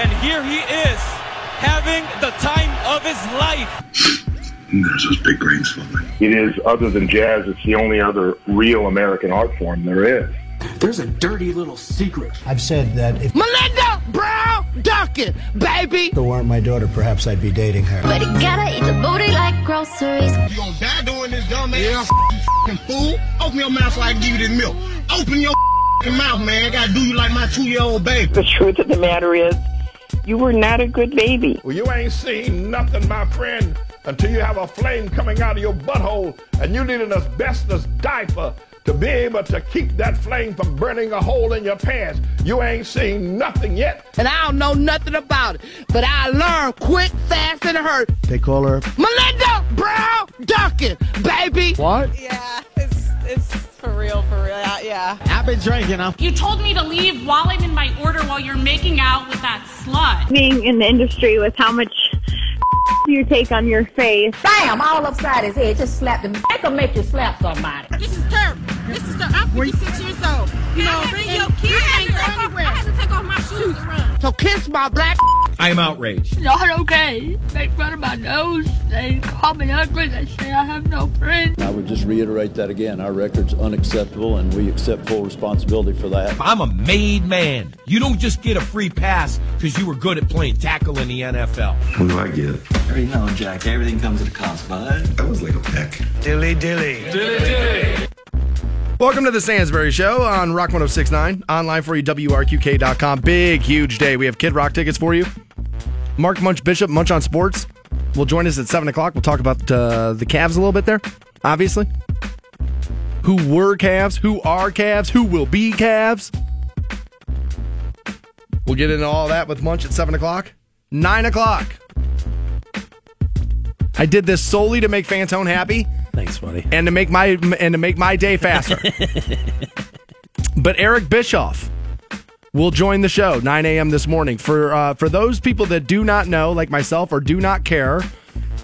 and here he is having the time of his life. There's those big brains falling. It is, other than jazz, it's the only other real American art form there is. There's a dirty little secret. I've said that if Melinda Brown Duncan, baby. it weren't my daughter, perhaps I'd be dating her. But you gotta eat the booty like groceries. You gonna die doing this, dumb ass yeah. fool? Open your mouth so I can give you this milk. Open your mouth, man. I gotta do you like my two-year-old baby. The truth of the matter is, you were not a good baby. Well, you ain't seen nothing, my friend, until you have a flame coming out of your butthole and you need an asbestos diaper to be able to keep that flame from burning a hole in your pants. You ain't seen nothing yet. And I don't know nothing about it, but I learned quick, fast, and hurt. They call her Melinda Brown Duncan, baby. what? Yeah, it's it's for real, for real. Yeah. I've been drinking. I'm You told me to leave while I'm in my order while you're making out with that slut. being in the industry with how much you take on your face. Bam! All upside his head. Just slap him. That can make you slap somebody. This is terrible. This is terrible. I'm 56 years old. You know, bring your kids. I can't go anywhere. I had to take off my shoes and run. so kiss my black. I am outraged. Not okay. Make fun of my nose. They call me ugly. They say I have no friends. I would just reiterate that again. Our record's unacceptable, and we accept full responsibility for that. I'm a made man. You don't just get a free pass because you were good at playing tackle in the NFL. What do I get? You know, Jack, everything comes at a cost, bud. That was like a peck. Dilly dilly. Dilly dilly. Welcome to the Stansbury Show on Rock 1069. Online for you, WRQK.com. Big, huge day. We have Kid Rock tickets for you. Mark Munch Bishop, Munch on Sports, will join us at 7 o'clock. We'll talk about uh, the Cavs a little bit there, obviously. Who were Cavs? Who are Cavs? Who will be Cavs? We'll get into all that with Munch at 7 o'clock. 9 o'clock. I did this solely to make Fantone happy Thanks, buddy. and to make my and to make my day faster. but Eric Bischoff will join the show 9 a.m. this morning. For uh, for those people that do not know, like myself, or do not care,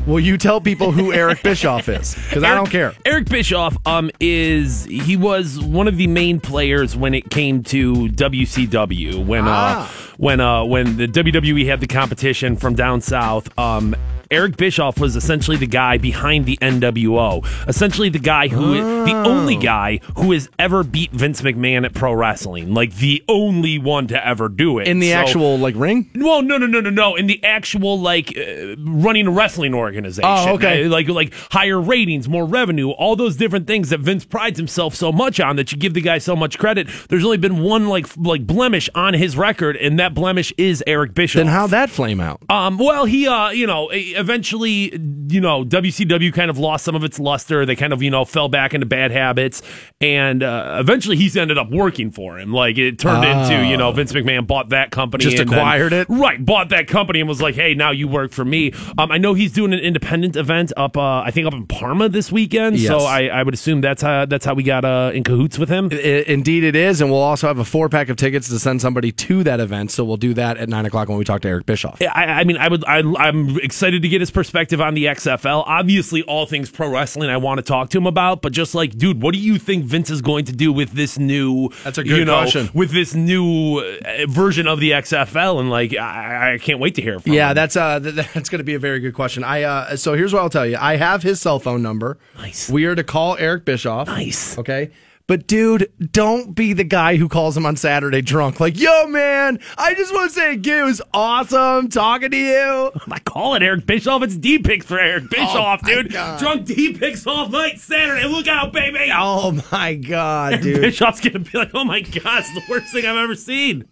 will you tell people who Eric Bischoff is? Because I don't care. Eric Bischoff um is he was one of the main players when it came to WCW when Ah. uh when uh when the WWE had the competition from down south um Eric Bischoff was essentially the guy behind the NWO. Essentially the guy who the only guy who has ever beat Vince McMahon at pro wrestling. Like the only one to ever do it. In the So- actual like ring. well, no, no, no, no, no. In the actual like uh, running a wrestling organization. Oh, okay. Uh, Like like higher ratings, more revenue, all those different things that Vince prides himself so much on that you give the guy so much credit. There's only been one like like blemish on his record, and that blemish is Eric Bischoff. Then how'd that flame out? Um, well, he, uh, you know, eventually, you know, WCW kind of lost some of its luster. They kind of, you know, fell back into bad habits, and uh, eventually he's ended up working for him. Like it turned into, you know, Vince McMahon bought that company, Just and then- acquired it? right? Bought that company and was like, hey, now you work for me. Um, I know he's doing an independent event up, uh, I think up in Parma this weekend. Yes. So I, I would assume that's how that's how we got uh, in cahoots with him. I- indeed, it is, and we'll also have a four pack of tickets to send somebody to that event. So we'll do that at nine o'clock when we talk to Eric Bischoff. I, I mean, I would. I, I'm excited to get his perspective on the XFL. Obviously, all things pro wrestling, I want to talk to him about. But just like, dude, what do you think Vince is going to do with this new? That's a good you know, question. With this new uh, version of the XFL, and like, I, I can't wait to hear from Yeah, him. that's uh, th- that's going to be a very good question. I uh, so here's what I'll tell you. I have his cell phone number. Nice. We are to call Eric Bischoff. Nice. Okay. But dude, don't be the guy who calls him on Saturday drunk. Like, yo, man, I just want to say it was awesome talking to you. I'm not calling Eric Bischoff. It's D picks for Eric oh Bischoff, Oh dude. God. Drunk D picks all night Saturday. Look out, baby. Oh my god, dude. Bischoff's gonna be like, oh my god, it's the worst thing I've ever seen.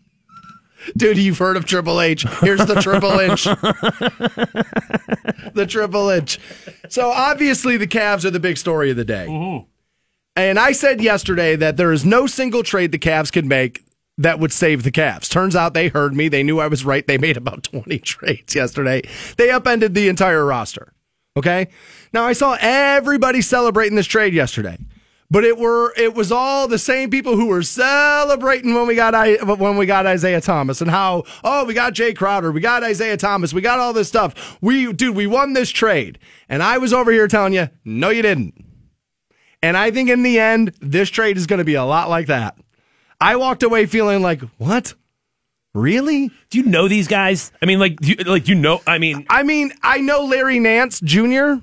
Dude, you've heard of Triple H. Here's the Triple H. the Triple H. So obviously the Cavs are the big story of the day. Mm-hmm. And I said yesterday that there is no single trade the Cavs could make that would save the Cavs. Turns out they heard me. They knew I was right. They made about 20 trades yesterday. They upended the entire roster. Okay? Now I saw everybody celebrating this trade yesterday. But it were it was all the same people who were celebrating when we got I when we got Isaiah Thomas and how oh we got Jae Crowder we got Isaiah Thomas we got all this stuff we dude we won this trade and I was over here telling you no you didn't and I think in the end this trade is going to be a lot like that I walked away feeling like what Really? Do you know these guys? I mean, like, do you, like you know? I mean, I mean, I know Larry Nance Jr.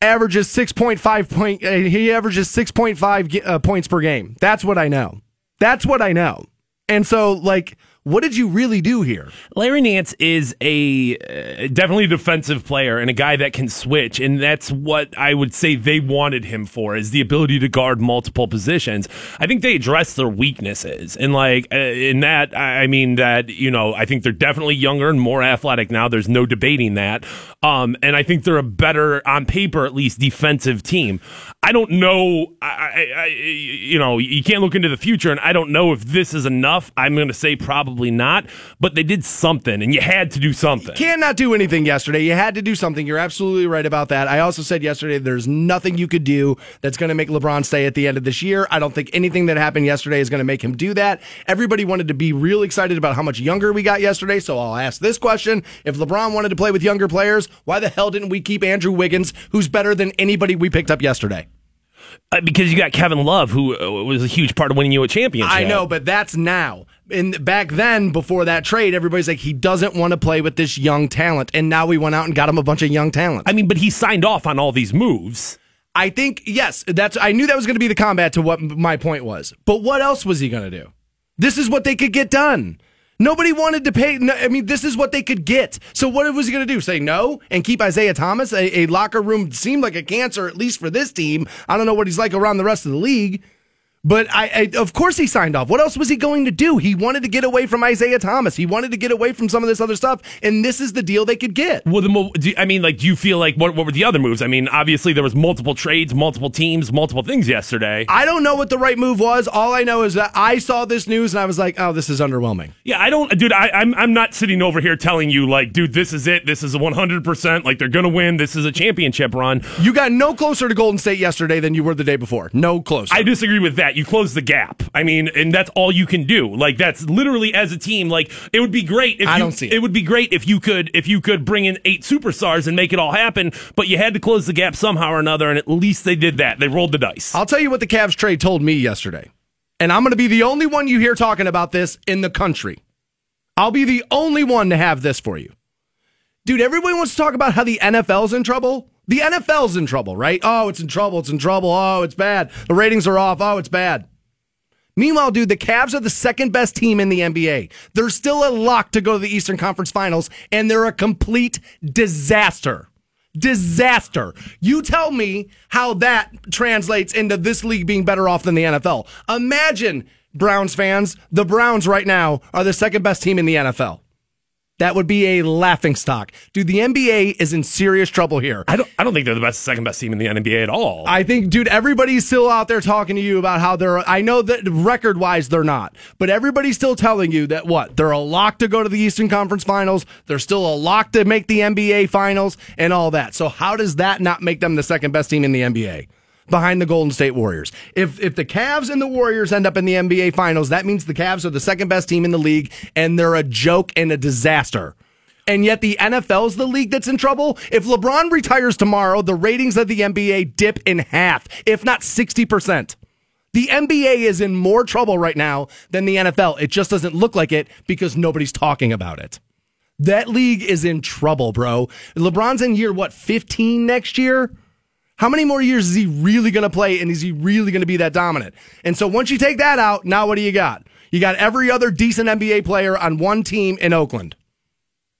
averages six point five point. Uh, he averages six point five uh, points per game. That's what I know. That's what I know. And so, like, what did you really do here? Larry Nance is a uh, definitely a defensive player and a guy that can switch, and that's what I would say they wanted him for is the ability to guard multiple positions. I think they addressed their weaknesses, and like uh, in that, I mean that you know I think they're definitely younger and more athletic now. There's no debating that, um, and I think they're a better on paper at least defensive team. I don't know. I, I, I, you know, you can't look into the future, and I don't know if this is enough. I'm going to say probably not, but they did something, and you had to do something. You cannot do anything yesterday. You had to do something. You're absolutely right about that. I also said yesterday there's nothing you could do that's going to make LeBron stay at the end of this year. I don't think anything that happened yesterday is going to make him do that. Everybody wanted to be real excited about how much younger we got yesterday, so I'll ask this question: If LeBron wanted to play with younger players, why the hell didn't we keep Andrew Wiggins, who's better than anybody we picked up yesterday? Uh, because you got Kevin Love, who uh, was a huge part of winning you a championship. I know, but that's now. And back then, before that trade, everybody's like, he doesn't want to play with this young talent. And now we went out and got him a bunch of young talent. I mean, but he signed off on all these moves. I think, yes, that's. I knew that was going to be the combat to what my point was. But what else was he going to do? This is what they could get done. Nobody wanted to pay. I mean, this is what they could get. So what was he going to do? Say no and keep Isaiah Thomas? A, a, locker room seemed like a cancer, at least for this team. I don't know what he's like around the rest of the league. But I, I, of course, he signed off. What else was he going to do? He wanted to get away from Isaiah Thomas. He wanted to get away from some of this other stuff, and this is the deal they could get. Well, the, do, I mean, like, do you feel like what, what were the other moves? I mean, obviously there was multiple trades, multiple teams, multiple things yesterday. I don't know what the right move was. All I know is that I saw this news and I was like, oh, this is underwhelming. Yeah, I don't, dude. I, I'm I'm not sitting over here telling you like, dude, this is it. This is 100. percent Like they're gonna win. This is a championship run. You got no closer to Golden State yesterday than you were the day before. No closer. I disagree with that. You close the gap. I mean, and that's all you can do. Like that's literally as a team. Like it would be great if I you, don't see it. it would be great if you could if you could bring in eight superstars and make it all happen. But you had to close the gap somehow or another, and at least they did that. They rolled the dice. I'll tell you what the Cavs trade told me yesterday, and I'm going to be the only one you hear talking about this in the country. I'll be the only one to have this for you, dude. Everybody wants to talk about how the NFL's in trouble. The NFL's in trouble, right? Oh, it's in trouble. It's in trouble. Oh, it's bad. The ratings are off. Oh, it's bad. Meanwhile, dude, the Cavs are the second best team in the NBA. They're still a lock to go to the Eastern Conference Finals, and they're a complete disaster. Disaster. You tell me how that translates into this league being better off than the NFL. Imagine, Browns fans, the Browns right now are the second best team in the NFL. That would be a laughing stock. Dude, the NBA is in serious trouble here. I don't I don't think they're the best second best team in the NBA at all. I think, dude, everybody's still out there talking to you about how they're. I know that record wise they're not, but everybody's still telling you that what they're a lock to go to the Eastern Conference Finals. They're still a lock to make the NBA Finals and all that. So how does that not make them the second best team in the NBA? Behind the Golden State Warriors. If if the Cavs and the Warriors end up in the NBA Finals, that means the Cavs are the second best team in the league, and they're a joke and a disaster and yet the NFL's the league that's in trouble. If LeBron retires tomorrow, the ratings of the NBA dip in half, if not 60%. The NBA is in more trouble right now than the NFL. It just doesn't look like it because nobody's talking about it. That league is in trouble, bro. LeBron's in year, what, 15 next year? How many more years is he really going to play and is he really going to be that dominant? And so once you take that out, now what do you got? You got every other decent NBA player on one team in Oakland.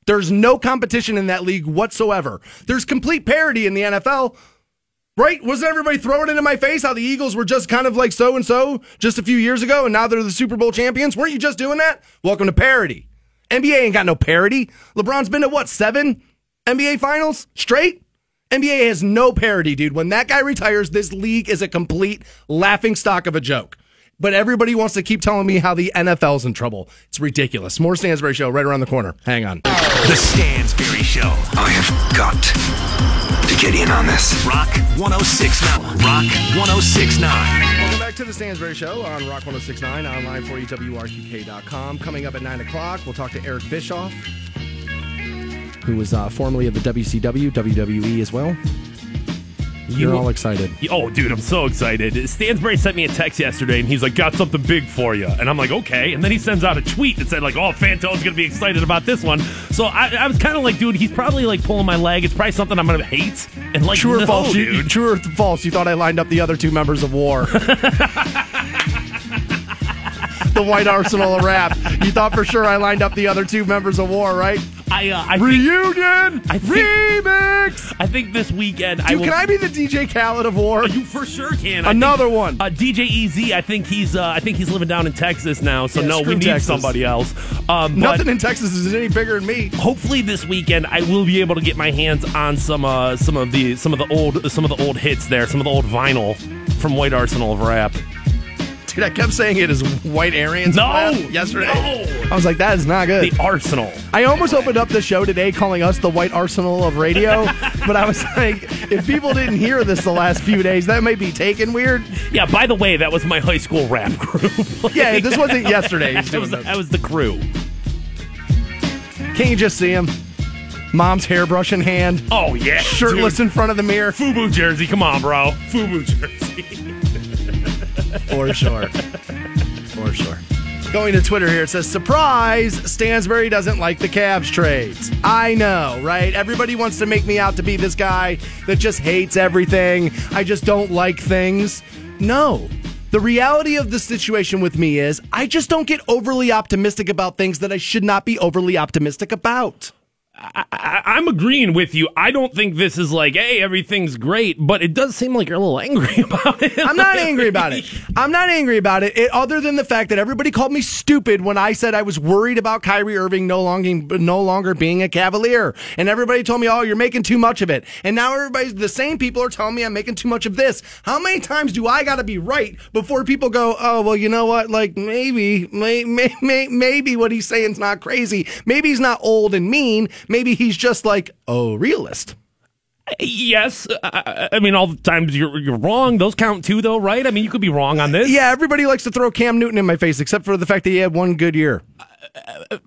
There's no competition in that league whatsoever. There's complete parity in the NFL. Right? Wasn't everybody throwing it in my face how the Eagles were just kind of like so and so just a few years ago and now they're the Super Bowl champions? Weren't you just doing that? Welcome to parity. NBA ain't got no parity. LeBron's been to what, seven NBA finals straight? NBA has no parity, dude. When that guy retires, this league is a complete laughing stock of a joke. But everybody wants to keep telling me how the NFL's in trouble. It's ridiculous. More Stansbury Show right around the corner. Hang on. The Stansbury Show. I have got to get in on this. Rock 1069. Rock 1069. Welcome back to the Stansbury Show on Rock 1069, online for EWRQK.com. Coming up at 9 o'clock, we'll talk to Eric Bischoff, who was uh, formerly of the WCW, WWE as well. You're all excited. Oh, dude, I'm so excited. Stansbury sent me a text yesterday, and he's like, "Got something big for you," and I'm like, "Okay." And then he sends out a tweet that said like, "Oh, Fantone's gonna be excited about this one." So I, I was kind of like, dude, he's probably like pulling my leg. It's probably something I'm gonna hate. And like, True or no, false? You, dude. true or false? You thought I lined up the other two members of War. the White Arsenal of Rap. You thought for sure I lined up the other two members of War, right? I, uh, I Reunion I think- remix. I think this weekend, I Dude, will. can I be the DJ Khaled of War? You for sure can. I Another think- one. Uh, DJ EZ. I think he's. Uh, I think he's living down in Texas now. So Yeah, no, we need Texas. somebody else. Um, Nothing in Texas is any bigger than me. hopefully this weekend I will be able to get my hands on some uh, some of the some of the old some of the old hits there, some of the old vinyl from White Arsenal of Rap. Dude, I kept saying it is White Aryans No, yesterday. no. I was like, that is not good. The Arsenal. I almost opened up the show today calling us the White Arsenal of radio, but I was like, if people didn't hear this the last few days, that may be taken weird. Yeah. By the way, that was my high school rap group. Yeah, this wasn't yesterday. That, was, that was the crew. Can't you just see him? Mom's hairbrush in hand, Oh yeah, shirtless dude. in front of the mirror. FUBU jersey. Come on, bro. FUBU jersey. For sure. For sure. Going to Twitter here, it says, Surprise! Stansbury doesn't like the Cavs trades. I know, right? Everybody wants to make me out to be this guy that just hates everything. I just don't like things. No. The reality of the situation with me is I just don't get overly optimistic about things that I should not be overly optimistic about. I, I'm agreeing with you. I don't think this is like, hey, everything's great, but it does seem like you're a little angry about it. I'm not angry about it. I'm not angry about it, it, other than the fact that everybody called me stupid when I said I was worried about Kyrie Irving no longer no longer being a Cavalier, and everybody told me, "Oh, you're making too much of it." And now everybody, the same people are telling me I'm making too much of this. How many times do I got to be right before people go, "Oh, well, you know what? Like maybe, may, may, may, maybe what he's saying's not crazy. Maybe he's not old and mean. Maybe he's just like a realist." Yes, I, I mean all the times you're you're wrong. Those count too, though, right? I mean, you could be wrong on this. Yeah, everybody likes to throw Cam Newton in my face, except for the fact that he had one good year. Uh, but,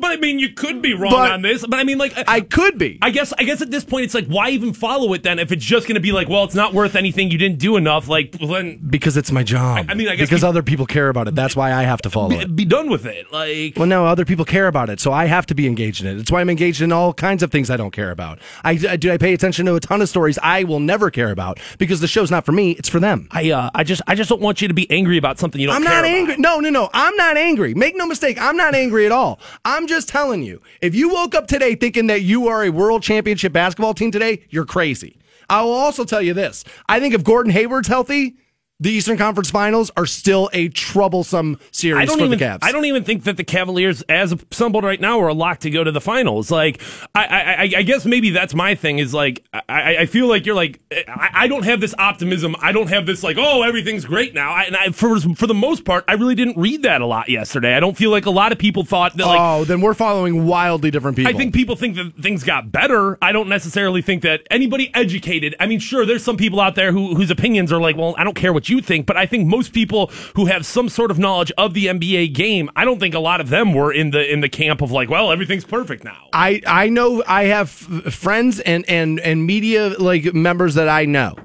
but I mean, you could be wrong But- on this. But I mean, like, I could be. I guess, I guess at this point, it's like, why even follow it then? If it's just going to be like, well, it's not worth anything. You didn't do enough. Like, then Because it's my job. I- I mean, I guess because we- other people care about it. That's why I have to follow be, it. be done with it. Like, Well, no, other people care about it, so I have to be engaged in it. It's why I'm engaged in all kinds of things I don't care about. I, I do. I pay attention to a ton of stories I will never care about because the show's not for me; it's for them. I, uh, I just, I just don't want you to be angry about something you don't. I'm not about. angry. No, no, no. I'm not angry. Make no mistake. I'm not angry at all. I'm just telling you. If you woke up today thinking that you are a world championship basketball team today, you're crazy. I will also tell you this. I think if Gordon Hayward's healthy, the Eastern Conference Finals are still a troublesome series I don't for even. the Cavs. I don't even think that the Cavaliers, as assembled right now, are a lock to go to the finals. Like, I, I, I, I guess maybe that's my thing. Is like, I, I feel like you're like, I, I don't have this optimism. I don't have this like, oh, everything's great now. And I, for for the most part, I really didn't read that a lot yesterday. I don't feel like a lot of people thought that like. oh, then we're following wildly different people. I think people think that things got better. I don't necessarily think that anybody educated. I mean, sure, there's some people out there who, whose opinions are like, well, I don't care what you think, but I think most people who have some sort of knowledge of the NBA game, I don't think a lot of them were in the in the camp of like, well, everything's perfect now. I I know I have friends and and and media like members that I know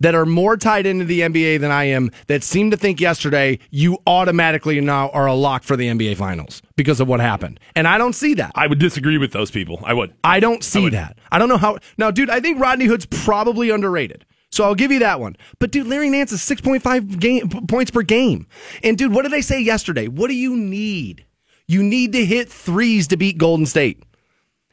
that are more tied into the NBA than I am that seem to think yesterday you automatically now are a lock for the NBA finals because of what happened. And I don't see that. I would disagree with those people. I would. I don't see that. I don't know how. Now, dude, I think Rodney Hood's probably underrated. So I'll give you that one. But dude, Larry Nance is 6.5 game, points per game. And dude, what did I say yesterday? What do you need? You need to hit threes to beat Golden State.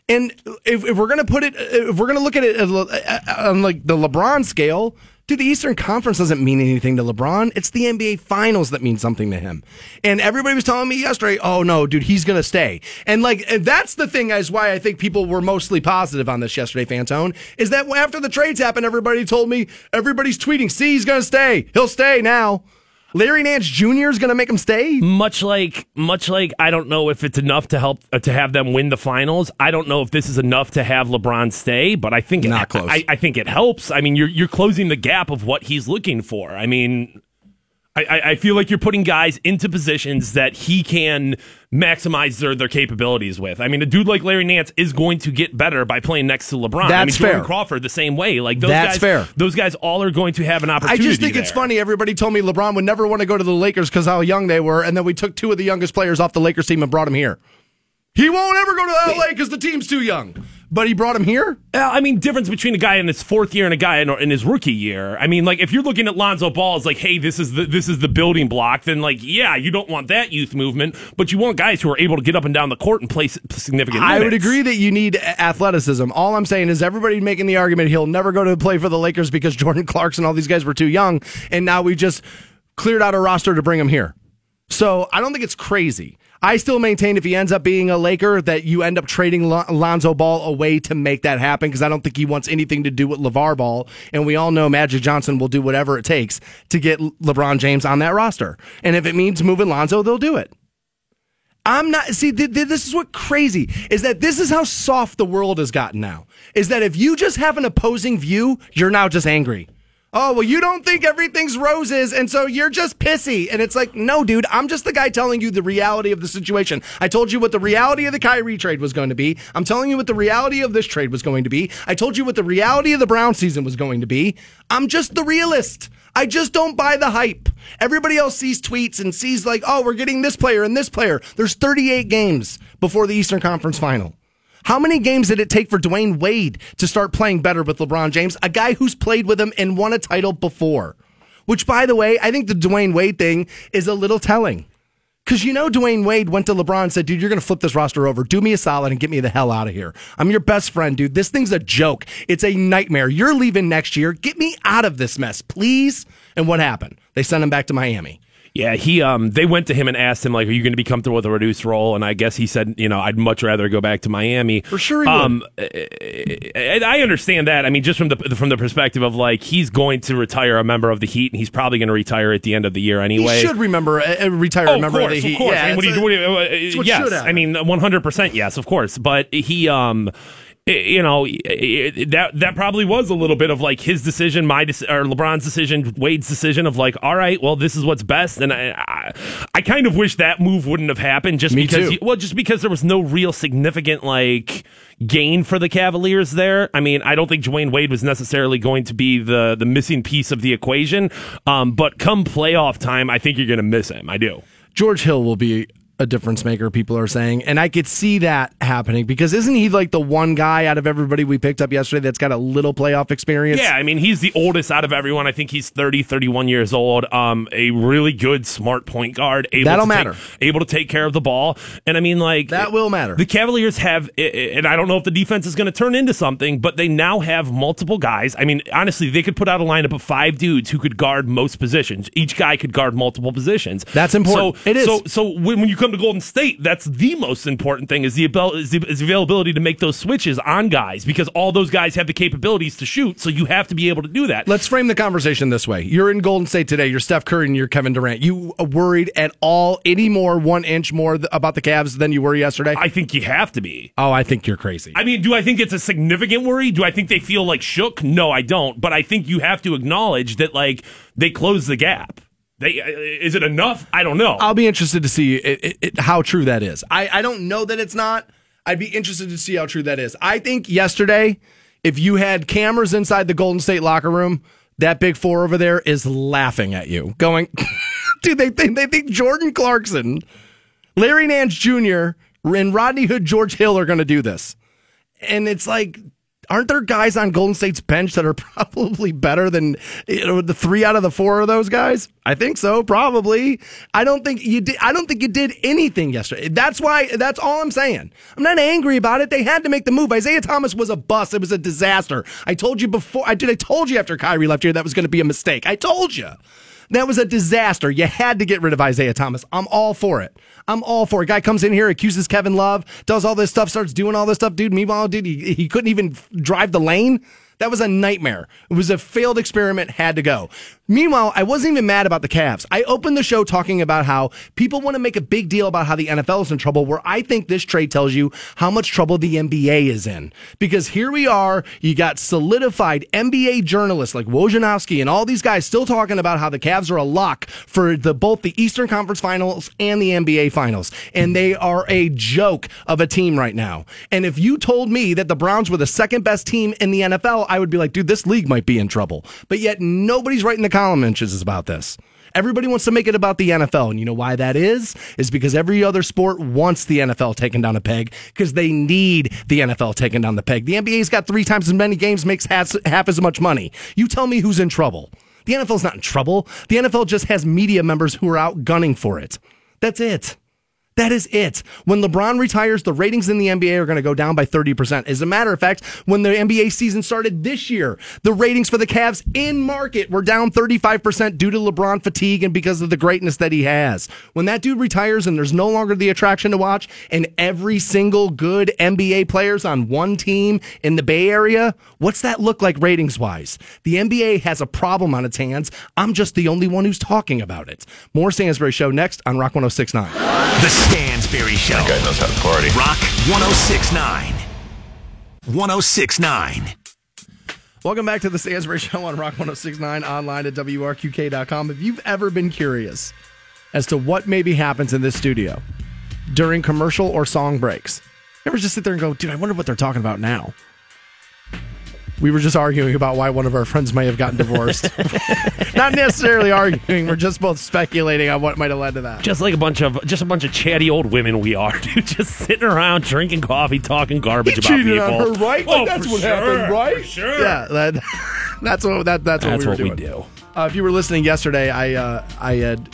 And if, if we're gonna put it, if we're gonna look at it as le- uh, on like the LeBron scale, dude, the Eastern Conference doesn't mean anything to LeBron. It's the NBA Finals that means something to him. And everybody was telling me yesterday, oh no, dude, he's gonna stay. And like that's the thing is why I think people were mostly positive on this yesterday, Fantone, is that after the trades happened, everybody told me everybody's tweeting, see, he's gonna stay. He'll stay now. Larry Nance Jr. is gonna make him stay. Much like, much like, I don't know if it's enough to help uh, to have them win the finals. I don't know if this is enough to have LeBron stay, but I think Not it, close. I, I think it helps. I mean, you're you're closing the gap of what he's looking for. I mean, I, I, I feel like you're putting guys into positions that he can maximize their, their capabilities with. I mean, a dude like Larry Nance is going to get better by playing next to LeBron. I mean, That's Jordan fair. Crawford the same way. Like those That's guys, fair. Those guys all are going to have an opportunity. I just think it's funny. Everybody told me LeBron would never want to go to the Lakers because how young they were, and then we took two of the youngest players off the Lakers team and brought him here. He won't ever go to LA because the team's too young. But he brought him here. Uh, I mean, difference between a guy in his fourth year and a guy in, in his rookie year. I mean, like if you're looking at Lonzo Ball as like, hey, this is the this is the building block, then like, yeah, you don't want that youth movement, but you want guys who are able to get up and down the court and play significant. I would agree that you need athleticism. All I'm saying is everybody making the argument he'll never go to play for the Lakers because Jordan Clarkson, all these guys were too young, and now we just cleared out a roster to bring him here. So I don't think it's crazy. I still maintain if he ends up being a Laker, that you end up trading Lon- Lonzo Ball away to make that happen because I don't think he wants anything to do with LeVar Ball. And we all know Magic Johnson will do whatever it takes to get LeBron James on that roster. And if it means moving Lonzo, they'll do it. I'm not. See, th- th- this is what crazy is that this is how soft the world has gotten now. Is that if you just have an opposing view, you're now just angry. Oh, well, you don't think everything's roses, and so you're just pissy. And it's like, no, dude, I'm just the guy telling you the reality of the situation. I told you what the reality of the Kyrie trade was going to be. I'm telling you what the reality of this trade was going to be. I told you what the reality of the Brown season was going to be. I'm just the realist. I just don't buy the hype. Everybody else sees tweets and sees like, oh, we're getting this player and this player. There's 38 games before the Eastern Conference final. How many games did it take for Dwyane Wade to start playing better with LeBron James, a guy who's played with him and won a title before? Which, by the way, I think the Dwyane Wade thing is a little telling. Because you know, Dwyane Wade went to LeBron and said, dude, you're going to flip this roster over. Do me a solid and get me the hell out of here. I'm your best friend, dude. This thing's a joke. It's a nightmare. You're leaving next year. Get me out of this mess, please. And what happened? They sent him back to Miami. Yeah, he um they went to him and asked him like, "Are you going to be comfortable with a reduced role?" And I guess he said, "You know, I'd much rather go back to Miami." For sure, he um, And I understand that. I mean, just from the from the perspective of like he's going to retire a member of the Heat, and he's probably going to retire at the end of the year anyway. He should remember, uh, retire Oh, a member of course, of the Heat. Of course. Yeah, I mean, what do you, what do you, uh, yes, I mean, one hundred percent, yes, of course. But he, um, Eh, you know, i- i- that that probably was a little bit of like his decision, my dec- or LeBron's decision, Wade's decision of like, all right, well, this is what's best, and I, I, I kind of wish that move wouldn't have happened, just Me because, well, just because there was no real significant like gain for the Cavaliers there. I mean, I don't think Dwyane Wade was necessarily going to be the the missing piece of the equation, um, but come playoff time, I think you're going to miss him. I do. George Hill will be a difference maker, people are saying. And I could see that happening because isn't he like the one guy out of everybody we picked up yesterday that's got a little playoff experience? Yeah, I mean, he's the oldest out of everyone. I think he's 30, 31 years old. Um, a really good, smart point guard. Able That'll to take- matter. able to take care of the ball. And I mean, like. That will matter. The Cavaliers have, and I don't know if the defense is going to turn into something, but they now have multiple guys. I mean, honestly, they could put out a lineup of five dudes who could guard most positions. Each guy could guard multiple positions. That's important. So, It is. So, so when, when you come to Golden State, that's the most important thing is the, abil- is the is availability to make those switches on guys because all those guys have the capabilities to shoot. So you have to be able to do that. Let's frame the conversation this way. You're in Golden State today. You're Steph Curry and you're Kevin Durant. You uh, worried at all any more one inch more th- about the Cavs than you were yesterday? I think you have to be. Oh, I think you're crazy. I mean, do I think it's a significant worry? Do I think they feel like shook? No, I don't. But I think you have to acknowledge that like they close the gap. They uh, is it enough? I don't know. I'll be interested to see it, it, it, how true that is. I, I don't know that it's not. I'd be interested to see how true that is. I think yesterday, if you had cameras inside the Golden State locker room, that big four over there is laughing at you, going, dude, they think, they think Jordan Clarkson, Larry Nance Jr., and Rodney Hood, George Hill are going to do this. And it's like, aren't there guys on Golden State's bench that are probably better than you know, the three out of the four of those guys? I think so, probably. I don't think you did. I don't think you did anything yesterday. That's why. That's all I'm saying. I'm not angry about it. They had to make the move. Isaiah Thomas was a bust. It was a disaster. I told you before. I did. I told you after Kyrie left here that was going to be a mistake. I told you. That was a disaster. You had to get rid of Isaiah Thomas. I'm all for it. I'm all for it. Guy comes in here, accuses Kevin Love, does all this stuff, starts doing all this stuff. Dude, meanwhile, dude, he, he couldn't even drive the lane. That was a nightmare. It was a failed experiment, had to go. Meanwhile, I wasn't even mad about the Cavs. I opened the show talking about how people want to make a big deal about how the NFL is in trouble, where I think this trade tells you how much trouble the NBA is in. Because here we are, you got solidified NBA journalists like Wojnarowski and all these guys still talking about how the Cavs are a lock for the both the Eastern Conference Finals and the NBA Finals. And they are a joke of a team right now. And if you told me that the Browns were the second best team in the NFL, I would be like, dude, this league might be in trouble. But yet nobody's writing the column inches is about this. Everybody wants to make it about the NFL. And you know why that is? Is because every other sport wants the NFL taken down a peg because they need the NFL taken down the peg. The NBA's got three times as many games, makes half, half as much money. You tell me who's in trouble. The NFL's not in trouble. The NFL just has media members who are out gunning for it. That's it. That is it. When LeBron retires, the ratings in the NBA are going to go down by 30%. As a matter of fact, when the NBA season started this year, the ratings for the Cavs in market were down 35% due to LeBron fatigue and because of the greatness that he has. When that dude retires and there's no longer the attraction to watch and every single good NBA player's on one team in the Bay Area, what's that look like ratings wise? The NBA has a problem on its hands. I'm just the only one who's talking about it. More Stansbury Show next on Rock 1069. The Stansbury Show. That guy knows how to party. Rock 1069. 1069. Welcome back to the Stansbury Show on Rock 1069 online at WRQK.com. If you've ever been curious as to what maybe happens in this studio during commercial or song breaks, ever just sit there and go, dude, I wonder what they're talking about now? We were just arguing about why one of our friends may have gotten divorced. Not necessarily arguing, we're just both speculating on what might have led to that. Just like a bunch of just a bunch of chatty old women we are, dude. Just sitting around drinking coffee, talking garbage He about cheated people. on her, right? Like, Oh, that's for what sure, happened, right? For sure. Yeah, that, that's what that, that's what That's we were what we doing. do. Uh, if you were listening yesterday, I uh, I had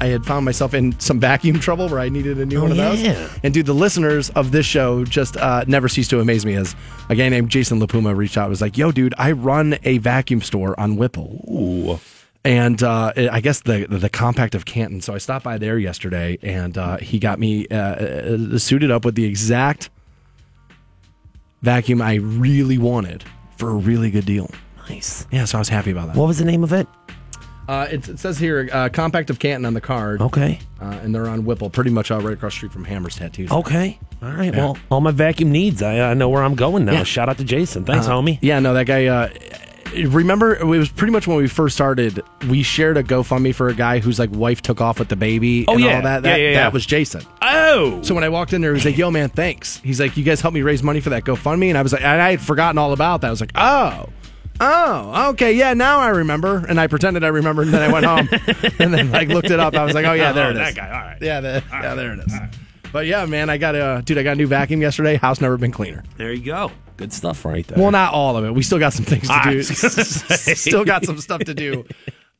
I had found myself in some vacuum trouble where I needed a new Oh, one of those. yeah. And dude, the listeners of this show just uh, never cease to amaze me. As a guy named Jason Lapuma reached out, and was like, "Yo, dude, I run a vacuum store on Whipple." Ooh. And uh, I guess the, the compact of Canton. So I stopped by there yesterday, and uh, he got me uh, uh, suited up with the exact vacuum I really wanted for a really good deal. Nice. Yeah, so I was happy about that. What was the name of it? Uh, it, it says here, uh, compact of Canton on the card. Okay. Uh, and they're on Whipple, pretty much uh, right across the street from Hammer's Tattoos. Okay. All right. Yeah. Well, all my vacuum needs, I, I know where I'm going now. Yeah. Shout out to Jason. Thanks, Uh, homie. Yeah, no, that guy. Uh, remember, it was pretty much when we first started. We shared a GoFundMe for a guy whose like wife took off with the baby. Oh, and yeah. all that. Yeah, That, yeah, yeah. that was Jason. Oh. So when I walked in there, he was like, "Yo, man, thanks." He's like, "You guys helped me raise money for that GoFundMe," and I was like, and I had forgotten all about that. I was like, "Oh." Oh, okay, yeah. Now I remember, and I pretended I remembered, and then I went home, and then like looked it up. I was like, "Oh yeah, oh, there Oh, it is." that guy. All right. Yeah, the, yeah, there it is. But yeah, man, I got a dude. I got a new vacuum yesterday. House never been cleaner. There you go. Good stuff right there. Well, not all of it. We still got some things to do. was gonna say. still got some stuff to do.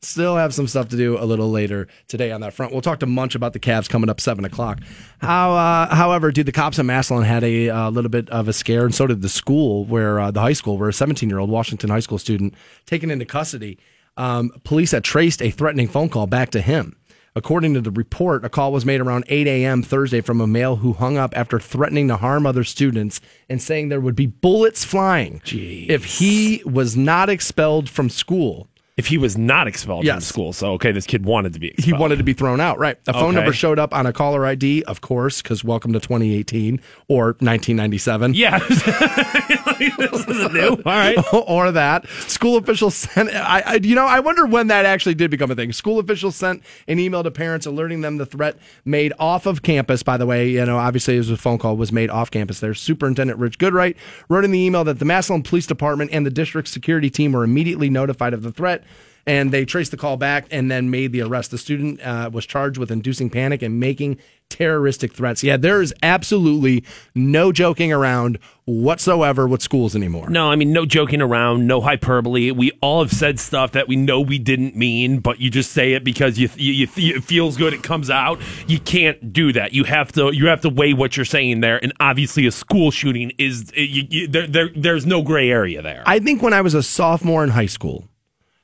Still have some stuff to do a little later today on that front. We'll talk to Munch about the Cavs coming up seven o'clock. How, uh, however, dude, the cops in Massillon had a uh, little bit of a scare, and so did the school, where uh, the high school, where a 17 year old Washington high school student taken into custody. Um, police had traced a threatening phone call back to him. According to the report, a call was made around 8 a.m. Thursday from a male who hung up after threatening to harm other students and saying there would be bullets flying if he was not expelled from school. If he was not expelled from Yes. school, so okay, this kid wanted to be expelled. He wanted to be thrown out, right? A phone Okay. number showed up on a caller ID, of course, because welcome to 2018 or 1997. Yeah. this isn't new. All right. or that school officials sent. I, I, you know, I wonder when that actually did become a thing. School officials sent an email to parents alerting them the threat made off of campus. By the way, you know, obviously it was a phone call was made off campus. There, Superintendent Rich Goodright wrote in the email that the Massillon Police Department and the district security team were immediately notified of the threat. And they traced the call back and then made the arrest. The student uh, was charged with inducing panic and making terroristic threats. Yeah, there is absolutely no joking around whatsoever with schools anymore. No, I mean, no joking around, no hyperbole. We all have said stuff that we know we didn't mean, but you just say it because you, you, you it feels good. It comes out. You can't do that. You have to you have to weigh what you're saying there. And obviously, a school shooting is you, you, there, there. There's no gray area there. I think when I was a sophomore in high school,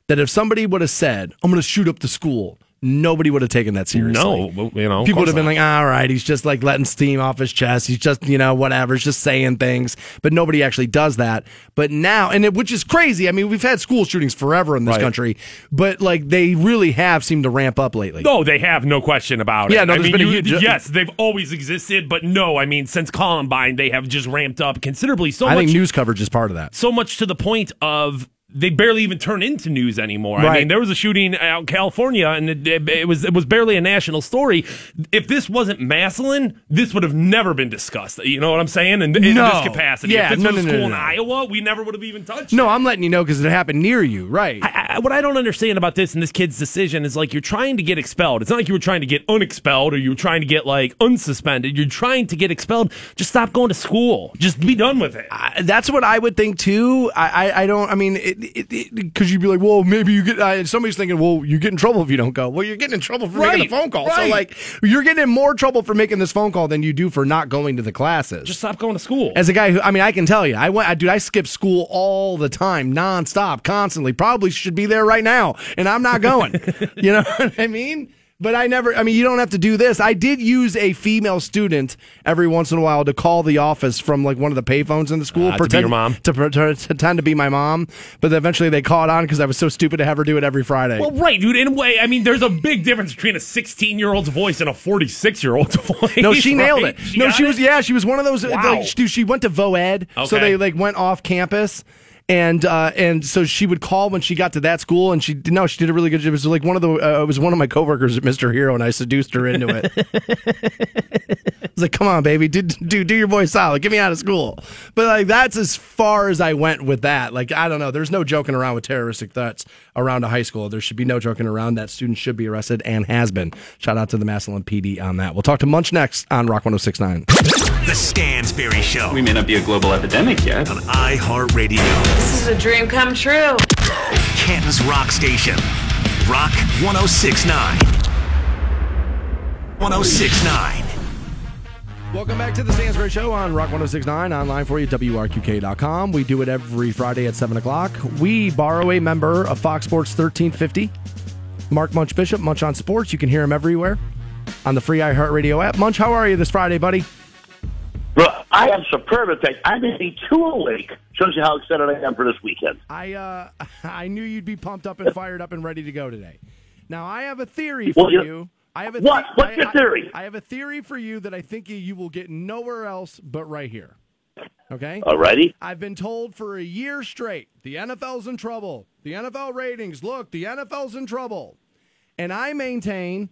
that if somebody would have said, I'm going to shoot up the school, nobody would have taken that seriously. No, well, you know, people would have been not. like, all right, he's just like letting steam off his chest. He's just, you know, whatever. He's just saying things, but nobody actually does that. But now, and it, which is crazy. I mean, we've had school shootings forever in this Right. country, but like they really have seemed to ramp up lately. No, they have no question about it. Yeah, no, I there's mean, been you- huge- uh, yes, they've always existed, but no, I mean, since Columbine, they have just ramped up considerably. So I much, think news coverage is part of that. so much to the point of they barely even turn into news anymore. I mean, there was a shooting out in California, and it, it, it was it was barely a national story. If this wasn't Massillon, this would have never been discussed. You know what I'm saying? In, in No. this capacity, Yeah, if this no, was no, a no, school in. Iowa, we never would have even touched. No, I'm letting you know because it happened near you, right? I, what I don't understand about this and this kid's decision is like you're trying to get expelled. It's not like you were trying to get unexpelled or you were trying to get like unsuspended. You're trying to get expelled. Just stop going to school. Just be done with it. I- that's what I would think too. I, I, I don't. I mean, because you'd be like, well, maybe you get. Uh, somebody's thinking, well, you get in trouble if you don't go. Well, you're getting in trouble for making Right, a phone call. So like, you're getting in more trouble for making this phone call than you do for not going to the classes. Just stop going to school. As a guy who, I mean, I can tell you, I went, I, dude, I skip school all the time, nonstop, constantly. Probably should be there right now, and I'm not going. you know what I mean? But I never, I mean, you don't have to do this. I did use a female student every once in a while to call the office from like one of the payphones in the school. Ah, to be your mom? To, to pretend to be my mom. But eventually they caught on because I was so stupid to have her do it every Friday. Well, right, dude. In a way, I mean, there's a big difference between a 16 year old's voice and a 46 year old's voice. No, she nailed right? it. no, got she was yeah, she was one of those. Wow. Like, she, she went to VoEd, so they like went off campus. And uh, and so she would call when she got to that school, and she no, she did a really good. job. It was like one of the uh, it was one of my coworkers at Mister Hero, and I seduced her into it. I was like, "Come on, baby, do do do your boy solid, get me out of school." But like that's as far as I went with that. Like I don't know, there's no joking around with terroristic threats around a high school. There should be no joking around. That student should be arrested and has been. Shout out to the Massillon PD on that. We'll talk to Munch next on Rock 106.9. The Stansbury Show We may not be a global epidemic yet. on iHeartRadio. This is a dream come true. Canton's Rock Station. Rock 1069. 1069. Welcome back to the Stansbury Show on Rock 1069, online for you, WRQK.com. We do it every Friday at 7 o'clock. We borrow a member of Fox Sports 1350, Mark Munch Bishop, Munch on Sports. You can hear him everywhere on the free iHeartRadio app. Munch, how are you this Friday, buddy? Well, I am superb. at that. I'm in the two awake. Shows you how excited I am for this weekend. I uh, I knew you'd be pumped up and fired up and ready to go today. Now, I have a theory for Well, you- you. I have a What? the- What's I- your I- theory? I have a theory for you that I think you- you will get nowhere else but right here. Okay? Alrighty. I've been told for a year straight the NFL's in trouble. The NFL ratings, look, the NFL's in trouble. And I maintain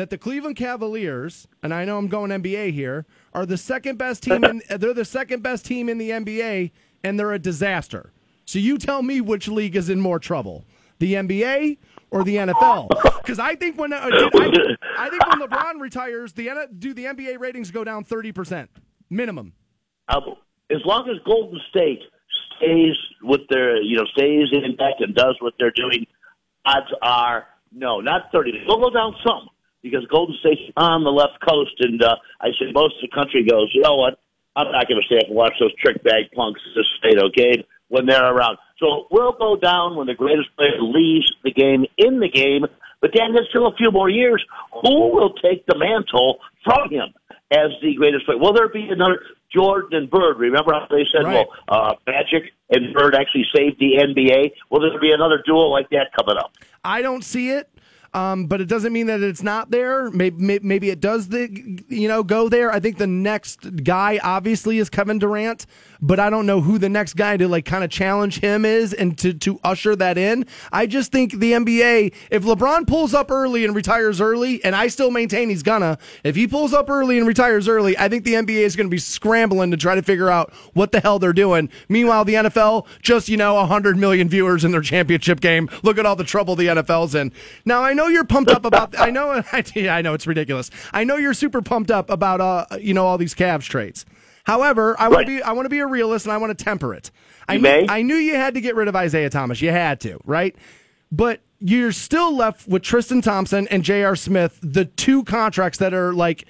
that the Cleveland Cavaliers, and I know I'm going NBA here, are the second best team in they're the second best team in the NBA and they're a disaster. So you tell me which league is in more trouble. The NBA or the NFL? Because I think when uh, I, I think when LeBron retires, the do the NBA ratings go down thirty percent minimum. Uh, as long as Golden State stays with their, you know, stays in intact and does what they're doing, odds are no, not thirty. They'll go down some because Golden State's on the left coast, and uh, I say most of the country goes, you know what? I'm not going to stay up and watch those trick bag punks in this state, okay? When they're around, so we'll go down when the greatest player leaves the game in the game. But Dan, there's still a few more years. Who will take the mantle from him as the greatest player? Will there be another Jordan and Bird? Remember how they said, Right. well, uh, Magic and Bird actually saved the NBA? Will there be another duel like that coming up? I don't see it. Um, but it doesn't mean that it's not there. Maybe, maybe it does the you know go there. I think the next guy obviously is Kevin Durant, but I don't know who the next guy to like kind of challenge him is and to to usher that in. I just think the NBA, if LeBron pulls up early and retires early, and I still maintain he's gonna, if he pulls up early and retires early, I think the NBA is going to be scrambling to try to figure out what the hell they're doing. Meanwhile, the NFL just you know 100 million viewers in their championship game. Look at all the trouble the NFL's in. Now I know you're pumped up about. I know. I know it's ridiculous. I know you're super pumped up about uh you know all these Cavs trades. However, I want to be I want to be a realist and I want to temper it. I You may. I knew you had to get rid of Isaiah Thomas. You had to, right? But you're still left with Tristan Thompson and J.R. Smith, the two contracts that are like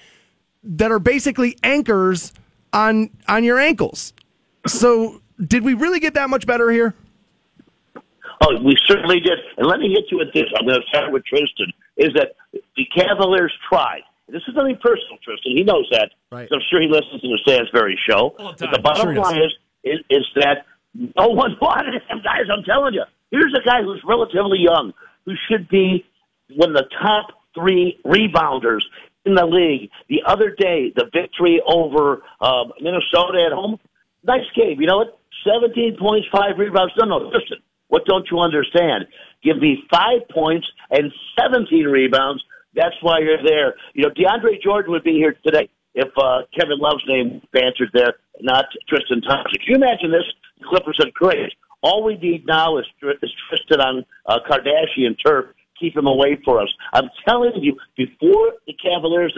that are basically anchors on on your ankles. So, did we really get that much better here? Oh, we certainly did. And let me hit you with this. I'm going to start with Tristan. is that the Cavaliers tried. This is nothing personal, Tristan. He knows that. Right. I'm sure he listens to the Stansbury show. All the But the bottom Sure line is, is is that no one wanted him, guys. I'm telling you. Here's a guy who's relatively young, who should be one of the top three rebounders in the league. The other day, the victory over um, Minnesota at home, nice game. You know what? 17 points, five rebounds. No, no, listen. What don't you understand? Give me five points and 17 rebounds. That's why you're there. You know, DeAndre Jordan would be here today if uh, Kevin Love's name answered there, not Tristan Thompson. Can you imagine this? The Clippers said, great. All we need now is, is Tristan on uh, Kardashian turf. Keep him away for us. I'm telling you, before the Cavaliers'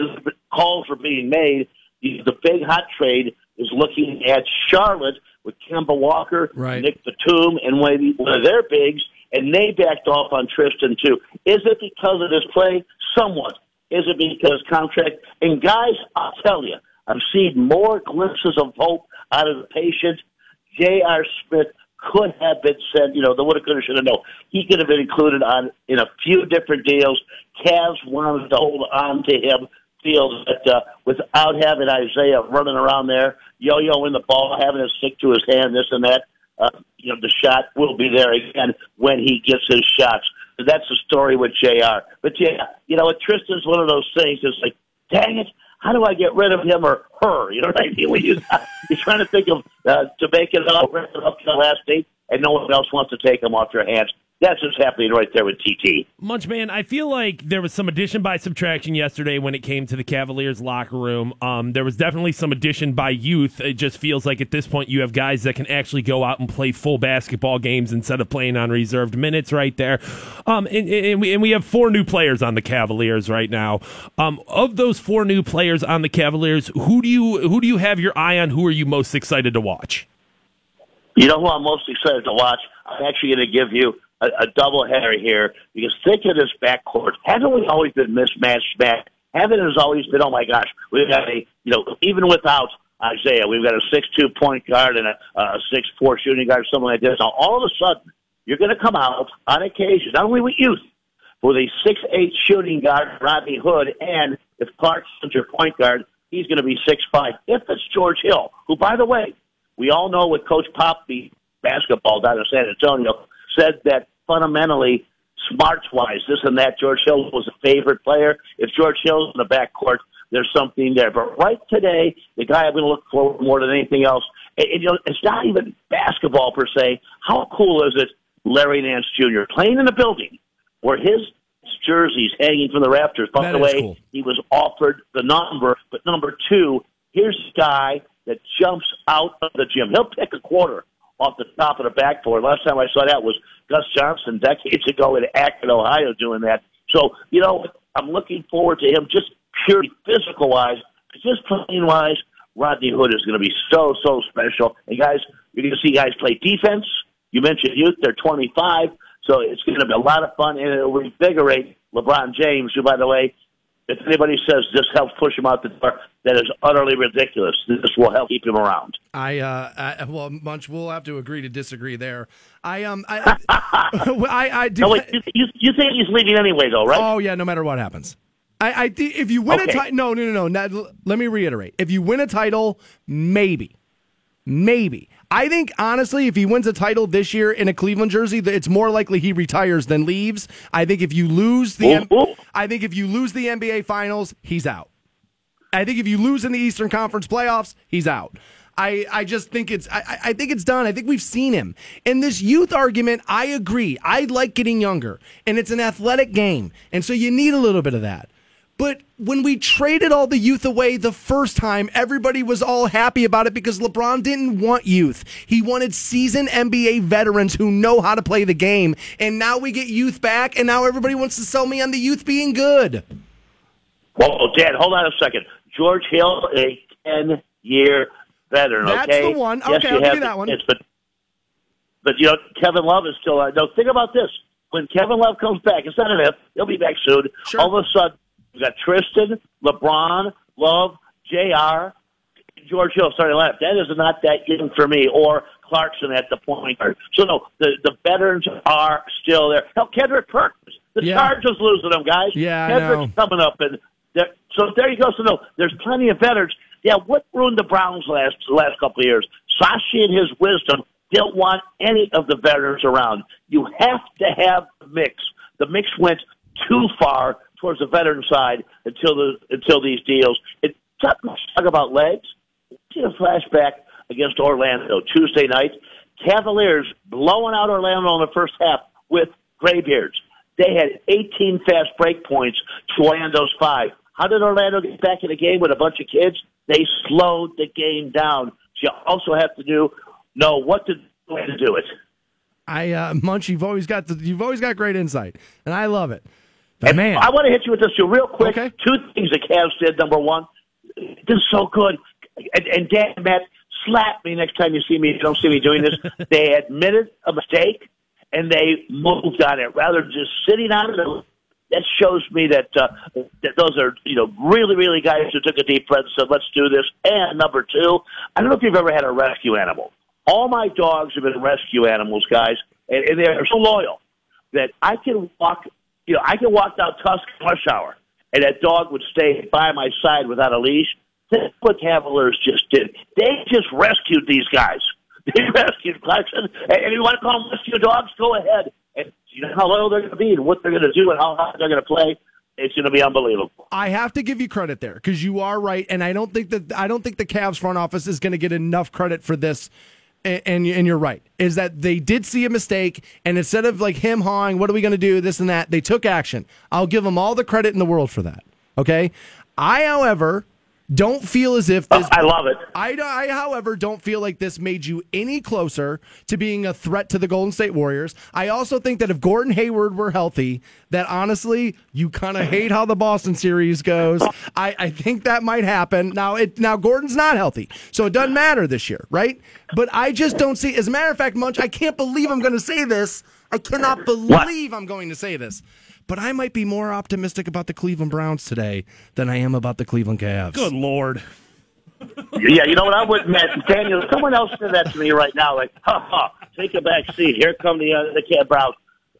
calls were being made, the, big hot trade is looking at Charlotte with Kemba Walker, Right. Nic Batum, and one of, the, one of their bigs, and they backed off on Tristan too. Is it because of his play? Somewhat. Is it because contract? And guys, I'll tell you, I've seen more glimpses of hope out of the patient. J.R. Smith could have been sent, you know, the woulda, coulda, shoulda, no. He could have been included on in a few different deals. Cavs wanted to hold on to him. Feels that uh, without having Isaiah running around there, yo-yoing the ball, having it stick to his hand, this and that, uh, you know, the shot will be there again when he gets his shots. That's the story with Jr. But yeah, you know, Tristan's one of those things. It's like, dang it, how do I get rid of him or her? You know what I mean? When you, you're trying to think of uh, to make it up, rip it up to the last date, and no one else wants to take him off your hands. That's what's happening right there with TT. Munchman, I feel like there was some addition by subtraction yesterday when it came to the Cavaliers locker room. Um, there was definitely some addition by youth. It just feels like at this point you have guys that can actually go out and play full basketball games instead of playing on reserved minutes right there. Um, and, and, we, and we have four new players on the Cavaliers right now. Um, of those four new players on the Cavaliers, who do you who do you have your eye on? Who are you most excited to watch? You know who I'm most excited to watch? I'm actually going to give you a, a double header here because think of this backcourt. Haven't we always been mismatched back? Haven't it always been, oh my gosh, we've got a, you know, even without Isaiah, we've got a six-two point guard and a, a six-four shooting guard, something like this. Now, all of a sudden, you're going to come out on occasion, not only with youth, with a six-eight shooting guard, Rodney Hood, and if Clarkson's your point guard, he's going to be six-five. If it's George Hill, who, by the way, we all know what Coach Poppy, basketball down in San Antonio, said that fundamentally, smarts wise, this and that, George Hill was a favorite player. If George Hill's in the backcourt, there's something there. But right today, the guy I'm going to look for more than anything else, and, and, you know, it's not even basketball per se. How cool is it, Larry Nance Jr. playing in a building where his jersey's hanging from the rafters? By That the way, cool. he was offered the number, but number two, here's a guy that jumps out of the gym. He'll pick a quarter off the top of the backboard. Last time I saw that was Gus Johnson decades ago in Akron, Ohio, doing that. So, you know, I'm looking forward to him just purely physical wise, just playing wise. Rodney Hood is going to be so, so special. And guys, you're going to see guys play defense. You mentioned youth, they're 25. So it's going to be a lot of fun, and it'll reinvigorate LeBron James, who, by the way, if anybody says this helps push him out the door, that is utterly ridiculous. This will help keep him around. I, uh, I well, Munch, we'll have to agree to disagree there. I um, I, I, I do. No, wait, you, you, think he's leaving anyway, though, right? Oh yeah, no matter what happens. I, I if you win a title, no, no, no, no. Not, let me reiterate. If you win a title, maybe, maybe. I think honestly, if he wins a title this year in a Cleveland jersey, it's more likely he retires than leaves. I think if you lose the, I think if you lose the NBA Finals, he's out. I think if you lose in the Eastern Conference playoffs, he's out. I, I just think it's I, I- I think it's done. I think we've seen him. In this youth argument, I agree. I like getting younger. And it's an athletic game. And so you need a little bit of that. But when we traded all the youth away the first time, everybody was all happy about it because LeBron didn't want youth. He wanted seasoned NBA veterans who know how to play the game. And now we get youth back, and now everybody wants to sell me on the youth being good. Whoa, Dad, hold on a second. George Hill, a 10 year veteran, That's okay? the one. Yes, Okay, you I'll give you that one. But, but, you know, Kevin Love is still. Uh, no, think about this. When Kevin Love comes back, it's not an if, he'll be back soon. All of a sudden, we got Tristan, LeBron, Love, JR, George Hill starting left. That is not that young for me, or Clarkson at the point guard. So no, the the veterans are still there. Hell, Kendrick Perkins The Yeah. Chargers losing them, guys. Yeah, Kendrick's coming up, and so there you go. So no, there's plenty of veterans. Yeah, what ruined the Browns last last couple of years? Sashi and his wisdom didn't want any of the veterans around. You have to have the mix. The mix went too far towards the veteran side until the until these deals. It's talk about legs. See a flashback against Orlando Tuesday night. Cavaliers blowing out Orlando in the first half with graybeards. They had 18 fast break points to Orlando's five. How did Orlando get back in the game with a bunch of kids? They slowed the game down. You also have to do know what to do to do it. I uh, Munch, you've always got the, you've always got great insight, and I love it. And man, I want to hit you with this too, real quick. Two things the Cavs did. Number one, this is so good. And, and Dan, Matt, slap me next time you see me. If you don't see me doing this. they admitted a mistake and they moved on it rather than just sitting on it. That shows me that uh, that those are you know really really guys who took a deep breath and said let's do this. And number two, I don't know if you've ever had a rescue animal. All my dogs have been rescue animals, guys, and, and they're so loyal that I can walk, you know, I can walk down Tusk rush hour, and that dog would stay by my side without a leash. That's what Cavaliers just did. They just rescued these guys. They rescued Clarkson, and, and you want to call them rescue dogs? Go ahead. And you know how loyal they're going to be, and what they're going to do, and how hard they're going to play. It's going to be unbelievable. I have to give you credit there because you are right, and I don't think that I don't think the Cavs front office is going to get enough credit for this. And, and you're right, is that they did see a mistake, and instead of like him hawing, what are we going to do, this and that, they took action. I'll give them all the credit in the world for that. Okay, I, however, don't feel as if oh, this. I love it. I, I, however, don't feel like this made you any closer to being a threat to the Golden State Warriors. I also think that if Gordon Hayward were healthy, that honestly, you kind of hate how the Boston series goes. I, I think that might happen. Now, it now Gordon's not healthy, so it doesn't matter this year, right? But I just don't see. As a matter of fact, Munch, I can't believe I'm going to say this. I cannot believe I'm going to say this. But I might be more optimistic about the Cleveland Browns today than I am about the Cleveland Cavs. Good lord. Yeah, you know what? I would, Matt. Daniel, someone else said that to me right now. Like, ha ha, take a back seat. Here come the uh, the Cab Browns.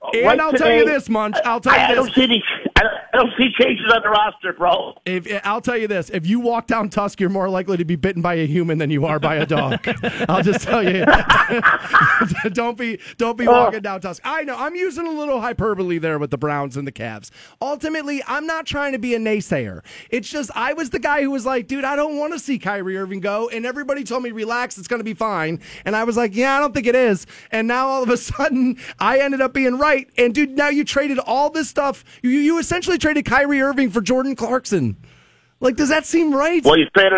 Uh, and Right I'll tell you this, Munch. I'll tell you I, I this. don't see any. I don't, I don't see changes on the roster, bro. If I'll tell you this, if you walk down Tusk, you're more likely to be bitten by a human than you are by a dog. I'll just tell you. don't be don't be oh. walking down Tusk. I know I'm using a little hyperbole there with the Browns and the Cavs. Ultimately, I'm not trying to be a naysayer. It's just I was the guy who was like, dude, I don't want to see Kyrie Irving go, and everybody told me relax, it's going to be fine, and I was like, yeah, I don't think it is. And now all of a sudden, I ended up being right. And dude, now you traded all this stuff. You you essentially traded Kyrie Irving for Jordan Clarkson. Like, does that seem right? Well, you traded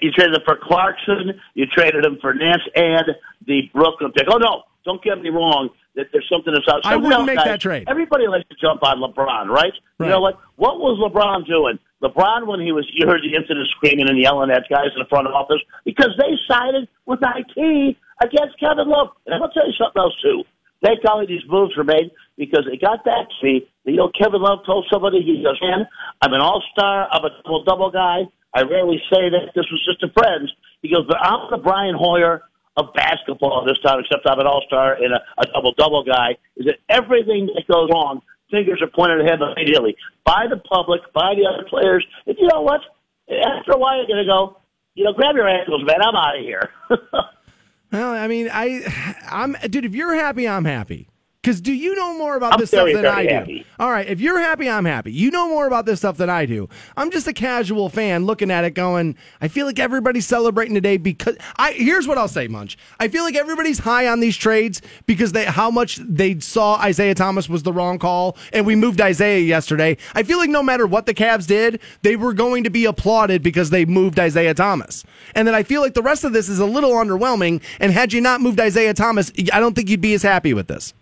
you traded him for Clarkson. You traded him for Nance and the Brooklyn pick. Oh no, don't get me wrong. That there's something that's out. I wouldn't make guys, that trade. Everybody likes to jump on LeBron, right? You know what? What was LeBron doing? LeBron, when he was, you heard the incident screaming and yelling at guys in the front office because they sided with IT against Kevin Love. And I'm gonna tell you something else too. Thank golly these moves were made because it got back to me. You know, Kevin Love told somebody, he goes, man, I'm an all-star. I'm a double-double guy. I rarely say that. This was just a friend. He goes, but I'm the Brian Hoyer of basketball this time, except I'm an all-star and a, a double-double guy. Is that everything that goes wrong, fingers are pointed ahead immediately by the public, by the other players. And you know what? After a while, you're going to go, you know, grab your ankles, man. I'm out of here. Well, I mean, I, I'm, dude. If you're happy, I'm happy. Because do you know more about I'm this stuff than I do? happy. All right, if you're happy, I'm happy. You know more about this stuff than I do. I'm just a casual fan looking at it, going, I feel like everybody's celebrating today because I. Here's what I'll say, Munch. I feel like everybody's high on these trades because they how much they saw Isaiah Thomas was the wrong call, and we moved Isaiah yesterday. I feel like no matter what the Cavs did, they were going to be applauded because they moved Isaiah Thomas. And then I feel like the rest of this is a little underwhelming. And had you not moved Isaiah Thomas, I don't think you'd be as happy with this.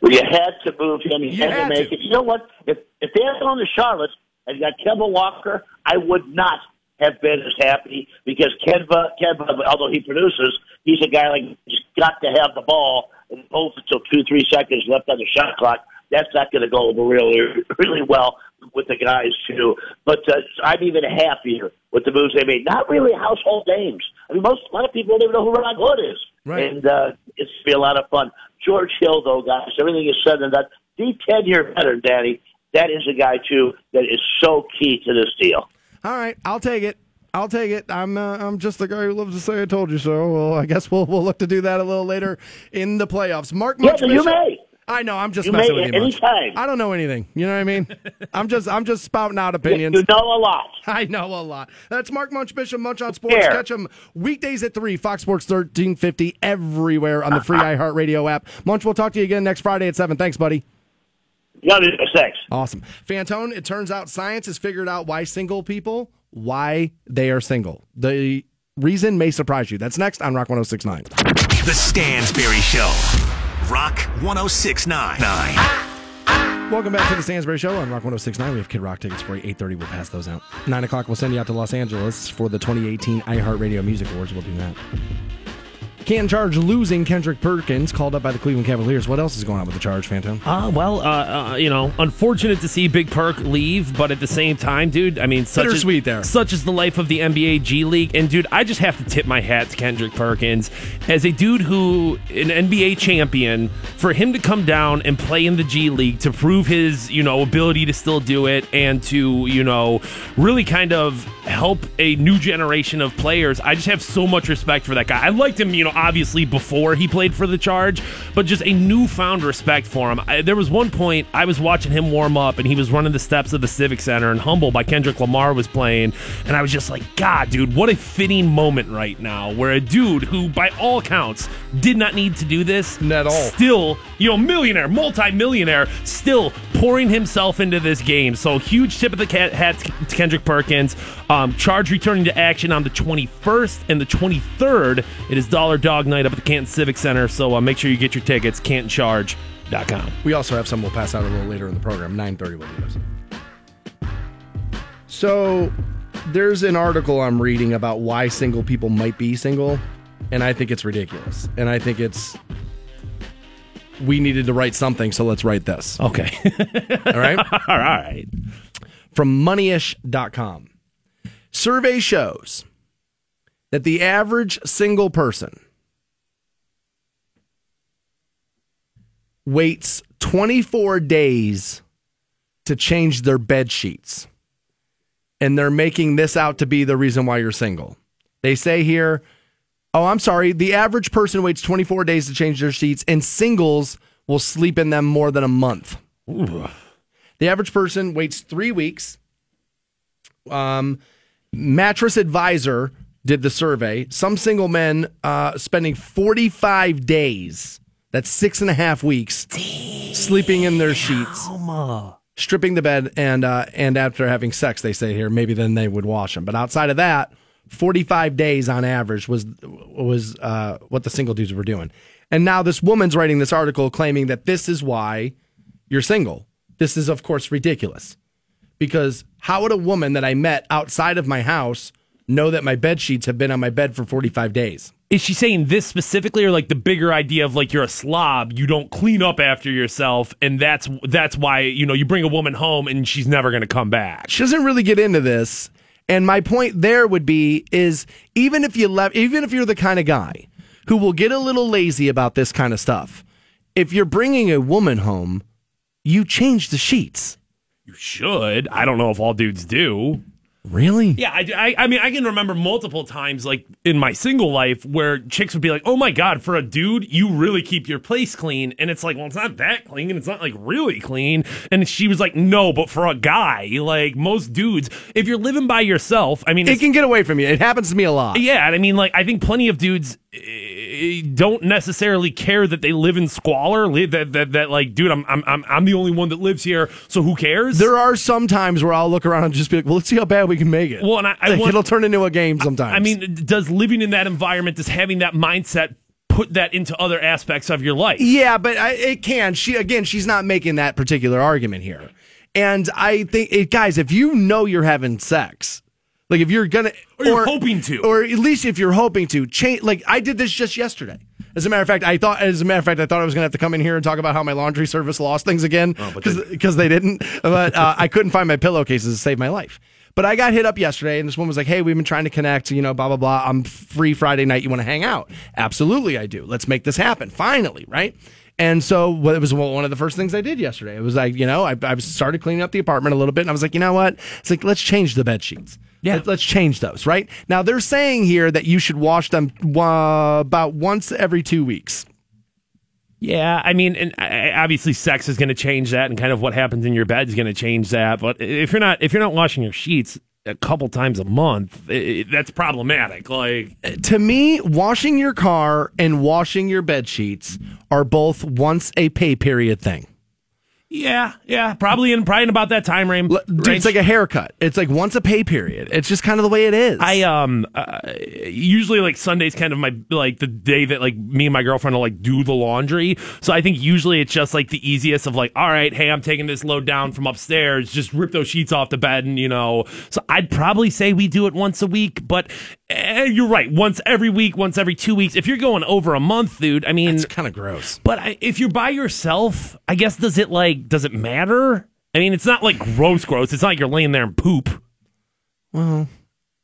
Well, you had to move him. You, You had, had to make to. it. You know what? If if they had gone to Charlotte and got Kemba Walker, I would not have been as happy because Kemba, Kemba, although he produces, he's a guy like just got to have the ball and hold until two, three seconds left on the shot clock. That's not going to go over really, really well with the guys too. But uh, I'm even happier with the moves they made. Not really household names. I mean, most a lot of people don't even know who Rod Hood is, Right. and uh, it's be a lot of fun. George Hill, though, guys, everything is said and that the 10 year veteran, Danny, that is a guy, too, that is so key to this deal. All right, I'll take it. I'll take it. I'm uh, I'm just the guy who loves to say I told you so. Well, I guess we'll we'll look to do that a little later in the playoffs. Mark, Yeah, you may. I know. I'm just You messing may with you. any Munch. I don't know anything. You know what I mean? I'm just I'm just spouting out opinions. You know a lot. I know a lot. That's Mark Munch Bishop, Munch on Sports. Fair. Catch him weekdays at 3, Fox Sports 1350, everywhere on the free iHeartRadio app. Munch, we'll talk to you again next Friday at 7. Thanks, buddy. Yeah, thanks. Awesome. Fantone, it turns out science has figured out why single people, why they are single. The reason may surprise you. That's next on Rock 1069. The Stansbury Show. Rock 1069. Welcome back to the Stansbury Show on Rock 1069. We have Kid Rock tickets for you. 8.30, we'll pass those out. 9 o'clock, we'll send you out to Los Angeles for the 2018 iHeartRadio Music Awards. We'll do that. Canton Charge losing Kendrick Perkins, called up by the Cleveland Cavaliers. What else is going on with the charge, Fantone? Uh, well, uh, uh, you know, unfortunate to see Big Perk leave, but at the same time, dude, I mean, such is, there. Such is the life of the NBA G League, and dude, I just have to tip my hat to Kendrick Perkins as a dude who, an NBA champion, for him to come down and play in the G League to prove his, you know, ability to still do it and to, you know, really kind of help a new generation of players. I just have so much respect for that guy. I liked him, you know, obviously before he played for the Charge, but just a newfound respect for him. I, there was one point I was watching him warm up and he was running the steps of the Civic Center and Humble by Kendrick Lamar was playing, and I was just like, God, dude, what a fitting moment right now where a dude who, by all accounts, did not need to do this, Not at all. still, you know, millionaire, multi-millionaire, still pouring himself into this game. So huge tip of the cat hat to Kendrick Perkins. Um, Charge returning to action on the 21st and the 23rd. It is Dollar Dog Night up at the Canton Civic Center. So uh, make sure you get your tickets. CantonCharge.com. We also have some we'll pass out a little later in the program. 9.30 will this. So there's an article I'm reading about why single people might be single, and I think it's ridiculous. And I think it's we needed to write something, so let's write this. Okay. All right? All right. From moneyish.com. Survey shows that the average single person waits 24 days to change their bed sheets. And they're making this out to be the reason why you're single. They say here, oh, I'm sorry, the average person waits 24 days to change their sheets, and singles will sleep in them more than a month. The average person waits three weeks. Um, Mattress Advisor did the survey. Some single men uh, spending 45 days, that's six and a half weeks, sleeping in their sheets, stripping the bed, and uh, and after having sex, they say here, maybe then they would wash them. But outside of that, 45 days on average was was uh, what the single dudes were doing. And now this woman's writing this article claiming that this is why you're single. This is, of course, ridiculous. Because how would a woman that I met outside of my house know that my bed sheets have been on my bed for 45 days? Is she saying this specifically, or like the bigger idea of like you're a slob, you don't clean up after yourself, and that's that's why you know you bring a woman home and she's never going to come back. She doesn't really get into this. And my point there would be is even if you left, even if you're the kind of guy who will get a little lazy about this kind of stuff, if you're bringing a woman home, you change the sheets. You should. I don't know if all dudes do. Really? Yeah, I, I, I mean, I can remember multiple times, like in my single life, where chicks would be like, "Oh my god, for a dude, you really keep your place clean," and it's like, well, it's not that clean, and it's not like really clean, and she was like, "No, but for a guy, like most dudes, if you're living by yourself, I mean, It can get away from you. It happens to me a lot. yeah, and I mean, like, I think plenty of dudes Eh, don't necessarily care that they live in squalor. That that, that like, dude, I'm, I'm I'm I'm the only one that lives here, so who cares? There are some times where I'll look around and just be like, well, let's see how bad we can make it. Well, and I- I Like, want- it'll turn into a game sometimes. I mean, does living in that environment, does having that mindset put that into other aspects of your life? Yeah, but I, it can. She again, she's not making that particular argument here. And I think, it, guys, if you know you're having sex, like if you're gonna, Or you're hoping to. or at least if you're hoping to change. Like I did this just yesterday. As a matter of fact, I thought, as a matter of fact, I thought I was gonna have to come in here and talk about how my laundry service lost things again Oh, because they didn't. But uh, I couldn't find my pillowcases to save my life. But I got hit up yesterday, and this woman was like, "Hey, we've been trying to connect. You know, blah blah blah. I'm free Friday night. You want to hang out? Absolutely, I do. Let's make this happen. Finally, right?" And so well, it was one of the first things I did yesterday. It was like, you know, I, I started cleaning up the apartment a little bit and I was like, you know what? It's like, let's change the bed sheets. Yeah. Let, us change those, right? Now they're saying here that you should wash them uh, about once every two weeks. Yeah, I mean, and obviously, sex is going to change that, and kind of what happens in your bed is going to change that. But if you're not if you're not washing your sheets a couple times a month, it, that's problematic. Like to me, washing your car and washing your bed sheets are both once a pay period thing. Yeah, yeah, probably in probably in about that time frame. Dude, it's like a haircut. It's like once a pay period. It's just kind of the way it is. I um uh, usually like Sunday's kind of my like the day that like me and my girlfriend will like do the laundry. So I think usually it's just like the easiest of like, all right, hey, I'm taking this load down from upstairs. Just rip those sheets off the bed, and you know. So I'd probably say we do it once a week, but eh, you're right. Once every week, once every two weeks. If you're going over a month, dude, I mean, it's kind of gross. But I, if you're by yourself, I guess does it like does it matter? I mean, it's not like gross, gross. It's not like you're laying there and poop. Well,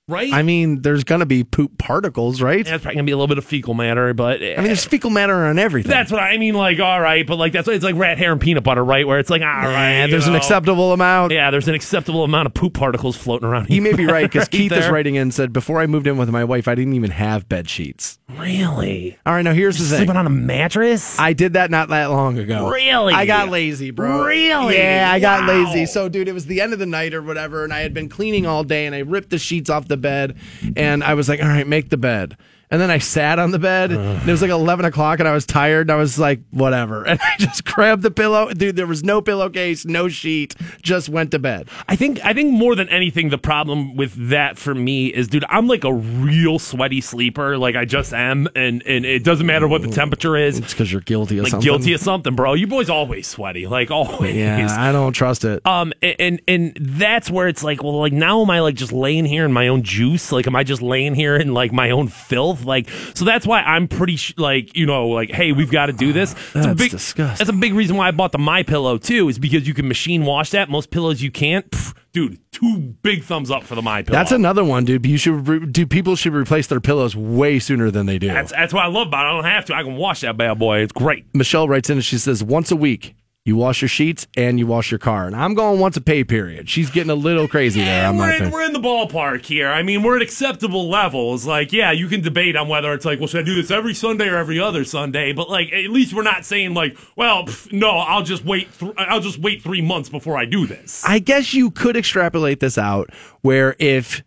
right? I mean, there's going to be poop particles, right? Yeah, it's probably going to be a little bit of fecal matter, but I mean, there's fecal matter on everything. That's what I mean. Like, all right, but like that's it's like rat hair and peanut butter, right? Where it's like, all right, yeah, there's know. an acceptable amount. Yeah, there's an acceptable amount of poop particles floating around. Here. You may be right because right Keith there. is writing in and said before I moved in with my wife, I didn't even have bed sheets. Really? All right, now here's the thing. Sleeping on a mattress? I did that not that long ago. Really? I got lazy, bro. Really? Yeah, I got Wow. lazy. So, dude, it was the end of the night or whatever, and I had been cleaning all day, and I ripped the sheets off the bed, and I was like, all right, make the bed. And then I sat on the bed, and it was like 11 o'clock, and I was tired, and I was like, whatever. And I just grabbed the pillow. Dude, there was no pillowcase, no sheet, just went to bed. I think I think more than anything, the problem with that for me is, dude, I'm like a real sweaty sleeper. Like I just am, and and it doesn't matter what the temperature is. It's because you're guilty of like something. guilty of something, bro. You boys always sweaty, like always. Yeah, I don't trust it. Um, and, and and that's where it's like, well, like now am I like just laying here in my own juice? Like, am I just laying here in like my own filth? Like, so that's why I'm pretty sh- like, you know, like, hey, we've got to do this. That's a big, disgusting. That's a big reason why I bought the My Pillow too, is because you can machine wash that. Most pillows you can't. Pff, dude, two big thumbs up for the My Pillow. That's another one, dude. You should re- do. People should replace their pillows way sooner than they do. That's that's what I love about it. I don't have to. I can wash that bad boy. It's great. Michelle writes in and she says, once a week, you wash your sheets and you wash your car. And I'm going once a pay period. She's getting a little crazy there. I'm we're in, we're in the ballpark here. I mean, we're at acceptable levels. Like, yeah, you can debate on whether it's like, well, should I do this every Sunday or every other Sunday? But like, at least we're not saying like, well, pff, no, I'll just wait. Th- I'll just wait three months before I do this. I guess you could extrapolate this out where if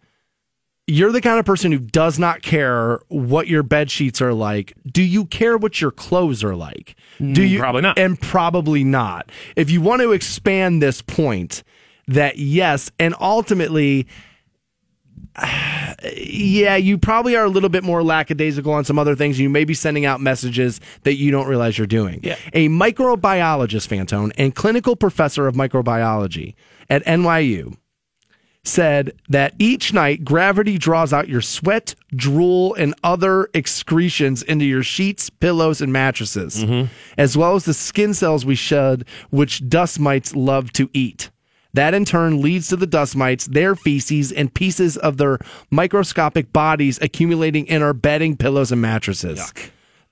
you're the kind of person who does not care what your bed sheets are like, do you care what your clothes are like? Mm, do you probably not. And probably not. If you want to expand this point that yes, and ultimately yeah, you probably are a little bit more lackadaisical on some other things. You may be sending out messages that you don't realize you're doing. Yeah. A microbiologist, Fantone, and clinical professor of microbiology at NYU said that each night gravity draws out your sweat, drool, and other excretions into your sheets, pillows, and mattresses, mm-hmm. as well as the skin cells we shed, which dust mites love to eat. That in turn leads to the dust mites, their feces, and pieces of their microscopic bodies accumulating in our bedding, pillows, and mattresses.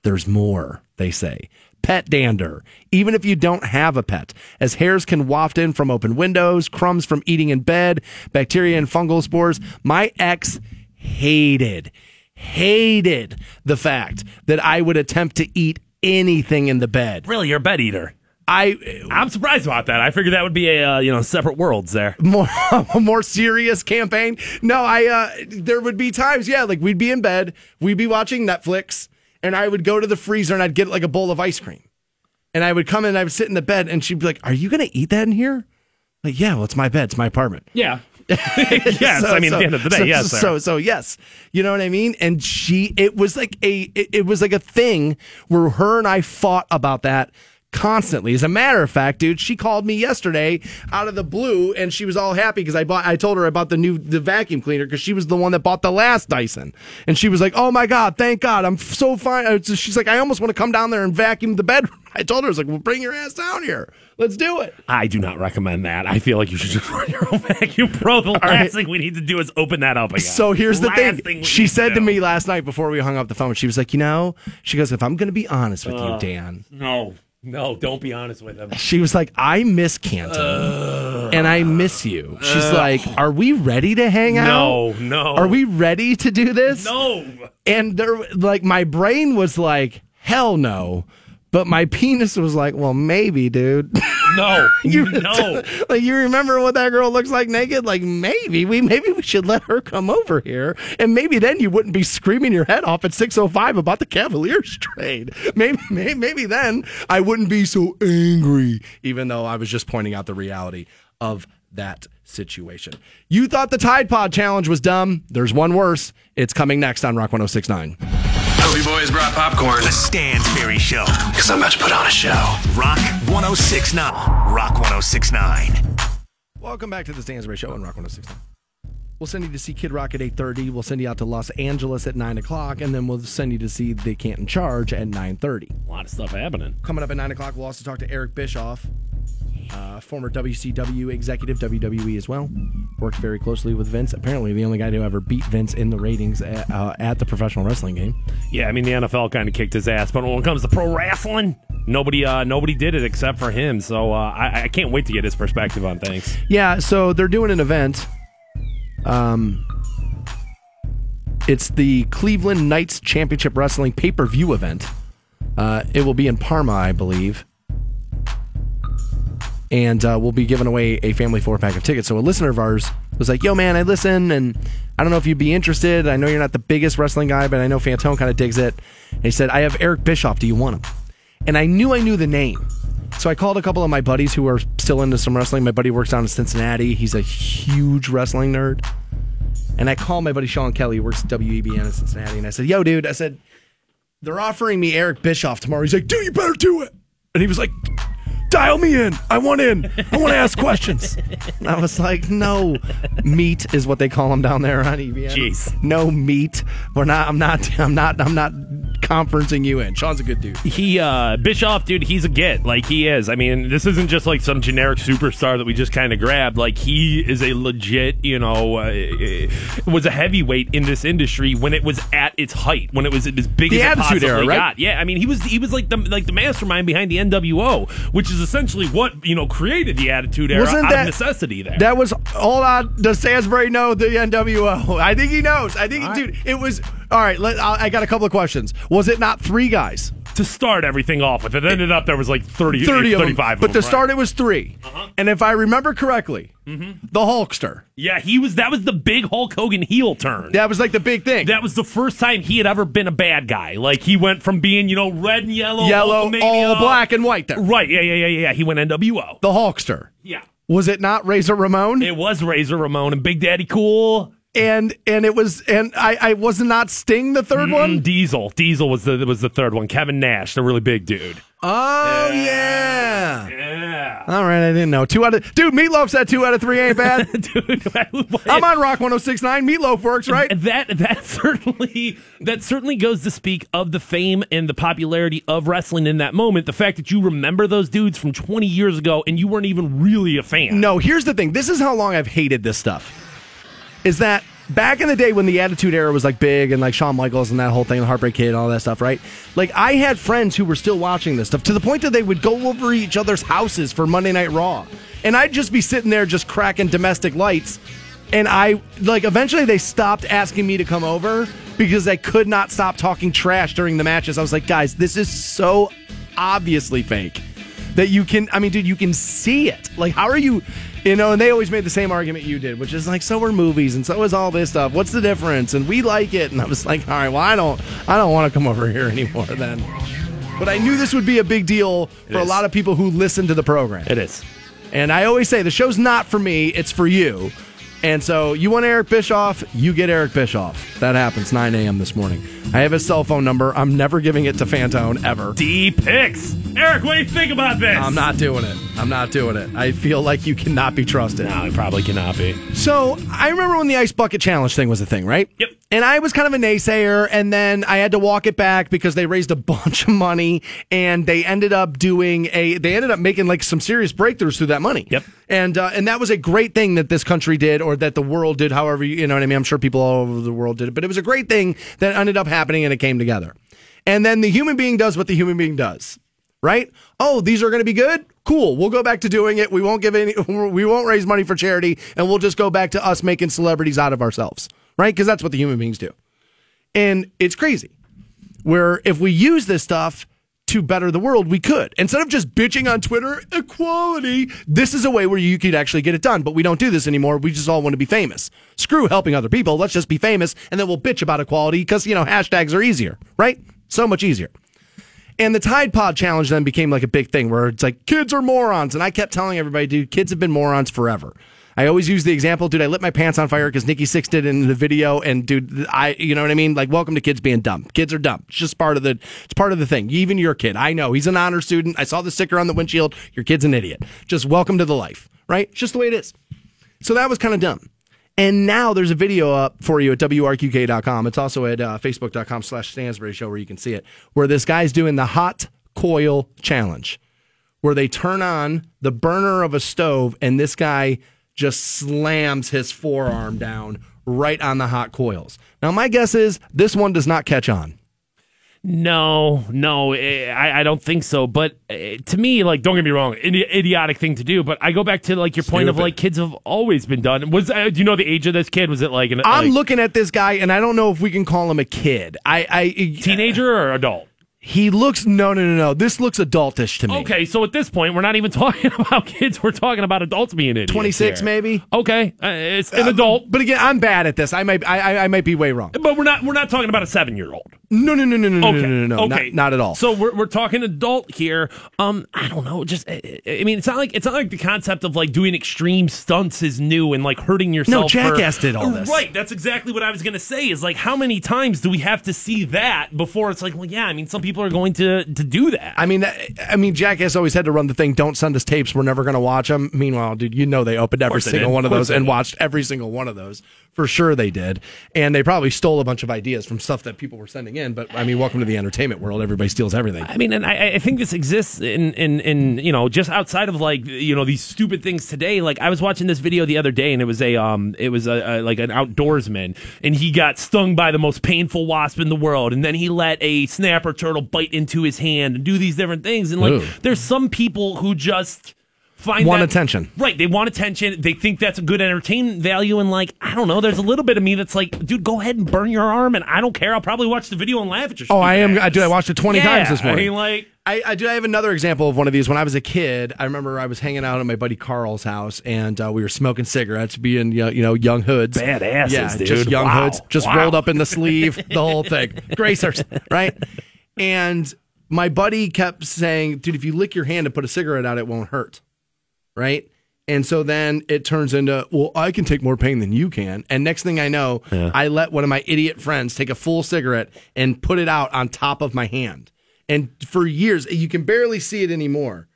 There's more, they say. Pet dander, even if you don't have a pet, as hairs can waft in from open windows, crumbs from eating in bed, bacteria and fungal spores. My ex hated, hated the fact that I would attempt to eat anything in the bed. Really, you're a bed eater. I I'm surprised about that. I figured that would be a uh, you know separate worlds there. more a more serious campaign. No, I uh there would be times, yeah, like we'd be in bed, we'd be watching Netflix, and I would go to the freezer and I'd get like a bowl of ice cream. And I would come in and I would sit in the bed and she'd be like, Are you gonna eat that in here? Like, yeah, well, it's my bed, it's my apartment. Yeah. yes, So- I mean so- at the end of the day, so, yes. So, so so yes, you know what I mean. And she, it was like a, it, it was like a thing where her and I fought about that constantly. As a matter of fact, dude, she called me yesterday out of the blue, and she was all happy because I bought. I told her I bought the new the vacuum cleaner because she was the one that bought the last Dyson, and she was like, "Oh my god, thank God, I'm so fine." Uh, She's like, "I almost want to come down there and vacuum the bedroom." I told her, "I was like, well, bring your ass down here. Let's do it." I do not recommend that. I feel like you should just run your own vacuum pro. The last right. thing we need to do is open that up again. So here's the thing. She said to do. me last night before we hung up the phone, she was like, you know, she goes, if I'm going to be honest with you, Dan, No. No, don't be honest with him. She was like, I miss Canton and I miss you. She's like, Are we ready to hang out? No, no. Are we ready to do this? No. And there, like, my brain was like, Hell no. But my penis was like, Well, maybe, dude. No, you no. like you remember what that girl looks like naked? Like maybe we maybe we should let her come over here, and maybe then you wouldn't be screaming your head off at six oh five about the Cavaliers trade. Maybe, maybe maybe then I wouldn't be so angry, even though I was just pointing out the reality of that situation. You thought the Tide Pod challenge was dumb. There's one worse. It's coming next on Rock 1069. Toby Boys brought popcorn. The Stansbury Show. Because I'm about to put on a show. Rock 1069. Rock 1069. Welcome back to the Stansbury Show on Rock 1069. We'll send you to see Kid Rock at 8.30. We'll send you out to Los Angeles at 9 o'clock, and then we'll send you to see The Canton Charge at 9.30. A lot of stuff happening. Coming up at 9 o'clock, we'll also talk to Eric Bischoff, uh, former WCW executive, WWE as well. Worked very closely with Vince. Apparently the only guy to ever beat Vince in the ratings at, uh, at the professional wrestling game. Yeah, I mean the NFL kind of kicked his ass, but when it comes to pro wrestling, nobody uh, nobody did it except for him. So uh, I, I can't wait to get his perspective on things. Yeah, so they're doing an event. Um, it's the Cleveland Knights Championship Wrestling pay per view event. Uh, it will be in Parma, I believe. And uh, we'll be giving away a family four pack of tickets. So a listener of ours was like, "Yo, man, I listen, and I don't know if you'd be interested. I know you're not the biggest wrestling guy, but I know Fantone kind of digs it." And he said, "I have Eric Bischoff. Do you want him?" And I knew I knew the name. So I called a couple of my buddies who are still into some wrestling. My buddy works down in Cincinnati. He's a huge wrestling nerd. And I called my buddy Sean Kelly, who works at WEBN in Cincinnati, and I said, Yo, dude, I said, they're offering me Eric Bischoff tomorrow. He's like, Dude, you better do it. And he was like, Dial me in. I want in. I want to ask questions. And I was like, No, meat is what they call him down there on EBN. Jeez. No meat. We're not, I'm not, I'm not, I'm not conferencing you in. Sean's a good dude. He uh Bischoff, dude, he's a get. Like he is. I mean, this isn't just like some generic superstar that we just kind of grabbed. Like he is a legit, you know, uh, was a heavyweight in this industry when it was at its height, when it was as big The as it Attitude possibly Era, right? got. Yeah, I mean, he was he was like the like the mastermind behind the NWO, which is essentially what you know created the Attitude Era Wasn't out that- of necessity. There, That was all on. Does Stansbury know the NWO? I think he knows. I think, dude, it was all right. Let, I I got a couple of questions. Was it not three guys? To start everything off with. It ended up there was like 30, 30 of them. 35 of But them, to right? start, it was 3 And if I remember correctly, Mm-hmm. the Hulkster. Yeah, he was. That was the big Hulk Hogan heel turn. That was like the big thing. That was the first time he had ever been a bad guy. Like he went from being, you know, red and yellow, Yellow, all black and white there. Right? Yeah, yeah, yeah, yeah. yeah. He went NWO. The Hulkster. Yeah, Was it not Razor Ramon? it was Razor Ramon and Big Daddy Cool. And and it was and I I was not Sting the 3rd one. Mm, Diesel. Diesel was the was the third one. Kevin Nash, the really big dude. Oh yeah. Yeah. All right, I didn't know. Two out of dude, Meatloaf said two out of three ain't bad. Dude, I'm on Rock 1069. Meatloaf works, right? That that certainly that certainly goes to speak of the fame and the popularity of wrestling in that moment. The fact that you remember those dudes from 20 years ago and you weren't even really a fan. No, here's the thing. This is how long I've hated this stuff. Is that back in the day when the Attitude Era was like big and like Shawn Michaels and that whole thing, the Heartbreak Kid, and all that stuff, right? Like I had friends who were still watching this stuff to the point that they would go over each other's houses for Monday Night Raw, and I'd just be sitting there just cracking domestic lights. And I like eventually they stopped asking me to come over because I could not stop talking trash during the matches. I was like, guys, this is so obviously fake that you can I mean, dude, you can see it. Like, how are you you know, and they always made the same argument you did, which is like, so are movies and so is all this stuff. What's the difference? And we like it. And I was like, all right, well, I don't I don't want to come over here anymore then. But I knew this would be a big deal for a lot of people who listen to the program. It is. And I always say the show's not for me, it's for you. And so you want Eric Bischoff, you get Eric Bischoff. That happens 9 a.m. this morning. I have his cell phone number. I'm never giving it to Fantone ever. D picks. Eric, what do you think about this? I'm not doing it. I'm not doing it. I feel like you cannot be trusted. No, he probably cannot be. So I remember when the ice bucket challenge thing was a thing, right? Yep. And I was kind of a naysayer, and then I had to walk it back because they raised a bunch of money, and they ended up doing a. They ended up making like some serious breakthroughs through that money. Yep. And uh, and that was a great thing that this country did, or that the world did. However, you know what I mean. I'm sure people all over the world did it, but it was a great thing that ended up happening, and it came together. And then the human being does what the human being does. right? Oh, these are going to be good. Cool. We'll go back to doing it. We won't give any. We won't raise money for charity, and we'll just go back to us making celebrities out of ourselves, right? Because that's what the human beings do, and it's crazy. Where if we use this stuff to better the world, we could. Instead of just bitching on Twitter, equality, this is a way where you could actually get it done. But we don't do this anymore. We just all want to be famous. Screw helping other people. Let's just be famous and then we'll bitch about equality because, you know, hashtags are easier, right? So much easier. And the Tide Pod challenge then became like a big thing where it's like kids are morons. And I kept telling everybody, dude, kids have been morons forever. I always use the example, dude. I lit my pants on fire because Nikki Sixx did in the video, and dude, I, you know what I mean. Like, welcome to kids being dumb. Kids are dumb. It's just part of the, it's part of the thing. Even your kid, I know he's an honor student. I saw the sticker on the windshield. Your kid's an idiot. Just welcome to the life, right? Just the way it is. So that was kind of dumb. And now there's a video up for you at WRQK.com. It's also at uh, Facebook.com slash Stansbury Show where you can see it, where this guy's doing the hot coil challenge, where they turn on the burner of a stove and this guy just slams his forearm down right on the hot coils. Now, my guess is this one does not catch on. No, no, eh, I, I don't think so. But uh, to me, like, don't get me wrong, idi- idiotic thing to do. But I go back to like your point of like kids have always been done. Was uh, do you know the age of this kid? Was it like an I'm like, looking at this guy, and I don't know if we can call him a kid. I, I teenager or adult? He looks no, no, no, no. This looks adultish to me. Okay, so at this point, we're not even talking about kids. We're talking about adults being idiots. 26 maybe. Okay, uh, it's an Uh, adult, But again, I'm bad at this. I might, I, I, I might be way wrong. but we're not. We're not talking about a seven year old. No, no, no, no, no, Okay. no, no, no, no, okay. not, not at all. So we're, we're talking adult here. Um, I don't know. Just I I mean, it's not like it's not like the concept of like doing extreme stunts is new and like hurting yourself. No, Jackass for- did all this. Right. That's exactly what I was gonna say. Is like how many times do we have to see that before it's like, well, yeah. I mean, some people are going to to do that. I mean, that, I mean, Jackass always had to run the thing. Don't send us tapes. We're never going to watch them. Meanwhile, dude, you know they opened every single did. one of Of those and did. watched every single one of those. For sure, they did, and they probably stole a bunch of ideas from stuff that people were sending in. But I mean, welcome to the entertainment world. Everybody steals everything. I mean, and I, I think this exists in, in, in, you know, just outside of like, you know, these stupid things today. Like I was watching this video the other day and it was a, um, it was a, a like an outdoorsman and he got stung by the most painful wasp in the world. And then he let a snapper turtle bite into his hand and do these different things. And like, Ooh. there's some people who just find Want that- attention. Right. They want attention. They think that's a good entertainment value. And like, I don't know, there's a little bit of me that's like, dude, go ahead and burn your arm. And I don't care. I'll probably watch the video and laugh at your Oh, I am. stupid I do. I watched it twenty Yeah, times this morning. I mean, like, I, I do. I have another example of one of these. When I was a kid, I remember I was hanging out at my buddy Carl's house, and uh, we were smoking cigarettes, being you know, you know young hoods, Badasses, yeah, dude. just young Wow. hoods, just Wow. rolled up in the sleeve, the whole thing, gracers, right? And my buddy kept saying, "Dude, if you lick your hand and put a cigarette out, it won't hurt." Right? And so then it turns into, well, I can take more pain than you can. And next thing I know, I let one of my idiot friends take a full cigarette and put it out on top of my hand. And for years, you can barely see it anymore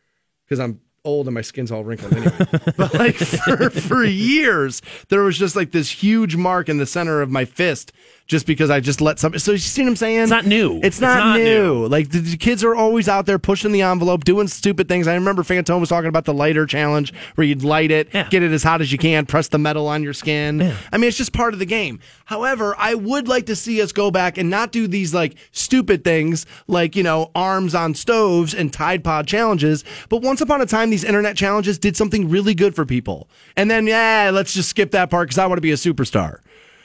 because I'm old and my skin's all wrinkled anyway. but like for, for years, there was just like this huge mark in the center of my fist just because I just let some. So you see what I'm saying? It's not new. It's not, not new. new. Like the, the kids are always out there pushing the envelope, doing stupid things. I remember Fantone was talking about the lighter challenge where you'd light it, get it as hot as you can, press the metal on your skin. I mean, it's just part of the game. However, I would like to see us go back and not do these like stupid things like, you know, arms on stoves and Tide Pod challenges. But once upon a time, these internet challenges did something really good for people. And then, yeah, let's just skip that part because I want to be a superstar.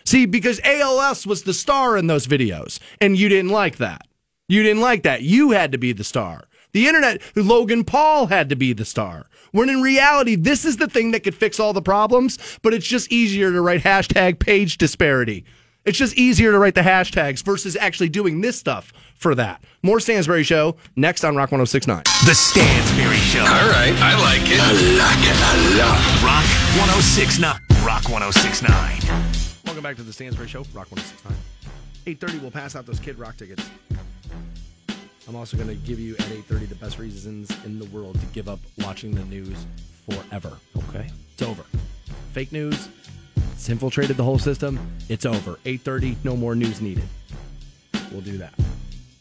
See, because ALS was the star in those videos, and you didn't like that. You didn't like that. You had to be the star. The internet, Logan Paul had to be the star. When in reality, this is the thing that could fix all the problems, but it's just easier to write hashtag page disparity. It's just easier to write the hashtags versus actually doing this stuff for that. More Stansbury Show next on Rock 1069. The Stansbury Show. All right, I like it. I like it a lot. Rock 1069. Rock 1069. Welcome back to the Stansbury Show, Rock 1069. 8.30, we'll pass out those Kid Rock tickets. I'm also going to give you at 8.30 the best reasons in the world to give up watching the news forever. Okay. It's over. Fake news, it's infiltrated the whole system. It's over. 8.30, no more news needed. We'll do that.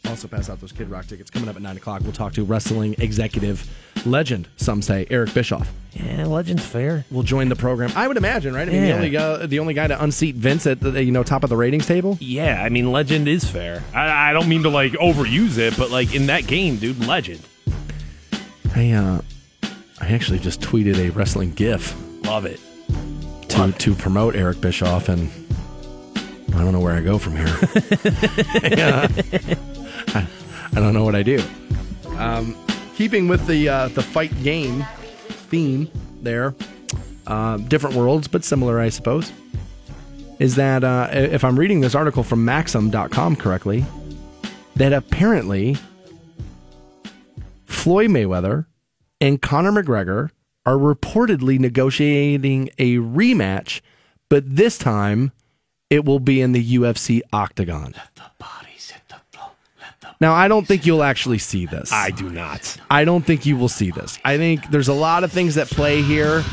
Also pass out those Kid Rock tickets. Coming up at 9 o'clock, we'll talk to wrestling executive legend, some say, Eric Bischoff. Yeah, Legend's fair. We'll join the program. I would imagine, right? I mean, the Yeah. only guy, the only guy to unseat Vince at the you know top of the ratings table. Yeah, I mean, Legend is fair. I, I don't mean to like overuse it, but like in that game, dude, Legend. I uh, I actually just tweeted a wrestling GIF. Love it. To to promote Eric Bischoff, and I don't know where I go from here. yeah. I, don't know what I do. Um, keeping with the uh, the fight game theme there, uh, different worlds but similar, I suppose. Is that uh, if I'm reading this article from Maxim.com correctly, that apparently Floyd Mayweather and Conor McGregor are reportedly negotiating a rematch, but this time it will be in the UFC octagon. Now, I don't think you'll actually see this. I do not. I don't think you will see this. I think there's a lot of things that play here.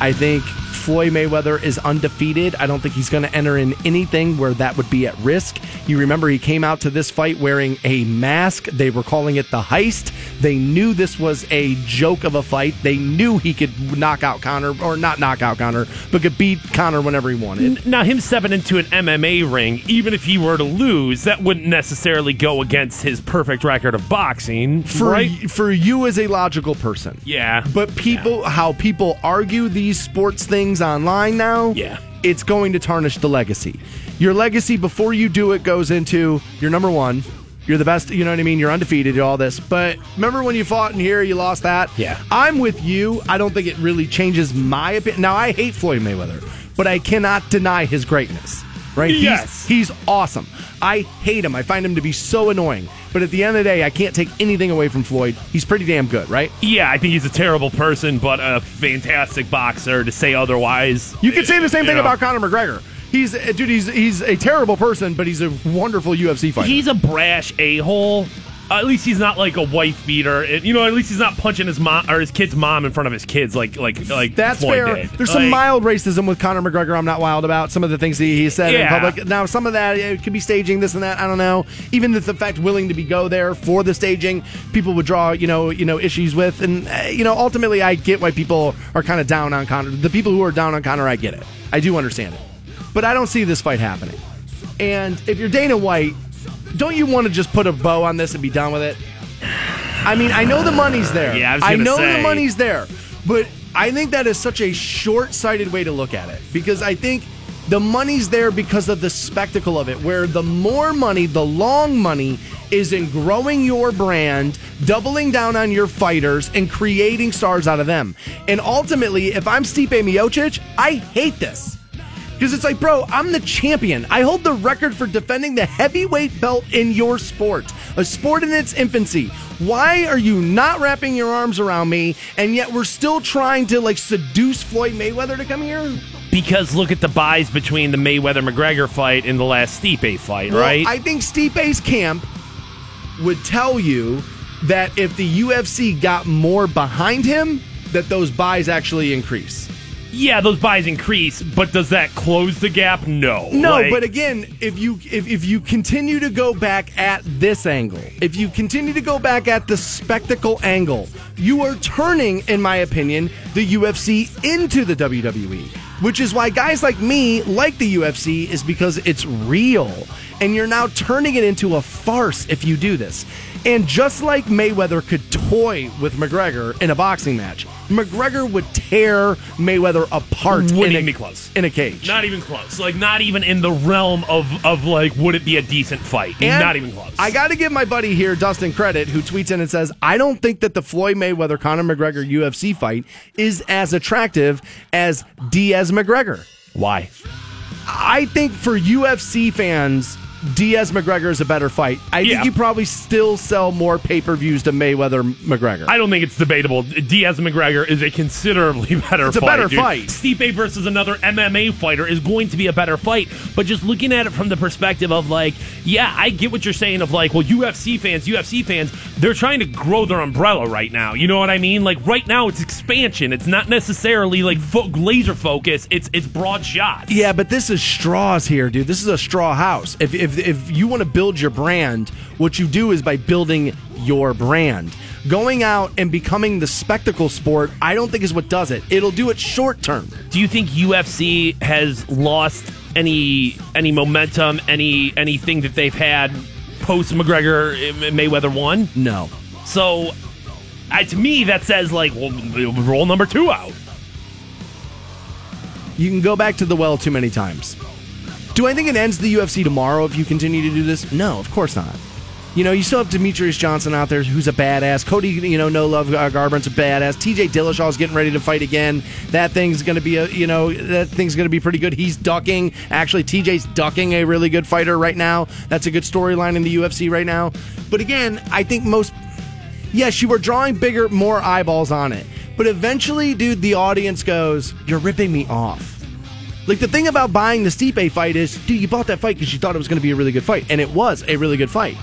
I think Floyd Mayweather is undefeated. I don't think he's going to enter in anything where that would be at risk. You remember he came out to this fight wearing a mask. They were calling it the heist. They knew this was a joke of a fight. They knew he could knock out Conor, or not knock out Conor, but could beat Conor whenever he wanted. Now, him stepping into an MMA ring, even if he were to lose, that wouldn't necessarily go against his perfect record of boxing, for right? for you as a logical person. Yeah. But people how people argue these sports things online now, Yeah. it's going to tarnish the legacy. Your legacy before you do it goes into you're number 1, you're the best, you know what I mean? You're undefeated, all this. But remember when you fought in here, you lost that? Yeah. I'm with you. I don't think it really changes my opinion. Now I hate Floyd Mayweather, but I cannot deny his greatness. Right? Yes. He's, he's awesome. I hate him. I find him to be so annoying. But at the end of the day, I can't take anything away from Floyd. He's pretty damn good, right? Yeah, I think he's a terrible person, but a fantastic boxer. To say otherwise, You could say the same thing know. about Conor McGregor. He's dude. He's he's a terrible person, but he's a wonderful UFC fighter. He's a brash a hole. At least he's not like a wife beater. It- you know, at least he's not punching his mom or his kid's mom in front of his kids like like like That's Floyd fair. did. There's some mild racism with Conor McGregor. I'm not wild about some of the things he, he said in public. Now, some of that it could be staging, this and that. I don't know. Even the, the fact willing to be go there for the staging, people would draw you know you know issues with, and uh, you know ultimately I get why people are kind of down on Conor. The people who are down on Conor, I get it. I do understand it, but I don't see this fight happening. And if you're Dana White, don't you want to just put a bow on this and be done with it? I mean, I know the money's there. Yeah, I was I know say. the money's there, but I think that is such a short-sighted way to look at it because I think the money's there because of the spectacle of it. Where the more money, the long money, is in growing your brand, doubling down on your fighters, and creating stars out of them. And ultimately, if I'm Stipe Miocic, I hate this. Because it's like, bro, I'm the champion. I hold the record for defending the heavyweight belt in your sport, a sport in its infancy. Why are you not wrapping your arms around me, and yet we're still trying to like seduce Floyd Mayweather to come here? because look at the buys between the Mayweather McGregor fight and the last Stipe fight, Well, right? I think Stipe's camp would tell you that if the UFC got more behind him, that those buys actually increase. Yeah, those buys increase, but does that close the gap? No. No, Like, but again, if you if, if you continue to go back at this angle, if you continue to go back at the spectacle angle, you are turning, in my opinion, the UFC into the WWE. Which is why guys like me like the UFC is because it's real. And you're now turning it into a farce if you do this. And just like Mayweather could toy with McGregor in a boxing match, McGregor would tear Mayweather apart Wouldn't in, a, close. in a cage. Not even close. Like not even in the realm of of like would it be a decent fight? And not even close. I got to give my buddy here, Dustin, credit, who tweets in and says, I don't think that the Floyd Mayweather Conor McGregor UFC fight is as attractive as Diaz McGregor. Why? I think for UFC fans, Diaz McGregor is a better fight. I Yeah. think you probably still sell more pay per views to Mayweather McGregor. I don't think it's debatable. Diaz McGregor is a considerably better It's a fight. better dude. fight. Stipe versus another MMA fighter is going to be a better fight. But just looking at it from the perspective of like, yeah, I get what you're saying of like, well, UFC fans, UFC fans, they're trying to grow their umbrella right now. You know what I mean? Like right now, it's expansion. It's not necessarily like fo- laser focus. It's it's broad shots. Yeah, but this is straws here, dude. This is a straw house. If if if you want to build your brand, what you do is by building your brand. Going out and becoming the spectacle sport, I don't think is what does it. It'll do it short term. Do you think UFC has lost any any momentum, any anything that they've had post McGregor uh, Mayweather one? No. So I, to me, that says like, well, roll number two out. You can go back to the well too many times. Do I think it ends the UFC tomorrow if you continue to do this? No, of course not. You know, you still have Demetrious Johnson out there, who's a badass. Cody, you know, no love uh, a badass. T.J. Dillashaw's getting ready to fight again. That thing's going to be a, you know, that thing's going to be pretty good. He's ducking. Actually, T.J.'s ducking a really good fighter right now. That's a good storyline in the UFC right now. But again, I think most, yes, you were drawing bigger, more eyeballs on it. But eventually, dude, the audience goes, "You're ripping me off." Like the thing about buying the Stipe fight is, dude, you bought that fight because you thought it was going to be a really good fight, and it was a really good fight.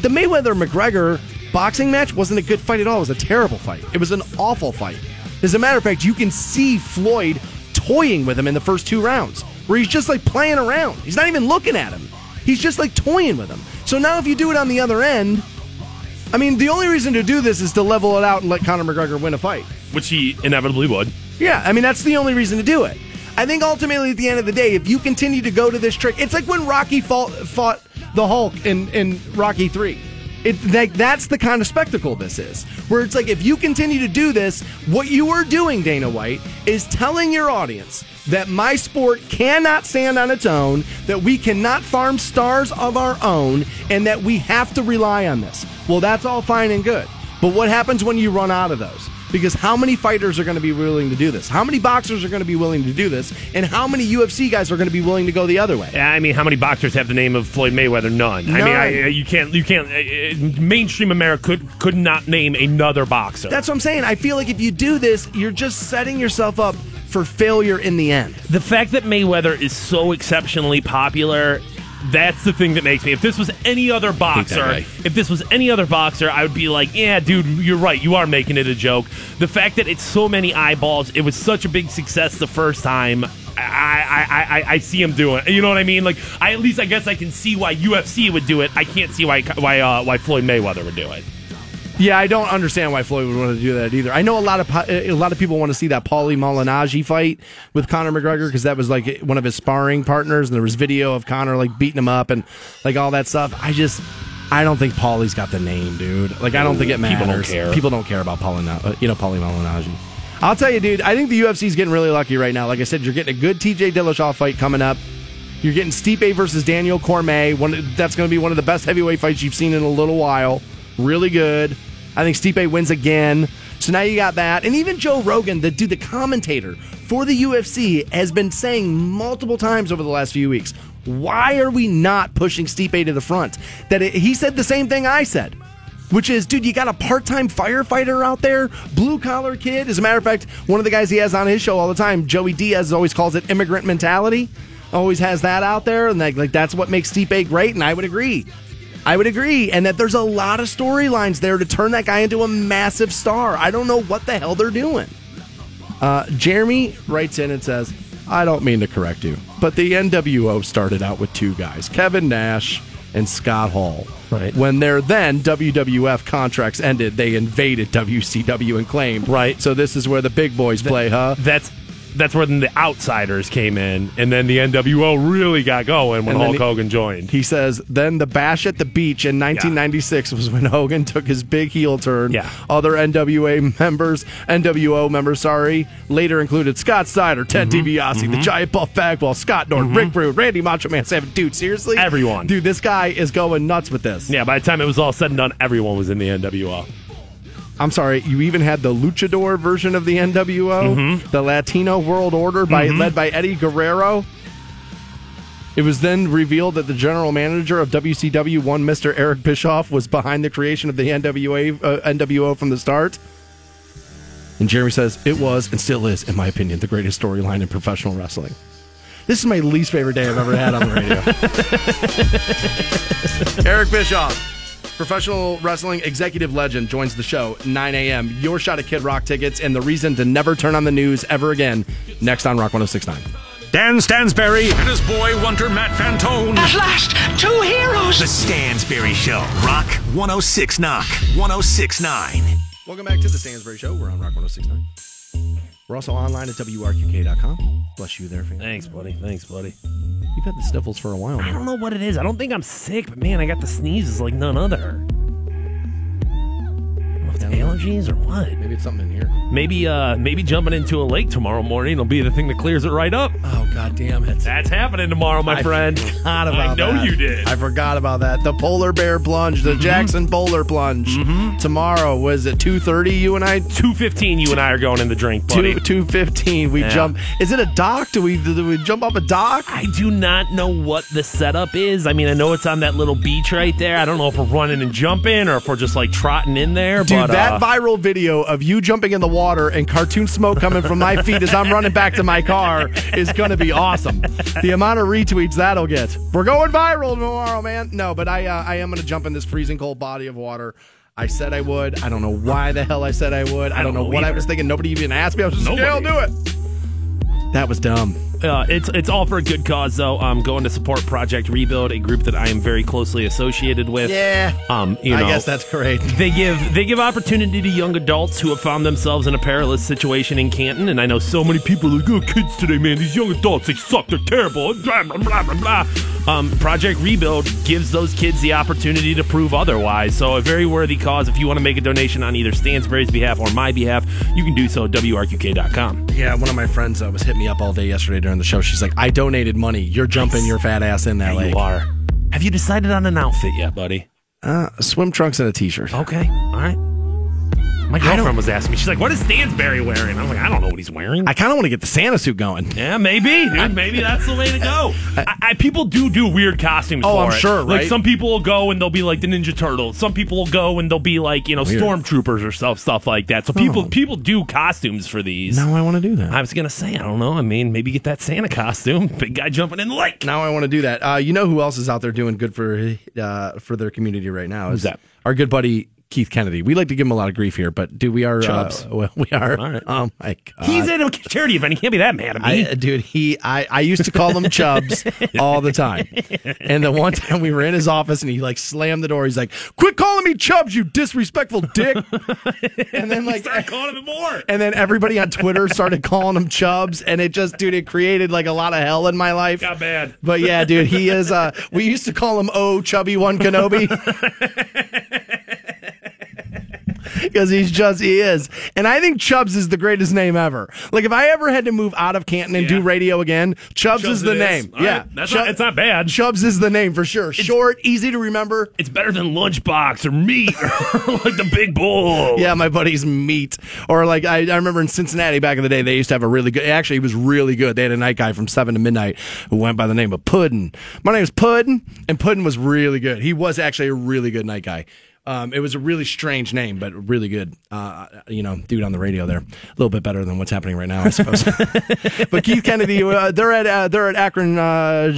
The Mayweather McGregor boxing match wasn't a good fight at all. It was a terrible fight. It was an awful fight. As a matter of fact, you can see Floyd toying with him in the first two rounds, where he's just like playing around. He's not even looking at him. He's just like toying with him. So now, if you do it on the other end, I mean, the only reason to do this is to level it out and let Conor McGregor win a fight. Which he inevitably would. Yeah, I mean, that's the only reason to do it. I think ultimately, at the end of the day, if you continue to go to this trick, it's like when Rocky fought, fought the Hulk in, in Rocky 3. It, like, that's the kind of spectacle this is. Where it's like, if you continue to do this, what you are doing, Dana White, is telling your audience that my sport cannot stand on its own, that we cannot farm stars of our own, and that we have to rely on this. Well, that's all fine and good. But what happens when you run out of those? Because how many fighters are going to be willing to do this? How many boxers are going to be willing to do this? And how many UFC guys are going to be willing to go the other way? I mean, how many boxers have the name of Floyd Mayweather? None. I mean, I, you can't. You can't. Uh, uh, mainstream America could could not name another boxer. That's what I'm saying. I feel like if you do this, you're just setting yourself up for failure in the end. the fact that Mayweather is so exceptionally popular. That's the thing that makes me. If this was any other boxer, if this was any other boxer, I would be like, yeah, dude, you're right. You are making it a joke. The fact that it's so many eyeballs, it was such a big success the first time. I, I, I, I see him doing. it. You know what I mean? Like, I at least I guess I can see why UFC would do it. I can't see why why uh, why Floyd Mayweather would do it. Yeah, I don't understand why Floyd would want to do that either. I know a lot of a lot of people want to see that Paulie Malignaggi fight with Conor McGregor because that was like one of his sparring partners, and there was video of Conor like beating him up and like all that stuff. I just. I don't think Paulie's got the name, dude. Like, I don't think it matters. People don't care. People don't care about Paulie, uh, you know, Paulie Malignaggi. I'll tell you, dude. I think the UFC's getting really lucky right now. Like I said, you're getting a good TJ Dillashaw fight coming up. You're getting Stipe versus Daniel Cormier. One that's going to be one of the best heavyweight fights you've seen in a little while. Really good. I think Stipe wins again. So now you got that, and even Joe Rogan, the dude, the commentator for the UFC, has been saying multiple times over the last few weeks, why are we not pushing Stipe to the front? That it, he said the same thing I said. Which is, dude, you got a part time firefighter out there, blue collar kid. As a matter of fact, one of the guys he has on his show all the time, Joey Diaz, always calls it immigrant mentality. Always has that out there, and like, like that's what makes Stipe great. And I would agree. I would agree, and that there's a lot of storylines there to turn that guy into a massive star. I don't know what the hell they're doing. Uh, Jeremy writes in and says, I don't mean to correct you, but the NWO started out with two guys, Kevin Nash and Scott Hall. Right. When their then WWF contracts ended, they invaded WCW and claimed. Right. So this is where the big boys play, huh? That's that's when the outsiders came in, and then the NWO really got going when Hulk he- Hogan joined. He says, then the bash at the beach in 1996 was when Hogan took his big heel turn. Yeah. Other NWA members, NWO members, sorry, later included Scott Steiner, Ted Mm-hmm. DiBiase, the Giant Buff Bagwell, Scott Norton, Rick Rude, Randy Macho Man Savage. Dude, seriously? Everyone. Dude, this guy is going nuts with this. Yeah, by the time it was all said and done, everyone was in the NWO. I'm sorry, you even had the luchador version of the NWO, Mhm. the Latino World Order by Mhm. led by Eddie Guerrero. It was then revealed that the general manager of WCW, one Mr. Eric Bischoff, was behind the creation of the NWA uh, NWO from the start. And Jeremy says it was and still is, in my opinion, the greatest storyline in professional wrestling. This is my least favorite day I've ever had on the radio. Eric Bischoff. Professional wrestling executive legend joins the show 9 a.m. Your shot at Kid Rock tickets and the reason to never turn on the news ever again. Next on Rock 1069. Dan Stansbury and his boy Wonder Matt Fantone. At last, two heroes. The Stansbury Show. Rock 106 Knock 1069. Welcome back to the Stansbury Show. We're on Rock 1069. We're also online at WRQK.com. Bless you there, fan. Thanks, buddy. Thanks, buddy. You've had the sniffles for a while I now. don't know what it is. I don't think I'm sick, but man, I got the sneezes like none other. I don't know if it's allergies or what? Maybe it's something in here. Maybe uh maybe jumping into a lake tomorrow morning will be the thing that clears it right up. Oh god damn it. That's happening tomorrow, my I friend. forgot about I know that. you did. I forgot about that. The polar bear plunge, the Jackson polar plunge. Tomorrow was it two thirty? You and I Two fifteen. You and I are going in the drink, buddy. two two fifteen. We Yeah. jump. Is it a dock? Do we do we jump off a dock? I do not know what the setup is. I mean, I know it's on that little beach right there. I don't know if we're running and jumping or if we're just like trotting in there. Dude, but, that uh, viral video of you jumping in the water and cartoon smoke coming from my feet as I'm running back to my car is going to be awesome. The amount of retweets that'll get. We're going viral tomorrow, man. No, but I uh, I am going to jump in this freezing cold body of water. I said I would. I don't know why the hell I said I would. I, don't, know, what I was thinking. Nobody even asked me. I was just like, yeah, I'll do it. That was dumb. Uh, it's it's all for a good cause, though. I'm going to support Project Rebuild, a group that I am very closely associated with. Yeah. Um, you I guess that's great. They give they give opportunity to young adults who have found themselves in a perilous situation in Canton, and I know so many people are like, oh, kids today, man, these young adults, they suck, they're terrible, blah blah blah blah blah. Um, Project Rebuild gives those kids the opportunity to prove otherwise. So a very worthy cause. If you want to make a donation on either Stansbury's behalf or my behalf, you can do so at wrqk.com. Yeah, one of my friends uh, was hitting me up all day yesterday during the show. She's like, I donated money. You're jumping your fat ass in that There lake. you are. Have you decided on an outfit yet, buddy? Uh, swim trunks and a t-shirt. Okay, all right. My girlfriend was asking me. She's like, "What is Stansbury wearing?" I'm like, "I don't know what he's wearing." I kind of want to get the Santa suit going. Yeah, maybe, dude. Maybe that's the way to go. I, I, people do do weird costumes. Oh, for I'm it. sure, Like right? some people will go and they'll be like the Ninja Turtles. Some people will go and they'll be like you know Weird. stormtroopers or stuff stuff like that. So people Oh. people do costumes for these. Now I want to do that. I was gonna say, I don't know. I mean, maybe get that Santa costume. Big guy jumping in the lake. Now I want to do that. Uh, you know who else is out there doing good for uh, for their community right now? Who's that? Our good buddy Keith Kennedy. We like to give him a lot of grief here, but dude, we are. Chubbs. Uh, well, we are. All right. Oh my god. He's in a charity event. He can't be that mad at me. I, dude, he, I, I used to call him Chubbs all the time. And the one time we were in his office and he like slammed the door. He's like, "Quit calling me Chubbs, you disrespectful dick!" And then like, Start calling him more. and then everybody on Twitter started calling him Chubbs, and it just, dude, it created like a lot of hell in my life. Got bad. But yeah, dude, he is. uh We used to call him Oh Chubby One Kenobi. Because he's just he is, and I think Chubbs is the greatest name ever. Like if I ever had to move out of Canton and do radio again, Chubbs, Chubbs is the name. All yeah, right. That's Chub- not, it's not bad. Chubbs is the name for sure. Short, easy to remember. It's better than lunchbox or meat or like the big bull. Yeah, my buddy's meat. Or like I, I remember in Cincinnati back in the day, they used to have a really good. Actually, he was really good. They had a night guy from seven to midnight who went by the name of Puddin. My name is Puddin, and Puddin was really good. He was actually a really good night guy. Um, it was a really strange name, but really good. Uh, you know, dude on the radio there, a little bit better than what's happening right now, I suppose. but Keith Kennedy, uh, they're at uh, they're at Akron. Uh,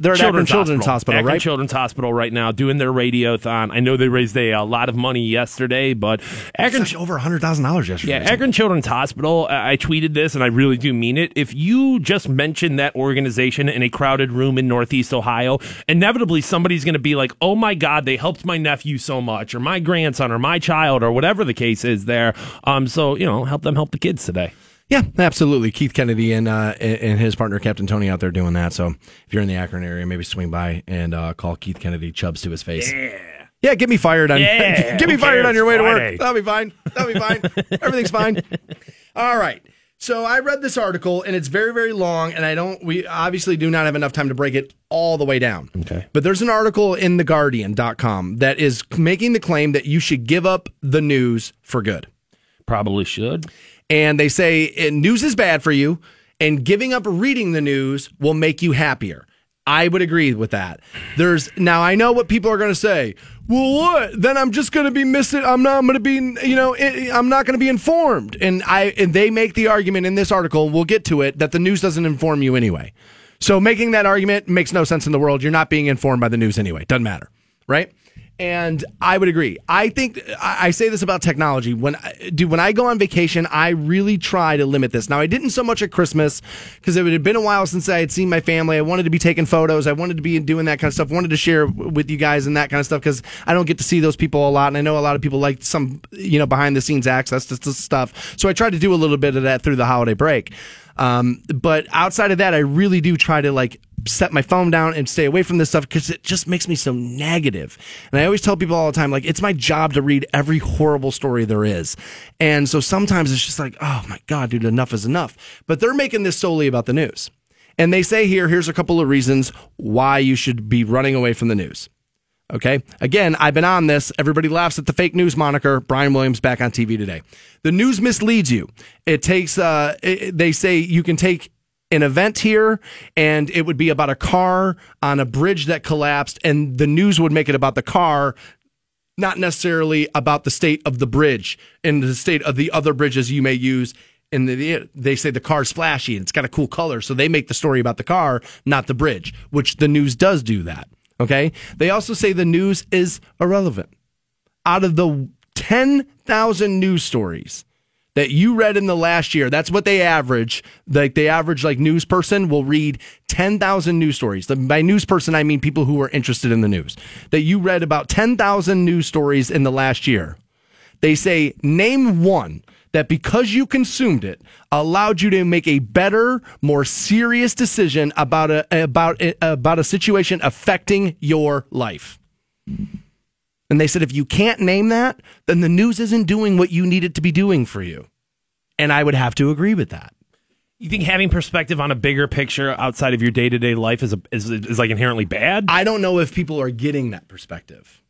they're at Akron Children's Hospital, Akron right? Children's Hospital right now doing their radiothon. I know they raised a, a lot of money yesterday, but Akron It's like over hundred thousand dollars yesterday. Yeah, Akron Children's Hospital. I I tweeted this, and I really do mean it. If you just mention that organization in a crowded room in Northeast Ohio, inevitably somebody's going to be like, "Oh my God, they helped my nephew so much, or my grandson, or my child, or whatever the case is." There, um, so you know, help them help the kids today. Yeah, absolutely. Keith Kennedy and uh, and his partner Captain Tony out there doing that. So if you're in the Akron area, maybe swing by and uh, call Keith Kennedy Chubs to his face. Yeah. Yeah, get me fired on. Yeah, get me fired on your way to work. That'll be fine. That'll be fine. Everything's fine. All right. So I read this article and it's very very long and I don't we obviously do not have enough time to break it all the way down. Okay. But there's an article in theguardian.com that is making the claim that you should give up the news for good. Probably should. And they say eh, news is bad for you and giving up reading the news will make you happier. I would agree with that. There's now I know what people are going to say. Well, what? Then I'm just going to be missing. I'm not. Going to be. You know. I'm not going to be informed. And I. And they make the argument in this article. We'll get to it. That the news doesn't inform you anyway. So making that argument makes no sense in the world. You're not being informed by the news anyway. Doesn't matter, right? And I would agree. I think I say this about technology. When dude, when I go on vacation, I really try to limit this. Now, I didn't so much at Christmas because it had been a while since I had seen my family. I wanted to be taking photos. I wanted to be doing that kind of stuff. Wanted to share with you guys and that kind of stuff because I don't get to see those people a lot. And I know a lot of people like some, you know, behind the scenes access to, to stuff. So I tried to do a little bit of that through the holiday break. Um, but outside of that, I really do try to like set my phone down and stay away from this stuff because it just makes me so negative. And I always tell people all the time, like, it's my job to read every horrible story there is. And so sometimes it's just like, oh my God, dude, enough is enough. But they're making this solely about the news. And they say here, here's a couple of reasons why you should be running away from the news. Okay. Again, I've been on this. Everybody laughs at the fake news moniker. Brian Williams back on TV today. The news misleads you. It takes, uh, it, they say you can take an event here and it would be about a car on a bridge that collapsed and the news would make it about the car not necessarily about the state of the bridge and the state of the other bridges you may use. And the, they say the car's flashy and it's got a cool color so they make the story about the car not the bridge which the news does do that okay? They also say the news is irrelevant. Out of the 10,000 news stories that you read in the last year. That's what they average. Like the average like news person will read 10,000 news stories. The, By news person, I mean people who are interested in the news. That you read about 10,000 news stories in the last year. They say, name one that because you consumed it allowed you to make a better, more serious decision about a about about a situation affecting your life. And they said, if you can't name that, then the news isn't doing what you need it to be doing for you. And I would have to agree with that. You think having perspective on a bigger picture outside of your day to day life is, a, is is like inherently bad? I don't know if people are getting that perspective.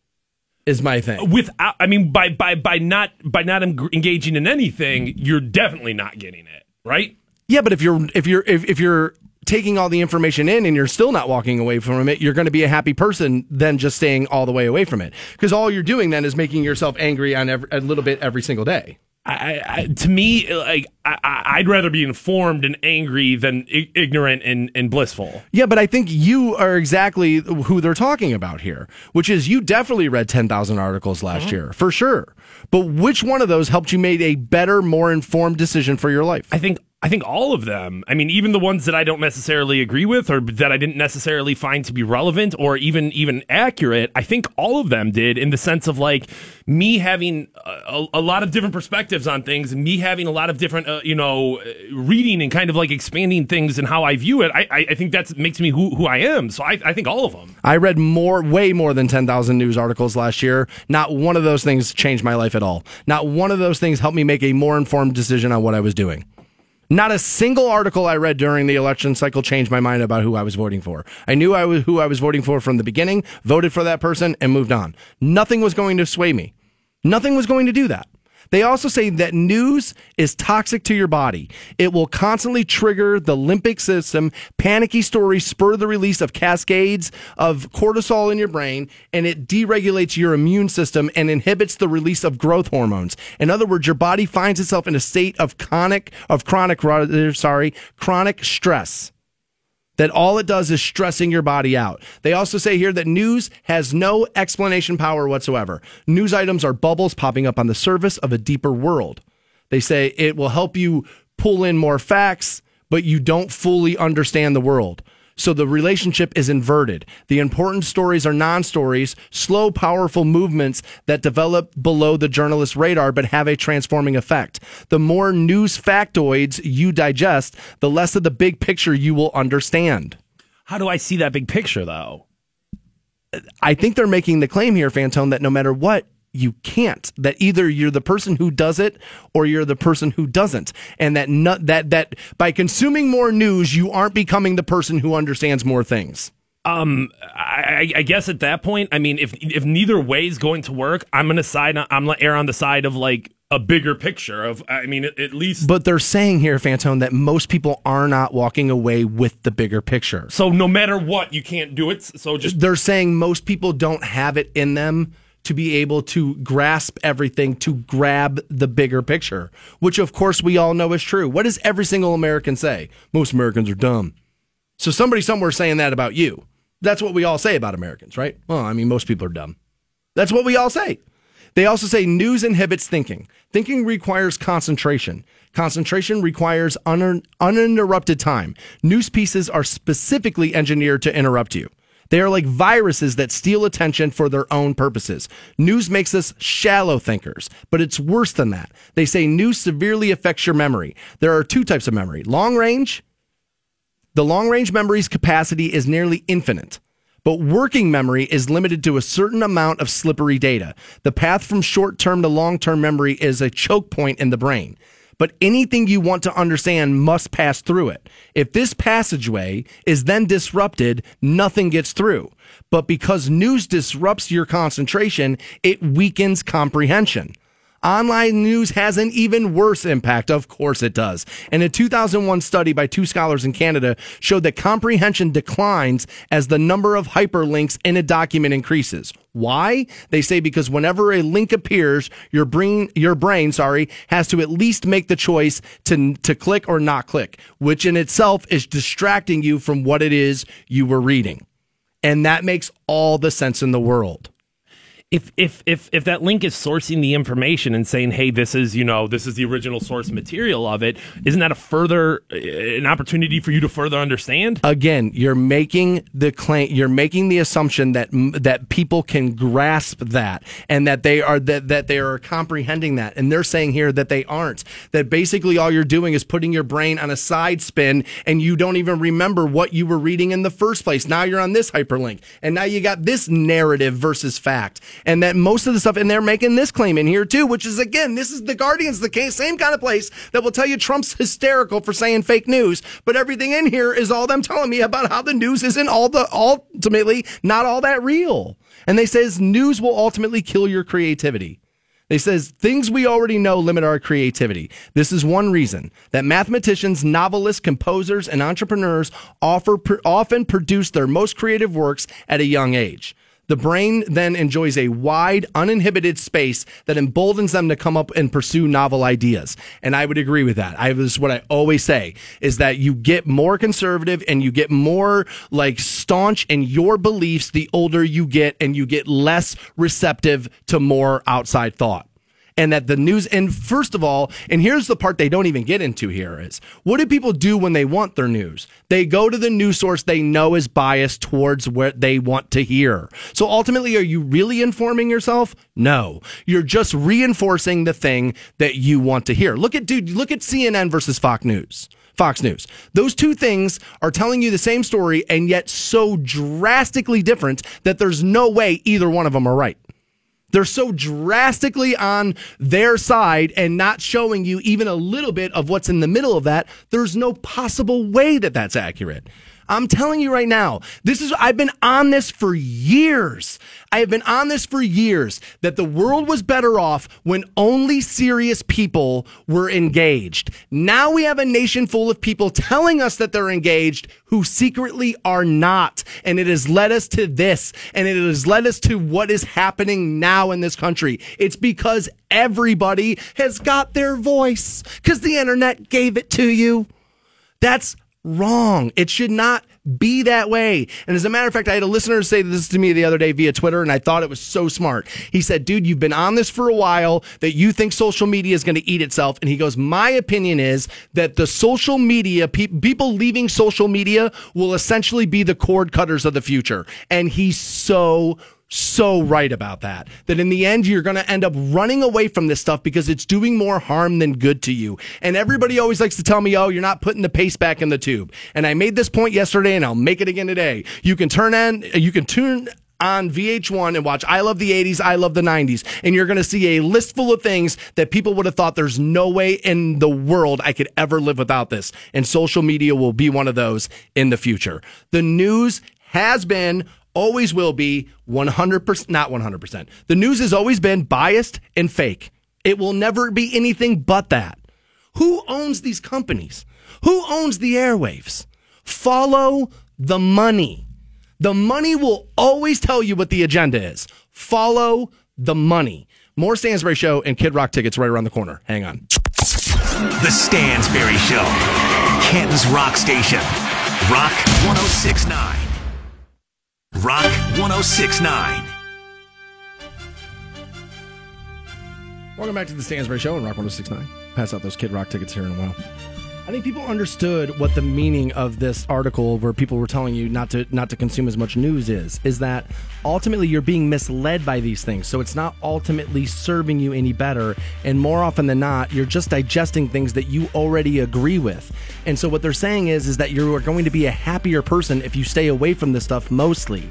Is my thing. Without, I mean, by by by not by not engaging in anything, you're definitely not getting it, right? Yeah, but if you're if you're if, if you're taking all the information in and you're still not walking away from it, you're going to be a happy person than just staying all the way away from it. Because all you're doing then is making yourself angry on every, a little bit every single day. I, I, to me, like I, would rather be informed and angry than I- ignorant and, and blissful. Yeah, but I think you are exactly who they're talking about here, which is you definitely read ten thousand articles last mm-hmm. year for sure. But which one of those helped you make a better, more informed decision for your life? I think I think all of them. I mean, even the ones that I don't necessarily agree with, or that I didn't necessarily find to be relevant or even even accurate. I think all of them did, in the sense of like me having a, a lot of different perspectives on things, and me having a lot of different, uh, you know, reading and kind of like expanding things and how I view it. I, I think that makes me who who I am. So I, I think all of them. I read more, way more than ten thousand news articles last year. Not one of those things changed my life at all. Not one of those things helped me make a more informed decision on what I was doing. Not a single article I read during the election cycle changed my mind about who I was voting for. I knew I was who I was voting for from the beginning, voted for that person, and moved on. Nothing was going to sway me. Nothing was going to do that. They also say that news is toxic to your body. It will constantly trigger the limbic system. Panicky stories spur the release of cascades of cortisol in your brain, and it deregulates your immune system and inhibits the release of growth hormones. In other words, your body finds itself in a state of chronic, of chronic, sorry, chronic stress that all it does is stressing your body out. They also say here that news has no explanation power whatsoever. News items are bubbles popping up on the surface of a deeper world. They say it will help you pull in more facts, but you don't fully understand the world. So the relationship is inverted. The important stories are non stories, slow, powerful movements that develop below the journalist's radar but have a transforming effect. The more news factoids you digest, the less of the big picture you will understand. How do I see that big picture, though? I think they're making the claim here, Fantone, that no matter what, you can't that either you're the person who does it or you're the person who doesn't and that not, that that by consuming more news you aren't becoming the person who understands more things um, I, I, guess at that point, I mean, if if neither way is going to work, I'm gonna side. I'm gonna err on the side of like a bigger picture of. I mean, at, at least. But they're saying here, Fantone, that most people are not walking away with the bigger picture. So no matter what, you can't do it. So just they're saying most people don't have it in them to be able to grasp everything, to grab the bigger picture, which of course we all know is true. What does every single American say? Most Americans are dumb. So somebody somewhere saying that about you. That's what we all say about Americans, right? Well, I mean, most people are dumb. That's what we all say. They also say news inhibits thinking. Thinking requires concentration. Concentration requires un- uninterrupted time. News pieces are specifically engineered to interrupt you. They are like viruses that steal attention for their own purposes. News makes us shallow thinkers, but it's worse than that. They say news severely affects your memory. There are two types of memory long range The long range memory's capacity is nearly infinite. But working memory is limited to a certain amount of slippery data. The path from short term to long term memory is a choke point in the brain. But anything you want to understand must pass through it. If this passageway is then disrupted, nothing gets through. But because news disrupts your concentration, it weakens comprehension. Online news has an even worse impact. Of course it does. And a 2001 study by two scholars in Canada showed that comprehension declines as the number of hyperlinks in a document increases. Why? They say because whenever a link appears, your brain, your brain, sorry, has to at least make the choice to, to click or not click, which in itself is distracting you from what it is you were reading. And that makes all the sense in the world if if if if that link is sourcing the information and saying, "Hey, this is you know this is the original source material of it," isn't that a further uh, an opportunity for you to further understand? Again, you're making the claim, you're making the assumption that that people can grasp that and that they are that that they are comprehending that, and they're saying here that they aren't. That basically all you're doing is putting your brain on a side spin, and you don't even remember what you were reading in the first place. Now you're on this hyperlink, and now you got this narrative versus fact and that most of the stuff, and they're making this claim in here too, which is again, this is the Guardian's the case, same kind of place that will tell you Trump's hysterical for saying fake news, but everything in here is all them telling me about how the news isn't all the ultimately not all that real. And they says news will ultimately kill your creativity. They says things we already know limit our creativity. This is one reason that mathematicians, novelists, composers, and entrepreneurs offer, often produce their most creative works at a young age. The brain then enjoys a wide, uninhibited space that emboldens them to come up and pursue novel ideas. And I would agree with that. I is what I always say is that you get more conservative and you get more like staunch in your beliefs the older you get and you get less receptive to more outside thought and that the news and first of all and here's the part they don't even get into here is what do people do when they want their news? They go to the news source they know is biased towards what they want to hear. So ultimately are you really informing yourself? No. You're just reinforcing the thing that you want to hear. Look at dude look at cnn versus fox news. Fox News. Those two things are telling you the same story and yet so drastically different that there's no way either one of them are right. They're so drastically on their side and not showing you even a little bit of what's in the middle of that. There's no possible way that that's accurate. I'm telling you right now, this is, I've been on this for years. I have been on this for years that the world was better off when only serious people were engaged. Now we have a nation full of people telling us that they're engaged who secretly are not. And it has led us to this. And it has led us to what is happening now in this country. It's because everybody has got their voice because the internet gave it to you. That's wrong. It should not be that way. And as a matter of fact, I had a listener say this to me the other day via Twitter, and I thought it was so smart. He said, Dude, you've been on this for a while that you think social media is going to eat itself. And he goes, My opinion is that the social media, pe- people leaving social media will essentially be the cord cutters of the future. And he's so so right about that. That in the end, you're going to end up running away from this stuff because it's doing more harm than good to you. And everybody always likes to tell me, oh, you're not putting the paste back in the tube. And I made this point yesterday and I'll make it again today. You can turn on, you can tune on VH1 and watch I Love the 80s, I Love the 90s, and you're going to see a list full of things that people would have thought there's no way in the world I could ever live without this. And social media will be one of those in the future. The news has been always will be 100%, not 100%. The news has always been biased and fake. It will never be anything but that. Who owns these companies? Who owns the airwaves? Follow the money. The money will always tell you what the agenda is. Follow the money. More Stansbury Show and Kid Rock tickets right around the corner. Hang on. The Stansbury Show, Ken's Rock Station, Rock 1069. Rock 1069. Welcome back to the Stansbury Show on Rock 1069. Pass out those Kid Rock tickets here in a while. I think people understood what the meaning of this article where people were telling you not to not to consume as much news is is that ultimately you're being misled by these things. So it's not ultimately serving you any better and more often than not you're just digesting things that you already agree with. And so what they're saying is is that you are going to be a happier person if you stay away from this stuff mostly.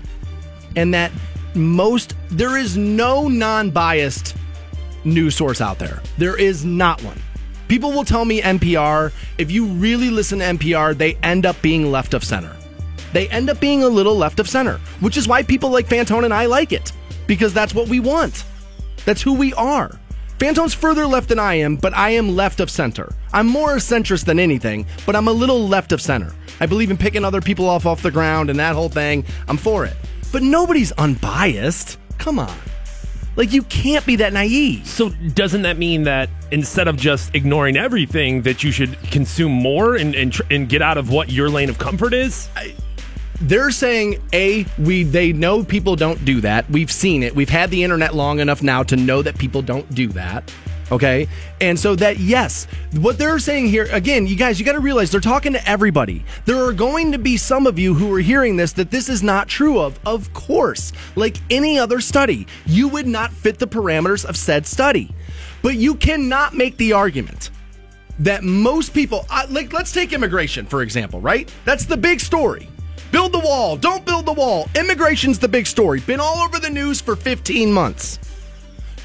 And that most there is no non-biased news source out there. There is not one. People will tell me NPR, if you really listen to NPR, they end up being left of center. They end up being a little left of center, which is why people like Fantone and I like it, because that's what we want. That's who we are. Fantone's further left than I am, but I am left of center. I'm more centrist than anything, but I'm a little left of center. I believe in picking other people off off the ground and that whole thing. I'm for it. But nobody's unbiased. Come on. Like you can't be that naive. So doesn't that mean that instead of just ignoring everything, that you should consume more and and, tr- and get out of what your lane of comfort is? They're saying a we they know people don't do that. We've seen it. We've had the internet long enough now to know that people don't do that. Okay. And so that, yes, what they're saying here, again, you guys, you got to realize they're talking to everybody. There are going to be some of you who are hearing this that this is not true of. Of course, like any other study, you would not fit the parameters of said study. But you cannot make the argument that most people, like, let's take immigration, for example, right? That's the big story. Build the wall, don't build the wall. Immigration's the big story. Been all over the news for 15 months.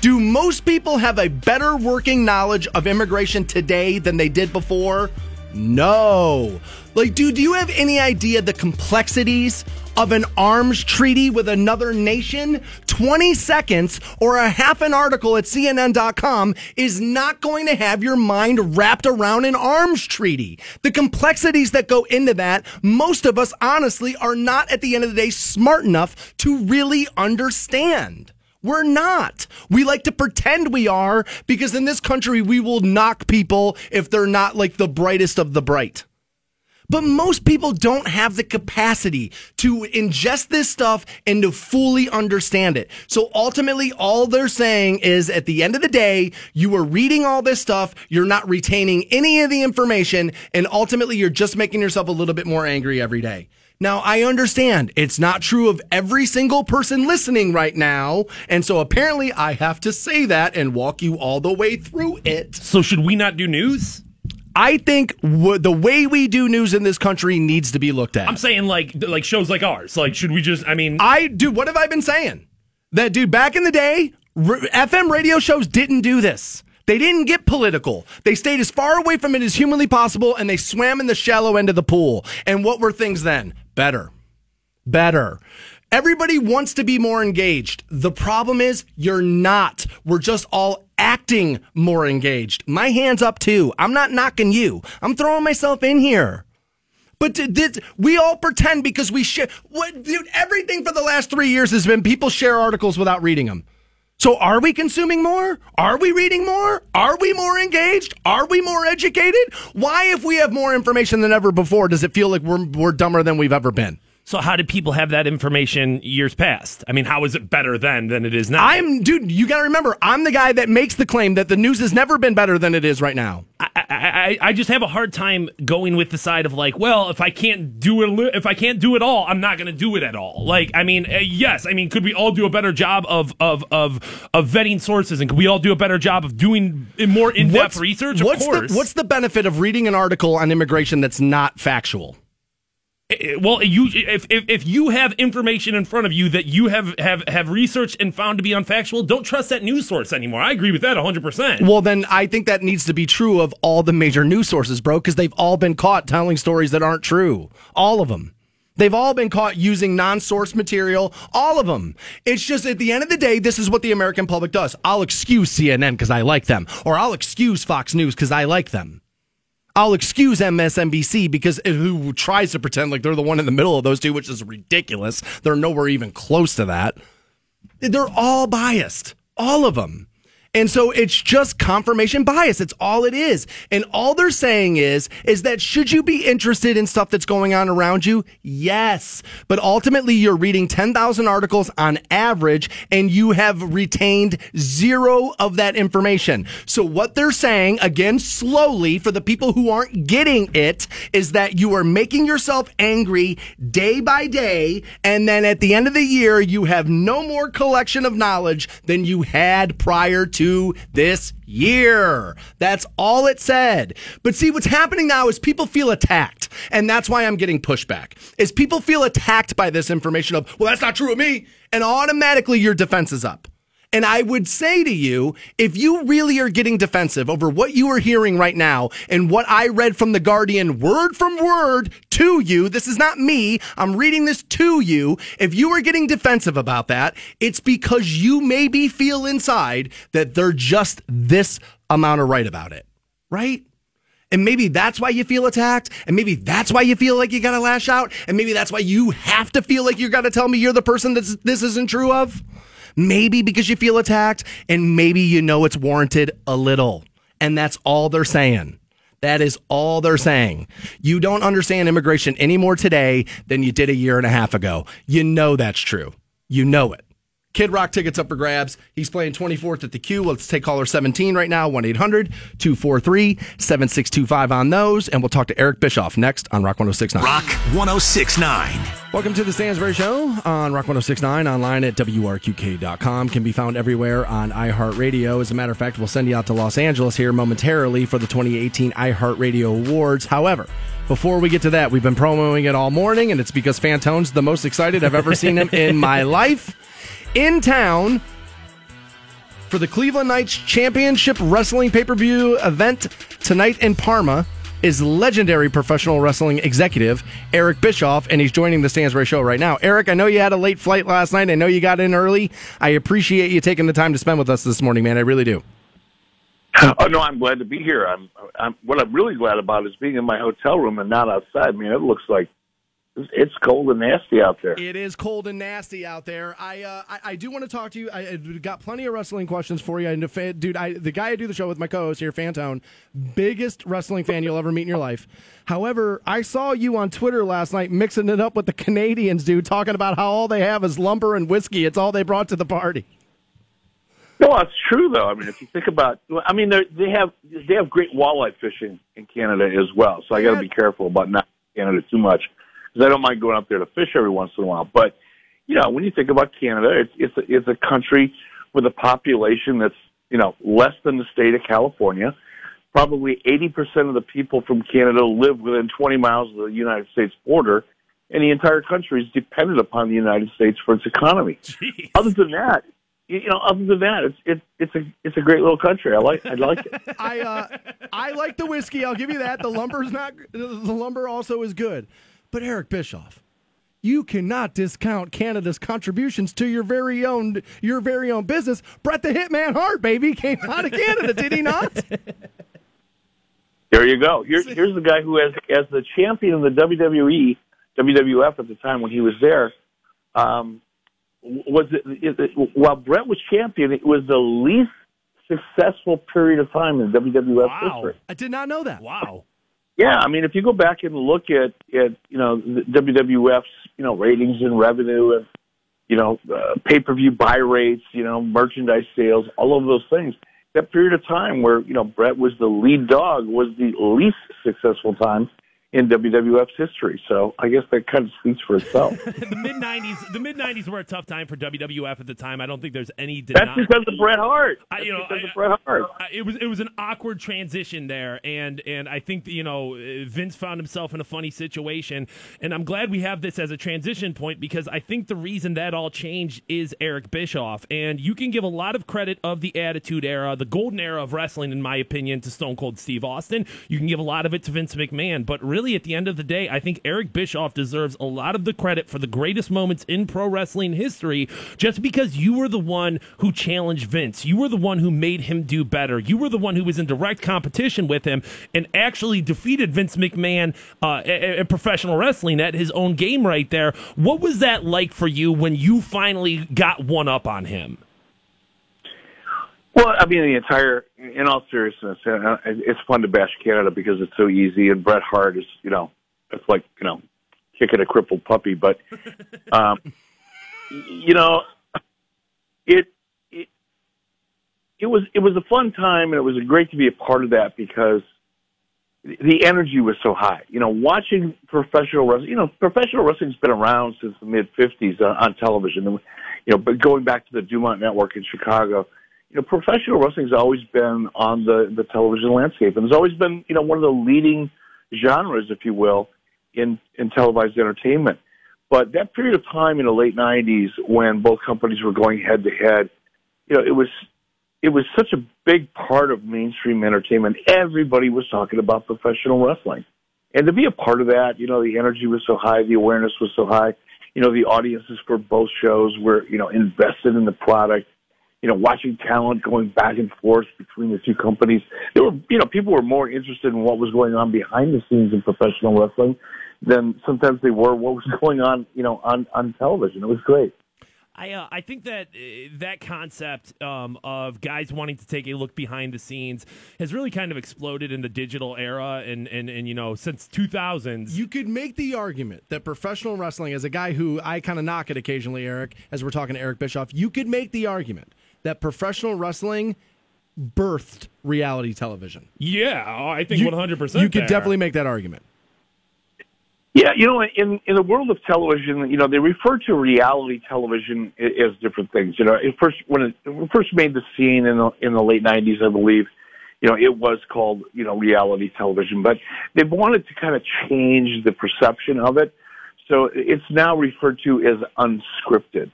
Do most people have a better working knowledge of immigration today than they did before? No. Like, dude, do you have any idea the complexities of an arms treaty with another nation? 20 seconds or a half an article at CNN.com is not going to have your mind wrapped around an arms treaty. The complexities that go into that, most of us honestly are not at the end of the day smart enough to really understand. We're not. We like to pretend we are because in this country we will knock people if they're not like the brightest of the bright. But most people don't have the capacity to ingest this stuff and to fully understand it. So ultimately, all they're saying is at the end of the day, you are reading all this stuff, you're not retaining any of the information, and ultimately, you're just making yourself a little bit more angry every day. Now, I understand it's not true of every single person listening right now. And so apparently I have to say that and walk you all the way through it. So should we not do news? I think w- the way we do news in this country needs to be looked at. I'm saying like like shows like ours. Like should we just I mean I dude, what have I been saying? That dude back in the day, r- FM radio shows didn't do this. They didn't get political. They stayed as far away from it as humanly possible and they swam in the shallow end of the pool. And what were things then? Better. Better. Everybody wants to be more engaged. The problem is you're not. We're just all acting more engaged. My hands up too. I'm not knocking you. I'm throwing myself in here. But we all pretend because we share. What, dude? Everything for the last three years has been people share articles without reading them. So are we consuming more? Are we reading more? Are we more engaged? Are we more educated? Why, if we have more information than ever before, does it feel like we're we're dumber than we've ever been? So how did people have that information years past? I mean, how is it better then than it is now? I'm dude, you got to remember, I'm the guy that makes the claim that the news has never been better than it is right now. I, I, I just have a hard time going with the side of like, well, if I can't do it, if I can't do it all, I'm not going to do it at all. Like, I mean, uh, yes, I mean, could we all do a better job of of of of vetting sources, and could we all do a better job of doing more in depth research? Of what's course. the what's the benefit of reading an article on immigration that's not factual? Eh, Well, you if, if if you have information in front of you that you have have have researched and found to be unfactual, don't trust that news source anymore. I agree with that 100%. Well, then I think that needs to be true of all the major news sources, bro, because they've all been caught telling stories that aren't true. All of them. They've all been caught using non source material. All of them. It's just at the end of the day, this is what the American public does. I'll excuse CNN because I like them, or I'll excuse Fox News because I like them. I'll excuse MSNBC because who tries to pretend like they're the one in the middle of those two, which is ridiculous. They're nowhere even close to that. They're all biased, all of them. And so it's just confirmation bias. It's all it is. And all they're saying is, is that should you be interested in stuff that's going on around you? Yes. But ultimately you're reading 10,000 articles on average and you have retained zero of that information. So what they're saying, again, slowly for the people who aren't getting it, is that you are making yourself angry day by day. And then at the end of the year, you have no more collection of knowledge than you had prior to this year. That's all it said. But see, what's happening now is people feel attacked. And that's why I'm getting pushback. Is people feel attacked by this information of, well, that's not true of me. And automatically your defense is up. And I would say to you, if you really are getting defensive over what you are hearing right now and what I read from The Guardian word from word to you, this is not me. I'm reading this to you. If you are getting defensive about that, it's because you maybe feel inside that they're just this amount of right about it, right? And maybe that's why you feel attacked. And maybe that's why you feel like you got to lash out. And maybe that's why you have to feel like you got to tell me you're the person that this isn't true of. Maybe because you feel attacked, and maybe you know it's warranted a little. And that's all they're saying. That is all they're saying. You don't understand immigration any more today than you did a year and a half ago. You know that's true. You know it. Kid Rock tickets up for grabs. He's playing 24th at the Q. Let's take caller 17 right now 1 800 243 7625 on those. And we'll talk to Eric Bischoff next on Rock 1069. Rock 1069. Welcome to the Stansbury Show on Rock 1069 online at WRQK.com. Can be found everywhere on iHeartRadio. As a matter of fact, we'll send you out to Los Angeles here momentarily for the 2018 iHeartRadio Awards. However, before we get to that, we've been promoting it all morning, and it's because Fantone's the most excited I've ever seen him in my life. In town for the Cleveland Knights Championship Wrestling pay per view event tonight in Parma is legendary professional wrestling executive Eric Bischoff, and he's joining the Stansbury Show right now. Eric, I know you had a late flight last night. I know you got in early. I appreciate you taking the time to spend with us this morning, man. I really do. Oh no, I'm glad to be here. I'm, I'm what I'm really glad about is being in my hotel room and not outside. I mean, it looks like it's cold and nasty out there. It is cold and nasty out there. I uh, I, I, do want to talk to you. I, I got plenty of wrestling questions for you. And dude, I, the guy I do the show with, my co-host here, Fantone, biggest wrestling fan you'll ever meet in your life. However, I saw you on Twitter last night mixing it up with the Canadians, dude, talking about how all they have is lumber and whiskey. It's all they brought to the party. No, that's true though. I mean, if you think about, I mean, they have they have great walleye fishing in Canada as well. So I got to be careful about not Canada too much because I don't mind going up there to fish every once in a while. But you know, when you think about Canada, it's it's a, it's a country with a population that's you know less than the state of California. Probably 80% of the people from Canada live within 20 miles of the United States border, and the entire country is dependent upon the United States for its economy. Jeez. Other than that, you know, other than that, it's it's it's a it's a great little country. I like I like it. I uh, I like the whiskey. I'll give you that. The lumber's not. The lumber also is good. But Eric Bischoff, you cannot discount Canada's contributions to your very own your very own business. Bret the Hitman Hart, baby, came out of Canada, did he not? There you go. Here, here's the guy who, as as the champion of the WWE, WWF at the time when he was there, um, was it, it, it, while Bret was champion, it was the least successful period of time in WWF Wow. history. I did not know that. Wow. Yeah, I mean, if you go back and look at at you know WWF's you know ratings and revenue and you know uh, pay per view buy rates, you know merchandise sales, all of those things. That period of time where you know Bret was the lead dog was the least successful time in WWF's history. So I guess that kind of speaks for itself. the mid '90s, the mid '90s were a tough time for WWF at the time. I don't think there's any. That's because of Bret Hart. I, you know, because I- of Bret Hart. I- it was it was an awkward transition there, and and I think you know Vince found himself in a funny situation, and I'm glad we have this as a transition point because I think the reason that all changed is Eric Bischoff, and you can give a lot of credit of the Attitude Era, the golden era of wrestling, in my opinion, to Stone Cold Steve Austin. You can give a lot of it to Vince McMahon, but really at the end of the day, I think Eric Bischoff deserves a lot of the credit for the greatest moments in pro wrestling history, just because you were the one who challenged Vince, you were the one who made him do better, you were the one who was in direct competition with him, and actually defeated Vince McMahon uh, in professional wrestling at his own game right there. What was that like for you when you finally got one up on him? Well, I mean, the entire, in all seriousness, uh, it's fun to bash Canada because it's so easy, and Bret Hart is, you know, it's like, you know, kicking a crippled puppy. But, um, you know, it, it, it was, it was a fun time, and it was great to be a part of that because the energy was so high. You know, watching professional wrestling, you know, professional wrestling's been around since the mid 50s on, on television. You know, but going back to the Dumont Network in Chicago, you know, professional wrestling's always been on the, the television landscape and it's always been, you know, one of the leading genres, if you will, in, in televised entertainment. But that period of time in the late 90s when both companies were going head to head, you know, it was it was such a big part of mainstream entertainment. Everybody was talking about professional wrestling. And to be a part of that, you know, the energy was so high, the awareness was so high. You know, the audiences for both shows were, you know, invested in the product. You know, watching talent going back and forth between the two companies. There were, you know, people were more interested in what was going on behind the scenes in professional wrestling than sometimes they were what was going on, you know, on on television. It was great. I uh, I think that uh, that concept um, of guys wanting to take a look behind the scenes has really kind of exploded in the digital era, and and, and you know since 2000s. You could make the argument that professional wrestling, as a guy who I kind of knock it occasionally, Eric, as we're talking to Eric Bischoff, you could make the argument that professional wrestling birthed reality television. Yeah, I think You- 100. percent You could definitely make that argument. Yeah, you know, in in the world of television, you know, they refer to reality television as different things. You know, it first when it when it first made the scene in the in the late '90s, I believe, you know, it was called you know reality television, but they wanted to kind of change the perception of it, so it's now referred to as unscripted.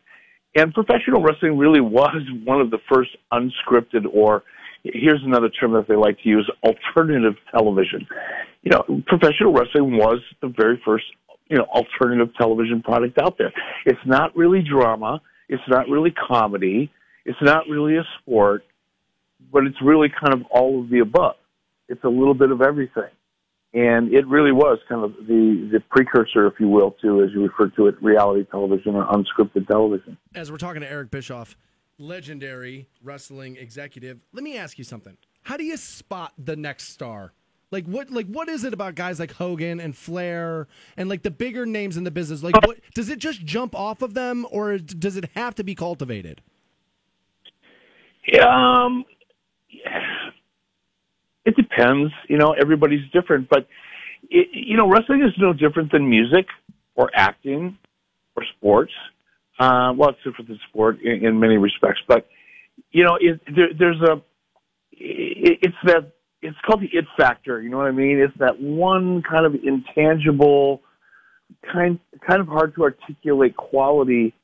And professional wrestling really was one of the first unscripted, or here's another term that they like to use, alternative television. You know, professional wrestling was the very first, you know, alternative television product out there. It's not really drama. It's not really comedy. It's not really a sport, but it's really kind of all of the above. It's a little bit of everything. And it really was kind of the, the precursor, if you will, to, as you refer to it, reality television or unscripted television. As we're talking to Eric Bischoff, legendary wrestling executive, let me ask you something. How do you spot the next star? Like what like what is it about guys like Hogan and Flair and like the bigger names in the business? Like what does it just jump off of them or does it have to be cultivated? Um, it depends. You know, everybody's different, but it, you know, wrestling is no different than music or acting or sports. Uh, well, it's different than sport in, in many respects, but you know, it, there, there's a it, it's that it's called the it factor. You know what I mean? It's that one kind of intangible, kind kind of hard to articulate quality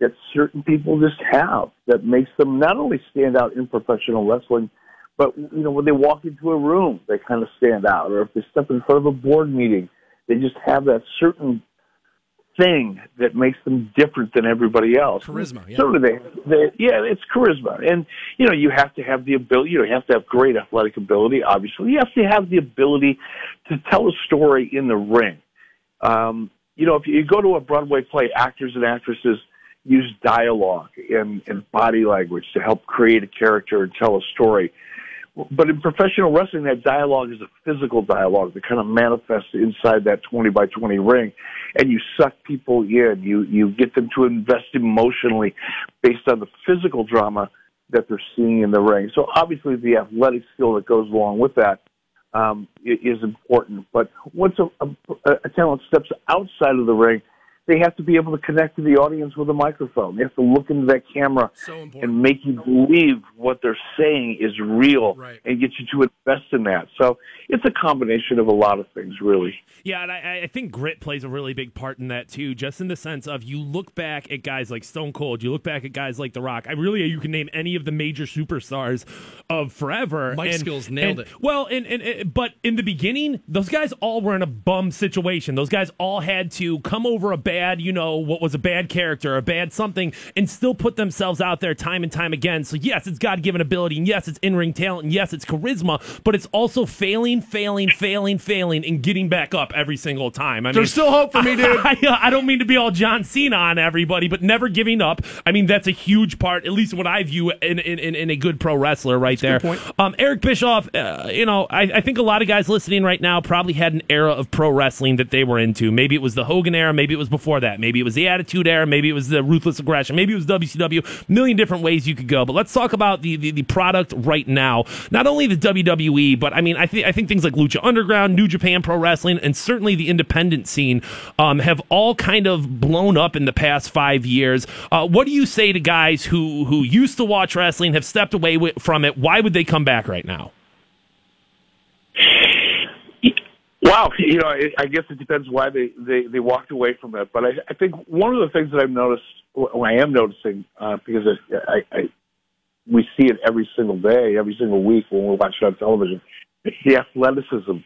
that certain people just have that makes them not only stand out in professional wrestling, but you know when they walk into a room, they kind of stand out. Or if they step in front of a board meeting, they just have that certain thing that makes them different than everybody else. Charisma, yeah. So do they, they. Yeah, it's charisma, and you know you have to have the ability. You know, you have to have great athletic ability. Obviously, you have to have the ability to tell a story in the ring. Um, you know, if you go to a Broadway play, actors and actresses use dialogue and, and body language to help create a character and tell a story. But in professional wrestling, that dialogue is a physical dialogue that kind of manifests inside that 20 by 20 ring. And you suck people in. You, you get them to invest emotionally based on the physical drama that they're seeing in the ring. So obviously the athletic skill that goes along with that um, is important. But once a, a, a talent steps outside of the ring, they have to be able to connect to the audience with a microphone. They have to look into that camera and make you believe what they're saying is real and get you to invest in that. So it's a combination of a lot of things, really. Yeah, and I, I think grit plays a really big part in that too, just in the sense of you look back at guys like Stone Cold, you look back at guys like The Rock. I really, you can name any of the major superstars of forever. Mike and, Skills nailed and- it. Well, and, and, and but in the beginning, those guys all were in a bum situation. Those guys all had to come over a bad bad, you know, what was a bad character, a bad something, and still put themselves out there time and time again. So yes, it's God given ability, and yes, it's in ring talent, and yes, it's charisma, but it's also failing, failing, failing, failing, and getting back up every single time. I There's still hope for me, dude. I, I don't mean to be all John Cena on everybody, but never giving up. I mean, that's a huge part, at least what I view in in, in, a good pro wrestler right there. Um, Eric Bischoff, uh, you know, I, I think a lot of guys listening right now probably had an era of pro wrestling that they were into. Maybe it was the Hogan era, maybe it was before that, maybe it was the Attitude era, maybe it was the Ruthless Aggression, maybe it was WCW. Million different ways you could go, but let's talk about the, the, the product right now. Not only the WWE, but I mean, I think I think things like Lucha Underground, New Japan Pro Wrestling, and certainly the independent scene um, have all kind of blown up in the past five years. Uh, what do you say to guys who who used to watch wrestling, have stepped away wi- from it? Why would they come back right now? Wow, you know, I guess it depends why they they, they walked away from it. But I, I think one of the things that I've noticed, well, I am noticing, uh, because I, I, I we see it every single day, every single week when we watch it on television, the athleticism,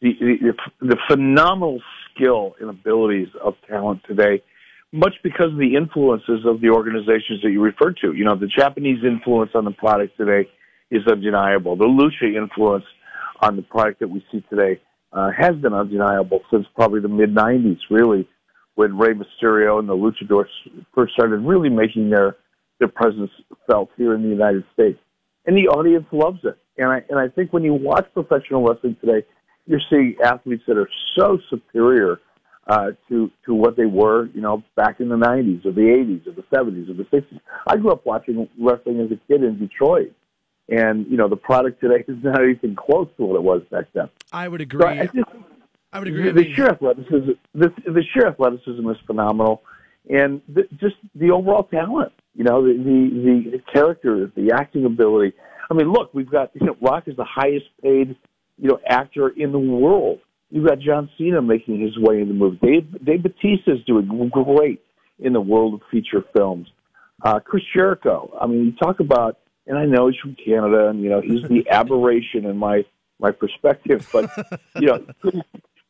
the the, the phenomenal skill and abilities of talent today, much because of the influences of the organizations that you referred to. You know, the Japanese influence on the product today is undeniable. The Lucha influence on the product that we see today uh, has been undeniable since probably the mid 90s, really, when Rey Mysterio and the Luchadors first started really making their, their presence felt here in the United States. And the audience loves it. And I, and I think when you watch professional wrestling today, you're seeing athletes that are so superior uh, to to what they were, you know, back in the 90s or the 80s or the 70s or the 60s. I grew up watching wrestling as a kid in Detroit. And, you know, the product today is not even close to what it was back then. I would agree. So I, just, I would agree. The, the sheer athleticism, the, the sheer athleticism is phenomenal, and the, just the overall talent. You know, the, the the character, the acting ability. I mean, look, we've got you know, Rock is the highest paid you know actor in the world. You've got John Cena making his way in the movie. Dave Dave Batista is doing great in the world of feature films. Uh, Chris Jericho. I mean, you talk about, and I know he's from Canada, and you know he's the aberration in my my perspective, but you know,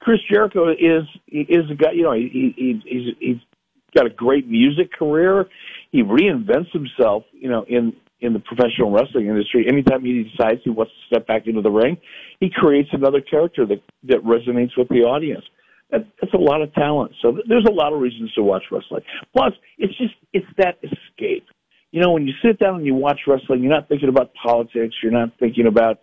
Chris Jericho is is a guy. You know, he, he he's he's got a great music career. He reinvents himself. You know, in in the professional wrestling industry, anytime he decides he wants to step back into the ring, he creates another character that that resonates with the audience. That, that's a lot of talent. So there's a lot of reasons to watch wrestling. Plus, it's just it's that. You know, when you sit down and you watch wrestling, you're not thinking about politics. You're not thinking about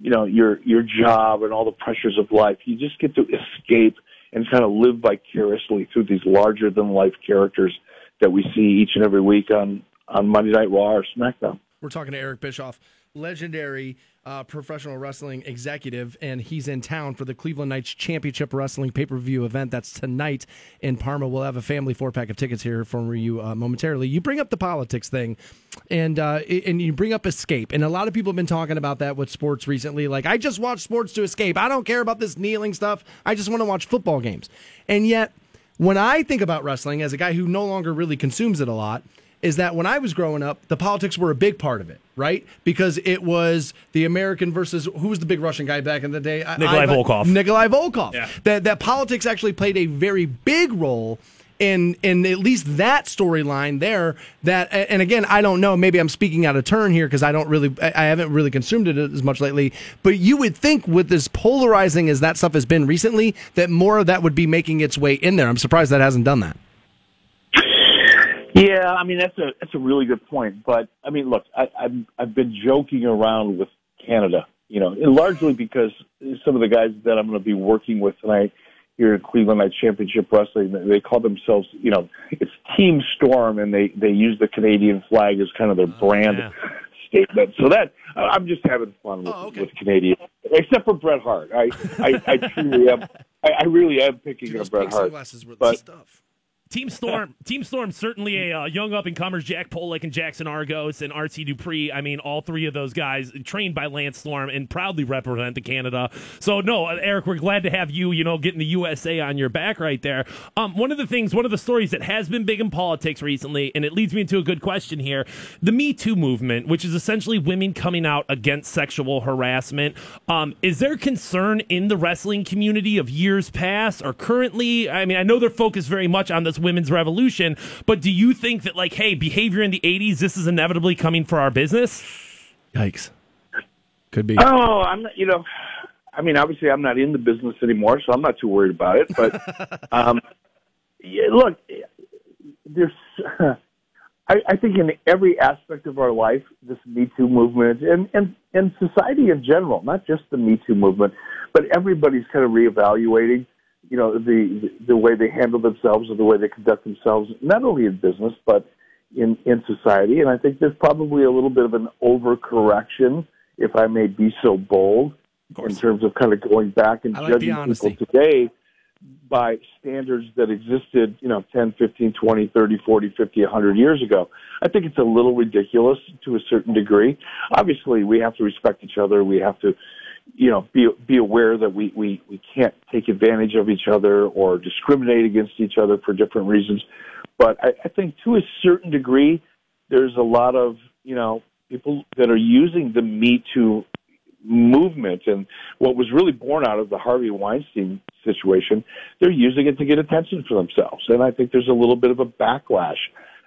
you know your your job and all the pressures of life. You just get to escape and kind of live vicariously through these larger than life characters that we see each and every week on on Monday Night Raw or SmackDown. We're talking to Eric Bischoff, legendary uh, professional wrestling executive, and he's in town for the Cleveland Knights Championship Wrestling pay per view event. That's tonight in Parma. We'll have a family four pack of tickets here for you uh, momentarily. You bring up the politics thing, and uh, and you bring up escape, and a lot of people have been talking about that with sports recently. Like, I just watch sports to escape. I don't care about this kneeling stuff. I just want to watch football games, and yet. When I think about wrestling as a guy who no longer really consumes it a lot, is that when I was growing up, the politics were a big part of it, right? Because it was the American versus who was the big Russian guy back in the day? Nikolai I- Volkov. Nikolai Volkov. Yeah. That that politics actually played a very big role in in at least that storyline there. That and again, I don't know. Maybe I'm speaking out of turn here because I don't really, I I haven't really consumed it as much lately. But you would think with as polarizing as that stuff has been recently, that more of that would be making its way in there. I'm surprised that hasn't done that. Yeah, I mean that's a that's a really good point. But I mean, look, I, I've I've been joking around with Canada, you know, and largely because some of the guys that I'm going to be working with tonight here in Cleveland Night Championship Wrestling, they call themselves, you know, it's Team Storm, and they they use the Canadian flag as kind of their brand statement. So that I'm just having fun with, with Canadian, except for Bret Hart. I I, I truly am. I, I really am picking up Bret Hart. but, Team Storm, Team Storm, certainly a uh, young up and comers, Jack Pollock and Jackson Argos and RC Dupree. I mean, all three of those guys trained by Lance Storm and proudly represent the Canada. So no, uh, Eric, we're glad to have you. You know, getting the USA on your back right there. Um, one of the things, one of the stories that has been big in politics recently, and it leads me into a good question here: the Me Too movement, which is essentially women coming out against sexual harassment. Um, is there concern in the wrestling community of years past or currently? I mean, I know they're focused very much on this women's revolution. But do you think that like, hey, behavior in the '80s, this is inevitably coming for our business? Yikes. Could be. Oh, I'm not. You know, I mean, obviously, I'm not in the business anymore, so I'm not too worried about it. But um, yeah, look, there's. I, I think in every aspect of our life, this Me Too movement and, and, and society in general, not just the Me Too movement, but everybody's kind of reevaluating, you know, the, the way they handle themselves or the way they conduct themselves, not only in business, but in, in society. And I think there's probably a little bit of an overcorrection, if I may be so bold, in terms of kind of going back and like judging people today by standards that existed, you know, 10, 15, 20, 30, 40, 50, 100 years ago. I think it's a little ridiculous to a certain degree. Obviously, we have to respect each other. We have to, you know, be be aware that we we we can't take advantage of each other or discriminate against each other for different reasons. But I, I think to a certain degree, there's a lot of you know people that are using the Me Too movement and what was really born out of the Harvey Weinstein situation, they're using it to get attention for themselves. And I think there's a little bit of a backlash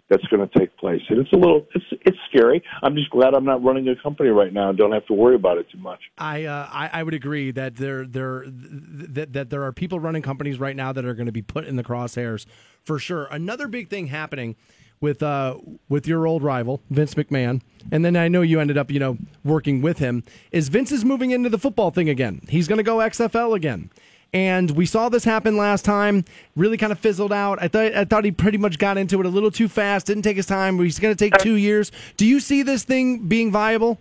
that's going to take place. And it's a little, it's it's scary. I'm just glad I'm not running a company right now and don't have to worry about it too much. I, uh, I I would agree that there there that, that there are people running companies right now that are going to be put in the crosshairs for sure. Another big thing happening with uh with your old rival Vince McMahon, and then I know you ended up you know working with him. Is Vince is moving into the football thing again? He's going to go XFL again. And we saw this happen last time. Really kind of fizzled out. I thought I thought he pretty much got into it a little too fast. Didn't take his time. He's going to take two years. Do you see this thing being viable?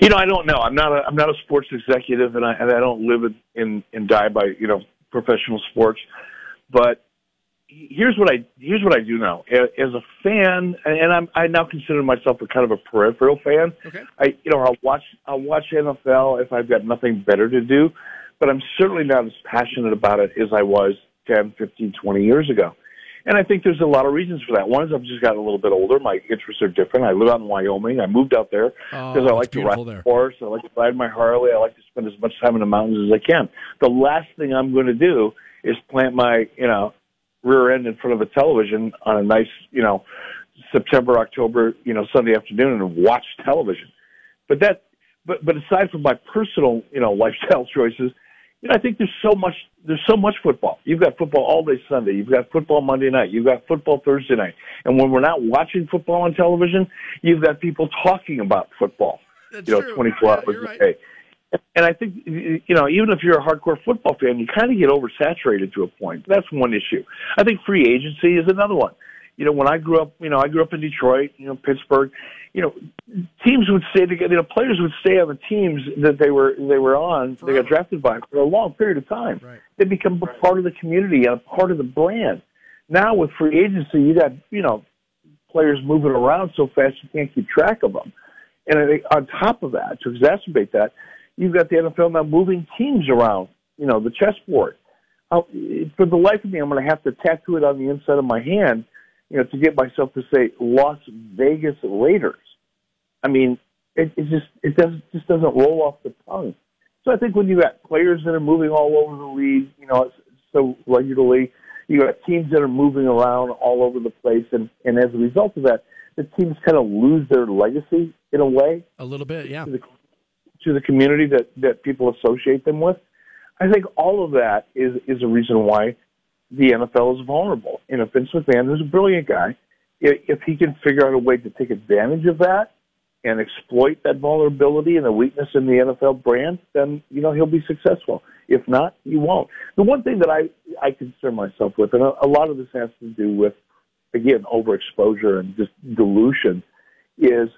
You know, I don't know. I'm not a I'm not a sports executive, and I and I don't live in in, in die by you know professional sports. But here's what I here's what I do know. As a fan, and I'm I now consider myself a kind of a peripheral fan. Okay. I you know I'll watch I'll watch NFL if I've got nothing better to do, but I'm certainly not as passionate about it as I was 10, 15, 20 years ago. And I think there's a lot of reasons for that. One is I've just gotten a little bit older. My interests are different. I live out in Wyoming. I moved out there Oh, because I like to ride there. horse. I like to ride my Harley. I like to spend as much time in the mountains as I can. The last thing I'm going to do is plant my, you know, rear end in front of a television on a nice, you know, September, October, you know, Sunday afternoon and watch television. But that, but but aside from my personal, you know, lifestyle choices, you know, I think there's so much there's so much football. You've got football all day Sunday. You've got football Monday night. You've got football Thursday night. And when we're not watching football on television, you've got people talking about football. you know, 24 hours a day. And I think, you know, even if you're a hardcore football fan, you kind of get oversaturated to a point. That's one issue. I think free agency is another one. You know, when I grew up, you know, I grew up in Detroit, you know, Pittsburgh, you know, teams would stay together, you know, players would stay on the teams that they were, they were on, they got drafted by for a long period of time. Right. They become a part of the community and a part of the brand. Now with free agency, you got, you know, players moving around so fast you can't keep track of them. And I think on top of that, to exacerbate that, you've got the NFL now moving teams around, you know, the chessboard. I'll, for the life of me, I'm going to have to tattoo it on the inside of my hand, you know, to get myself to say Las Vegas Raiders. I mean, it, it just it doesn't just doesn't roll off the tongue. So I think when you got players that are moving all over the league, you know, so regularly, you got teams that are moving around all over the place, and and as a result of that, the teams kind of lose their legacy in a way A little bit, yeah. to the, to the community that that people associate them with. I think all of that is is a reason why the NFL is vulnerable. And if Vince McMahon, who's a brilliant guy, if, he can figure out a way to take advantage of that and exploit that vulnerability and the weakness in the NFL brand, then you know he'll be successful. If not, he won't. The one thing that I I concern myself with, and a, a lot of this has to do with again overexposure and just dilution, is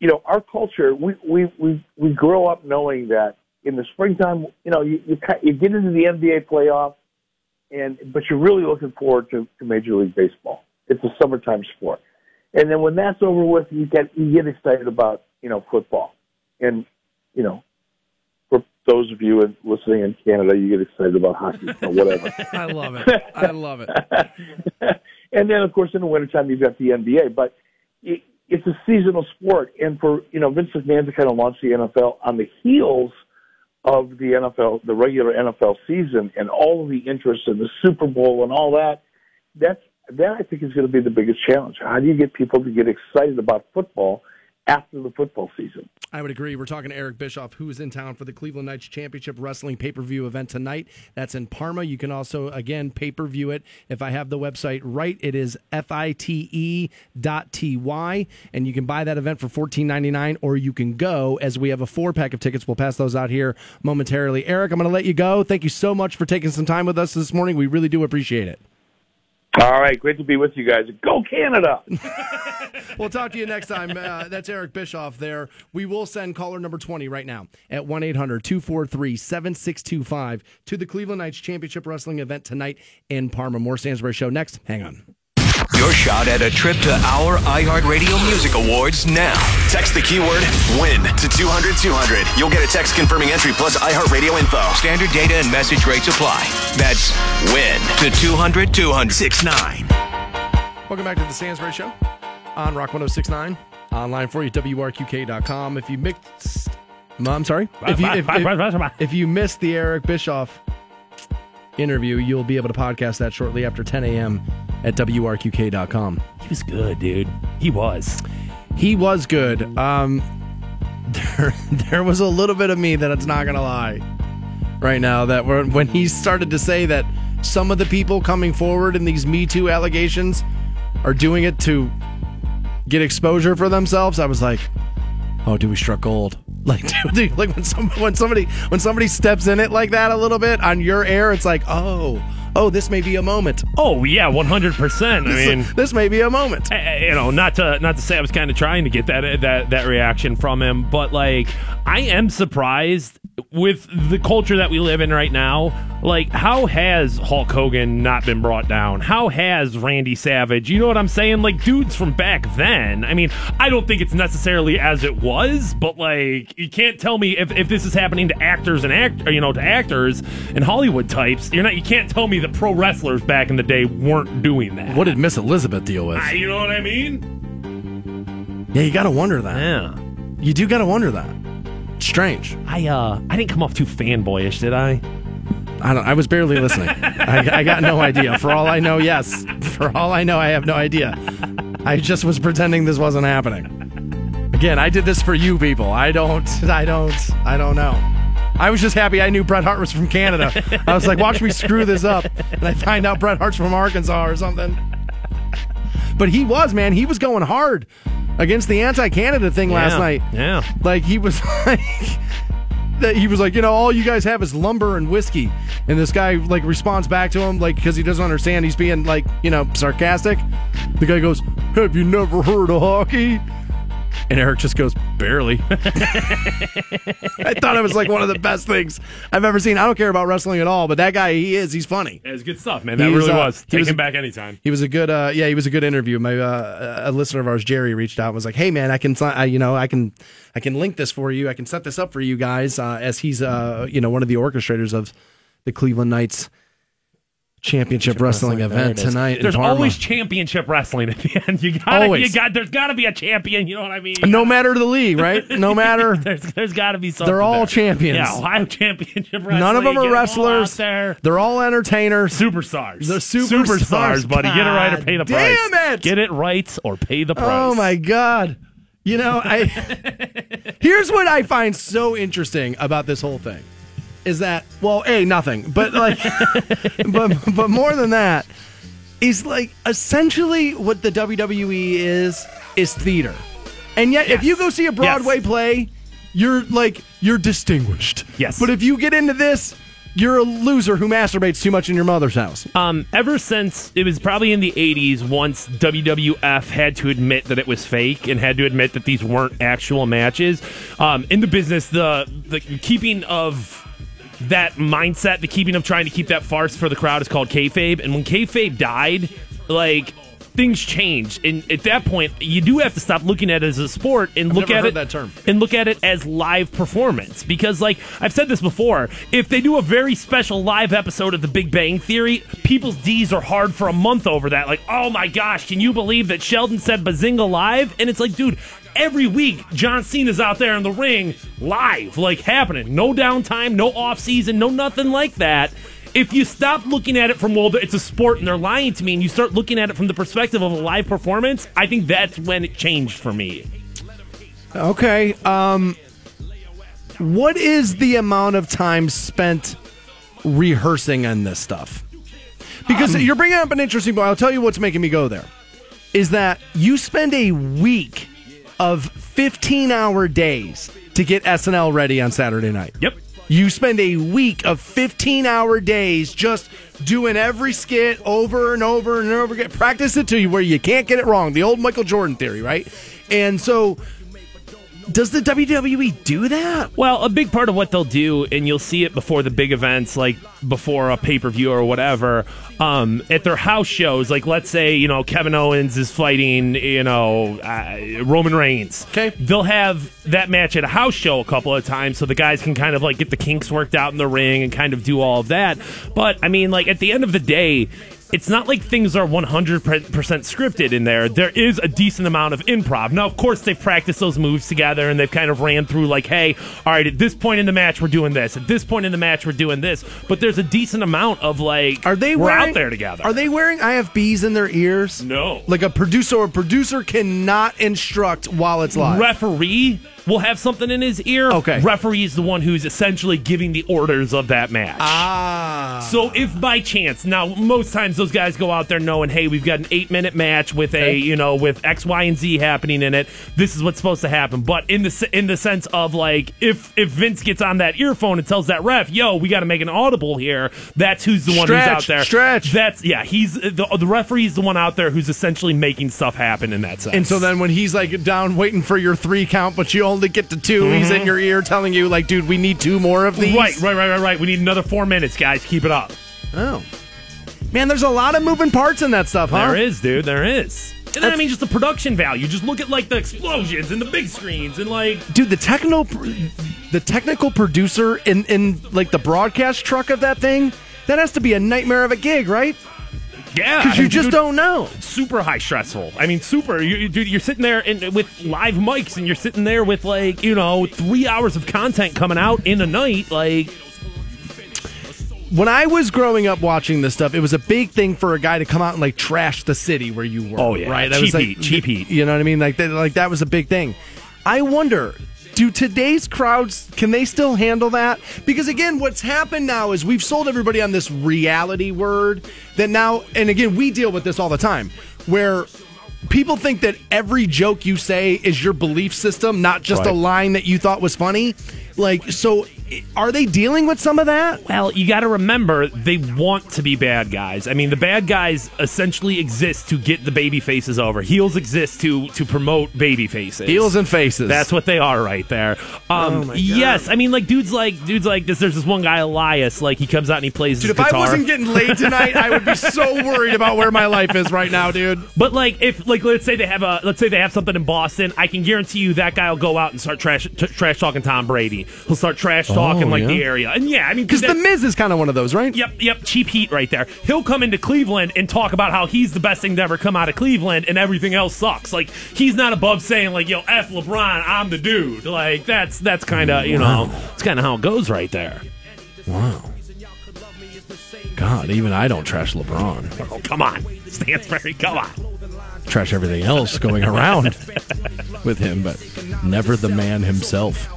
you know our culture. We we we we grow up knowing that in the springtime, you know, you you, you get into the NBA playoff, and but you're really looking forward to, to Major League Baseball. It's a summertime sport, and then when that's over with, you get you get excited about you know football, and you know. For those of you in- listening in Canada, you get excited about hockey or whatever. I love it. I love it. and then, of course, in the wintertime, you've got the NBA. But it, it's a seasonal sport, and for you know Vince McMahon to kind of launch the NFL on the heels of the NFL, the regular NFL season, and all of the interest in the Super Bowl and all that, that's that I think is going to be the biggest challenge. How do you get people to get excited about football after the football season? I would agree. We're talking to Eric Bischoff, who is in town for the Cleveland Knights Championship Wrestling pay per view event tonight. That's in Parma. You can also, again, pay per view it. If I have the website right, it is fite dot tv, and you can buy that event for fourteen ninety nine, or you can go as we have a four pack of tickets. We'll pass those out here momentarily. Eric, I'm going to let you go. Thank you so much for taking some time with us this morning. We really do appreciate it. All right, great to be with you guys. Go Canada! we'll talk to you next time. Uh, that's Eric Bischoff there. We will send caller number 20 right now at 1 800 243 7625 to the Cleveland Knights Championship Wrestling event tonight in Parma. More Stansbury Show next. Hang on. Your shot at a trip to our iHeartRadio Music Awards now. Text the keyword WIN to 200 200. You'll get a text confirming entry plus iHeartRadio info. Standard data and message rates apply. That's WIN to 200 200. 69. Welcome back to the Stansbury Show on Rock 1069. Online for you, WRQK.com. If you mixed. I'm sorry. If you, if, if, if you missed the Eric Bischoff interview, you'll be able to podcast that shortly after 10 a.m. at WRQK.com. He was good, dude. He was. He was good. Um, there, there was a little bit of me that it's not going to lie right now that when when he started to say that some of the people coming forward in these Me Too allegations are doing it to get exposure for themselves, I was like, oh, dude, we struck gold. Like, dude, like when some when somebody when somebody steps in it like that a little bit on your air, it's like, oh, oh, this may be a moment. Oh yeah, one hundred percent. I mean, this may be a moment. you know, not to not to say I was kind of trying to get that that that reaction from him, but like, I am surprised with the culture that we live in right now. Like, how has Hulk Hogan not been brought down? How has Randy Savage? You know what I'm saying? Like, dudes from back then. I mean, I don't think it's necessarily as it was, but like, you can't tell me if, if this is happening to actors and act, you know, to actors and Hollywood types. You're not. You can't tell me that pro wrestlers back in the day weren't doing that. What did Miss Elizabeth deal with? You know what I mean? Yeah, you got to wonder that. Yeah, you do got to wonder that. Strange. I uh, I didn't come off too fanboyish, did I? I don't. I was barely listening. I, I got no idea. For all I know, yes. For all I know, I have no idea. I just was pretending this wasn't happening. Again, I did this for you people. I don't. I don't. I don't know. I was just happy I knew Bret Hart was from Canada. I was like, watch me screw this up, and I find out Bret Hart's from Arkansas or something. But he was, man. He was going hard against the anti-Canada thing Yeah. last night. Yeah. Like he was like that he was like, you know, all you guys have is lumber and whiskey. And this guy like responds back to him like because he doesn't understand he's being like, you know, sarcastic. The guy goes, "Have you never heard of hockey?" And Eric just goes, "Barely." I thought it was like one of the best things I've ever seen. I don't care about wrestling at all, but that guy, he is. He's funny. It was good stuff, man. That He's, really uh, was. he Take was- him back anytime. He was a good, uh, yeah, he was a good interview. My uh, a listener of ours, Jerry, reached out and was like, "Hey, man, I can, si- I, you know, I can, I can link this for you. I can set this up for you guys." Uh, as he's, uh, you know, one of the orchestrators of the Cleveland Knights Championship Wrestling, There event it is. tonight. in There's Parma. always championship wrestling at the end. You got Always. You got. There's got to be a champion. You know what I mean? no matter the league, right? No matter. there's there's got to be something. They're all there. champions. Yeah, Ohio Championship Wrestling. None of them get are all wrestlers. out there. They're all entertainers. Superstars. They're superstars, Superstars, buddy. Get it right or pay the God price. damn it! Get it right or pay the price. Oh my god. You know, I Here's what I find so interesting about this whole thing. Is that well, A, nothing. But like but but more than that is like essentially what the WWE is is theater. And yet if you go see a Broadway play, you're like you're distinguished. Yes. But if you get into this, you're a loser who masturbates too much in your mother's house. Um, ever since it was probably in the 80s, once WWF had to admit that it was fake and had to admit that these weren't actual matches, um, in the business, the the keeping of that mindset, the keeping of trying to keep that farce for the crowd is called kayfabe. And when kayfabe died, like things changed, and at that point, you do have to stop looking at it as a sport and I've look at it that term. and look at it as live performance because like I've said this before if they do a very special live episode of the Big Bang Theory people's D's are hard for a month over that like oh my gosh can you believe that Sheldon said Bazinga live and it's like dude every week John Cena's out there in the ring live like happening no downtime no off season no nothing like that if you stop looking at it from well, it's a sport and they're lying to me, and you start looking at it from the perspective of a live performance, I think that's when it changed for me. Okay. Um, what is the amount of time spent rehearsing on this stuff? Because you're bringing up an interesting point. I'll tell you what's making me go there. Is that you spend a week of 15 hour days to get SNL ready on Saturday night. Yep. You spend a week of 15 hour days just doing every skit over and over and over again. Practice it to you where you can't get it wrong. The old Michael Jordan theory, right? And so, does the WWE do that? Well, a big part of what they'll do, and you'll see it before the big events, like before a pay per view or whatever, um, at their house shows. Like, let's say, you know, Kevin Owens is fighting, you know, uh, Roman Reigns. Okay. They'll have that match at a house show a couple of times so the guys can kind of like get the kinks worked out in the ring and kind of do all of that. But, I mean, like, at the end of the day, it's not like things are 100% scripted in there. There is a decent amount of improv. Now, of course, they've practiced those moves together and they've kind of ran through, like, hey, all right, at this point in the match, we're doing this. At this point in the match, we're doing this. But there's a decent amount of, like, Are they we're wearing, out there together. Are they wearing IFBs in their ears? No. Like a producer or producer cannot instruct while it's live. Referee will have something in his ear. Okay. Referee is the one who's essentially giving the orders of that match. Ah. So if by chance, now most times those guys go out there knowing, hey, we've got an eight minute match with a, you know, with X, Y, and Z happening in it. This is what's supposed to happen. But in the in the sense of like, if if Vince gets on that earphone and tells that ref, yo, we got to make an audible here. That's who's the one who's out there. stretch. That's yeah. He's the the referee is the one out there who's essentially making stuff happen in that sense. And so then when he's like down waiting for your three count, but you only get to 2 he's in your ear telling you, like, dude, we need two more of these. Mm-hmm. Right, right, right, right, right. We need another four minutes, guys. Keep it up. Oh. Man, there's a lot of moving parts in that stuff, huh? There is, dude. There is. And then, I mean, just the production value. Just look at like the explosions and the big screens and like. Dude, the technical the technical producer in in like the broadcast truck of that thing, that has to be a nightmare of a gig, right? Yeah, Because you just dude, don't know. Super high stressful. I mean, super. You, you, dude, you're sitting there in, with live mics, and you're sitting there with like you know three hours of content coming out in a night. Like, When I was growing up watching this stuff, it was a big thing for a guy to come out and like trash the city where you were. Oh, yeah. right. That Cheap was like, heat, cheap heat. You know what I mean? Like that, like that was a big thing. I wonder, do today's crowds can they still handle that? Because again, what's happened now is we've sold everybody on this reality word that now, and again, we deal with this all the time, where people think that every joke you say is your belief system, not just a line that you thought was funny. Like, so are they dealing with some of that? well, you got to remember they want to be bad guys. I mean, the bad guys essentially exist to get the baby faces over. Heels exist to to promote baby faces. Heels and faces. That's what they are right there. Um, Oh my God. yes, I mean like dudes like dudes like this. There's this one guy Elias. Like he comes out and he plays Dude, his if guitar. I wasn't getting laid tonight, I would be so worried about where my life is right now, dude. But like, if like, let's say they have a, let's say they have something in Boston, I can guarantee you that guy will go out and start trash t- trash talking Tom Brady. He'll start trash talking Oh, like yeah? the area, and yeah, I mean, Because the Miz is kind of one of those, right? Yep, yep, cheap heat right there. He'll come into Cleveland and talk about how he's the best thing to ever come out of Cleveland, and everything else sucks. Like he's not above saying like, "Yo, f LeBron, I'm the dude." Like that's that's kind of you know, it's kind of how it goes right there. Wow. God, even I don't trash LeBron. Oh, come on, Stansbury, come on. Trash everything else going around with him, but never the man himself.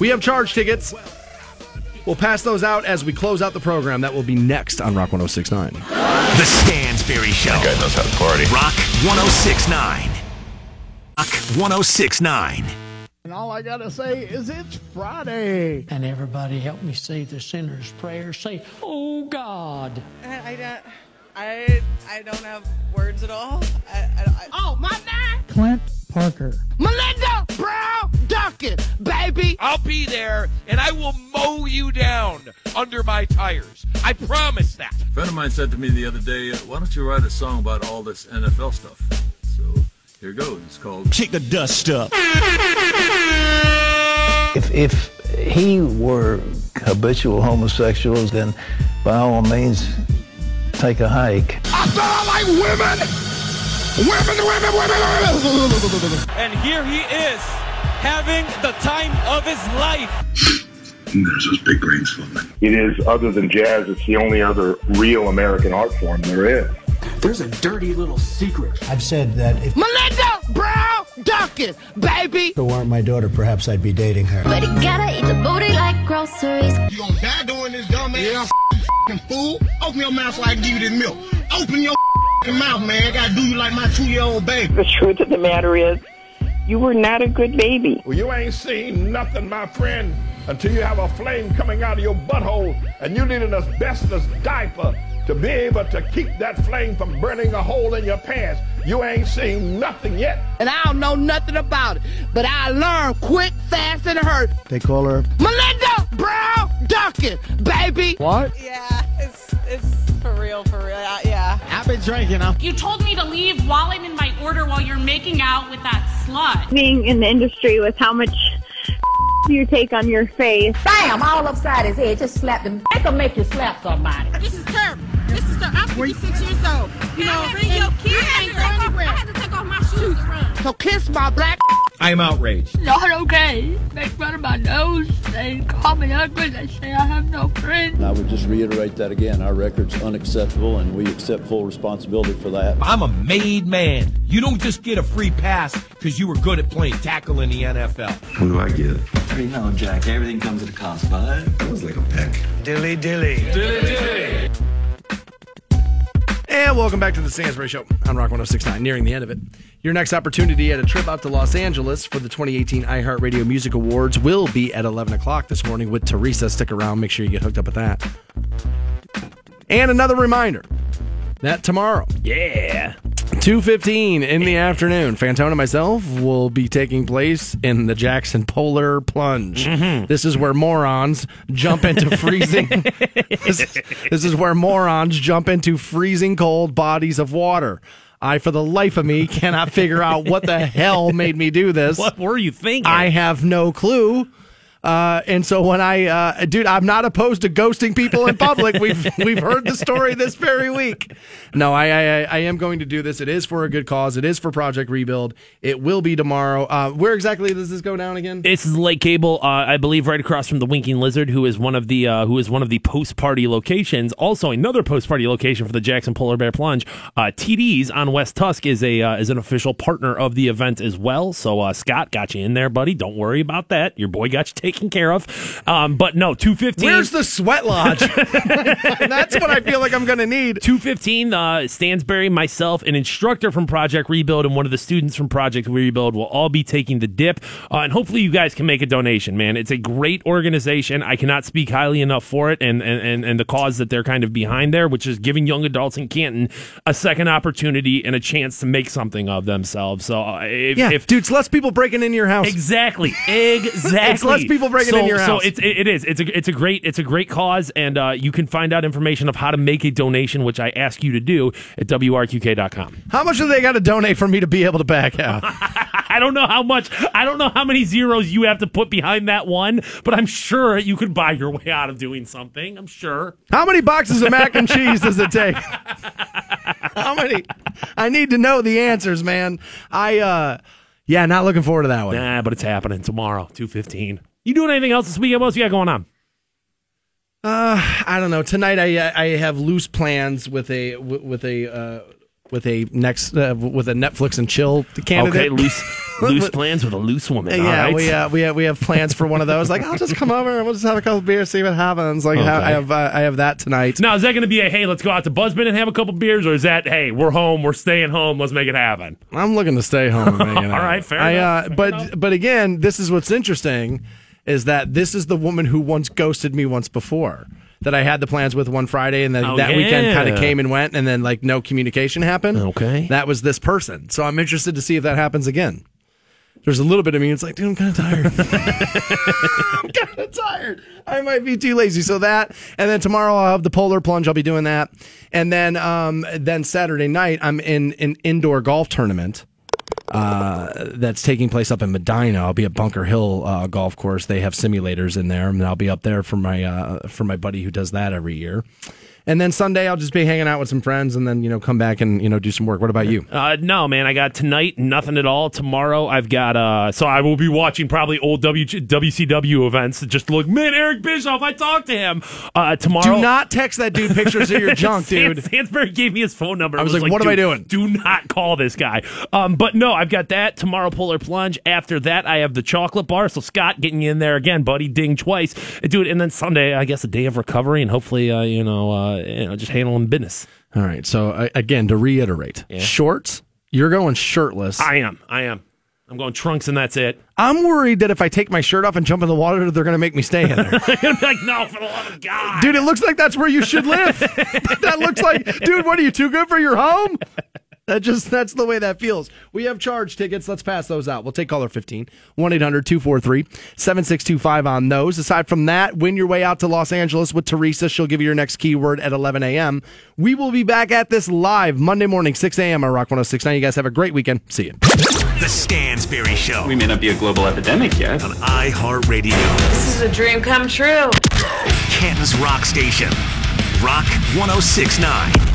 We have charge tickets. We'll pass those out as we close out the program. That will be next on Rock 1069. The Stansbury Show. That guy knows how to party. Rock 1069. Rock 1069. And all I gotta say is it's Friday. And everybody help me say the sinner's prayer. Say, Oh God. I, I don't. I I don't have words at all. I, I, I, oh, my God! Clint Parker. Melinda Brown Duckett, baby. I'll be there and I will mow you down under my tires. I promise that. A friend of mine said to me the other day, uh, "Why don't you write a song about all this NFL stuff?" So here goes. It's called Kick the dust up. If, if he were habitual homosexuals, then by all means, take a hike. I said I like women. Women, women, women, women. And here he is having the time of his life. There's those big brains floating. It is, other than jazz, it's the only other real American art form there is. There's a dirty little secret. I've said that if Melinda Brown Duncan, baby. If it weren't my daughter, perhaps I'd be dating her. But you gotta eat the booty like groceries. You gonna die doing this, dumb ass yeah. fool? Open your mouth so I can give you this milk. Open your mouth, man. I gotta do you like my two-year-old baby. The truth of the matter is, you were not a good baby. Well, you ain't seen nothing, my friend, until you have a flame coming out of your butthole and you need an asbestos diaper to be able to keep that flame from burning a hole in your pants. You ain't seen nothing yet. And I don't know nothing about it, but I learned quick, fast, and hurt. They call her. Melinda Brown Duncan, baby. What? Yeah, it's it's for real, for real. Uh, Yeah. I've been drinking. I'm You told me to leave while I'm in my order while you're making out with that slut. Being in the industry with how much you take on your face. Bam! All upside his head. Just slap him. Make him make you slap somebody. This is terrible. This. I'm 56 years old. You know, bring your kids. I can't anywhere. I had to take off my shoes. to run. so kiss my black. I'm outraged. Not okay. Make fun of my nose. They call me ugly. They say I have no friends. I would just reiterate that again. Our record's unacceptable, and we accept full responsibility for that. I'm a made man. You don't just get a free pass because you were good at playing tackle in the NFL. What do I get? You know, Jack, everything comes at a cost, bud. That was like a peck. Dilly dilly. Dilly dilly. And welcome back to the Stansbury Show on Rock 1069, nearing the end of it. Your next opportunity at a trip out to Los Angeles for the 2018 iHeartRadio Music Awards will be at 11 o'clock this morning with Teresa. Stick around, make sure you get hooked up with that. And another reminder that tomorrow, Yeah. 2.15 in the afternoon, Fantone and myself will be taking place in the Jackson Polar Plunge. Mm-hmm. This is where morons jump into freezing. this, this is where morons jump into freezing cold bodies of water. I, for the life of me, cannot figure out what the hell made me do this. What were you thinking? I have no clue. Uh, and so when I, uh, dude, I'm not opposed to ghosting people in public. We've we've heard the story this very week. No, I, I I am going to do this. It is for a good cause. It is for Project Rebuild. It will be tomorrow. Uh, where exactly does this go down again? This is Lake Cable, uh, I believe, right across from the Winking Lizard, who is one of the uh, who is one of the post party locations. Also, another post party location for the Jackson Polar Bear Plunge. Uh, TD's on West Tusk is a is an official partner of the event as well. So Scott got you in there, buddy. Don't worry about that. Your boy got you care of. Um, but no, two fifteen. Where's the sweat lodge? That's what I feel like I'm going to need. 215, uh, Stansbury, myself, an instructor from Project Rebuild, and one of the students from Project Rebuild will all be taking the dip. Uh, and hopefully, you guys can make a donation, man. It's a great organization. I cannot speak highly enough for it and, and, and, and the cause that they're kind of behind there, which is giving young adults in Canton a second opportunity and a chance to make something of themselves. So, uh, if, yeah, if dude, it's less people breaking into your house. Exactly. Exactly. It's less people breaking so, in your so it's it, it is. It's a it's a great it's a great cause, and uh, you can find out information of how to make a donation, which I ask you to do at wrqk.com. How much do they got to donate for me to be able to back out? I don't know how much. I don't know how many zeros you have to put behind that one, but I'm sure you could buy your way out of doing something. I'm sure. How many boxes of mac and cheese does it take? How many? I need to know the answers, man. I uh yeah, not looking forward to that one. Nah, but it's happening tomorrow, two fifteen. You doing anything else this weekend? What else you got going on? Uh, I don't know. Tonight I I have loose plans with a with a uh, with a next uh, with a Netflix and chill candidate. Okay, loose loose plans with a loose woman. Yeah, right. we uh, we have we have plans for one of those. Like, I'll just come over and we'll just have a couple beers, see what happens. Like, Okay. I have uh, I have that tonight. Now, is that going to be a hey, let's go out to Buzzman and have a couple beers, or is that hey, we're home, we're staying home, let's make it happen? I'm looking to stay home. And make it All happen. right, fair I, enough, Uh, fair but enough. but again, this is what's interesting is that this is the woman who once ghosted me once before. That I had the plans with one Friday, and then Oh, that weekend kind of came and went, and then like no communication happened. Okay, that was this person. So I'm interested to see if that happens again. There's a little bit of me. It's like, dude, I'm kind of tired. I'm kind of tired. I might be too lazy. So that, and then tomorrow I'll have the polar plunge. I'll be doing that, and then um, then Saturday night I'm in an indoor golf tournament uh, that's taking place up in Medina. I'll be at Bunker Hill uh, Golf Course. They have simulators in there, and I'll be up there for my uh, for my buddy who does that every year. And then Sunday, I'll just be hanging out with some friends and then, you know, come back and, you know, do some work. What about you? Uh, no, man. I got tonight nothing at all. Tomorrow I've got uh, so I will be watching probably old w- WCW events. Just look, man, Eric Bischoff. I talked to him uh, tomorrow. Do not text that dude pictures of your junk, dude. Stan- gave me his phone number. I was like, what am I doing?" Do not call this guy. Um, but no, I've got that tomorrow. Polar plunge. After that, I have the chocolate bar. So Scott getting you in there again, buddy. Ding twice, dude. And then Sunday, I guess a day of recovery and hopefully, uh, you know, uh, you know, just handling business. All right. So, uh, again, to reiterate, shorts, you're going shirtless. I am. I am. I'm going trunks and that's it. I'm worried that if I take my shirt off and jump in the water, they're going to make me stay in there. I'm be like, no, for the love of God. Dude, it looks like that's where you should live. that looks like, dude, what are you too good for your home? That just that's the way that feels. We have charge tickets. Let's pass those out. We'll take caller 15 1-800-243-7625 on those. Aside from that, win your way out to Los Angeles with Teresa. She'll give you your next keyword at 11 a.m. We will be back at this live Monday morning, 6 a.m. on Rock 106.9. You guys have a great weekend. See you. The Stansbury Show. We may not be a global epidemic yet. On iHeartRadio. This is a dream come true. Canton's Rock Station. Rock 1069.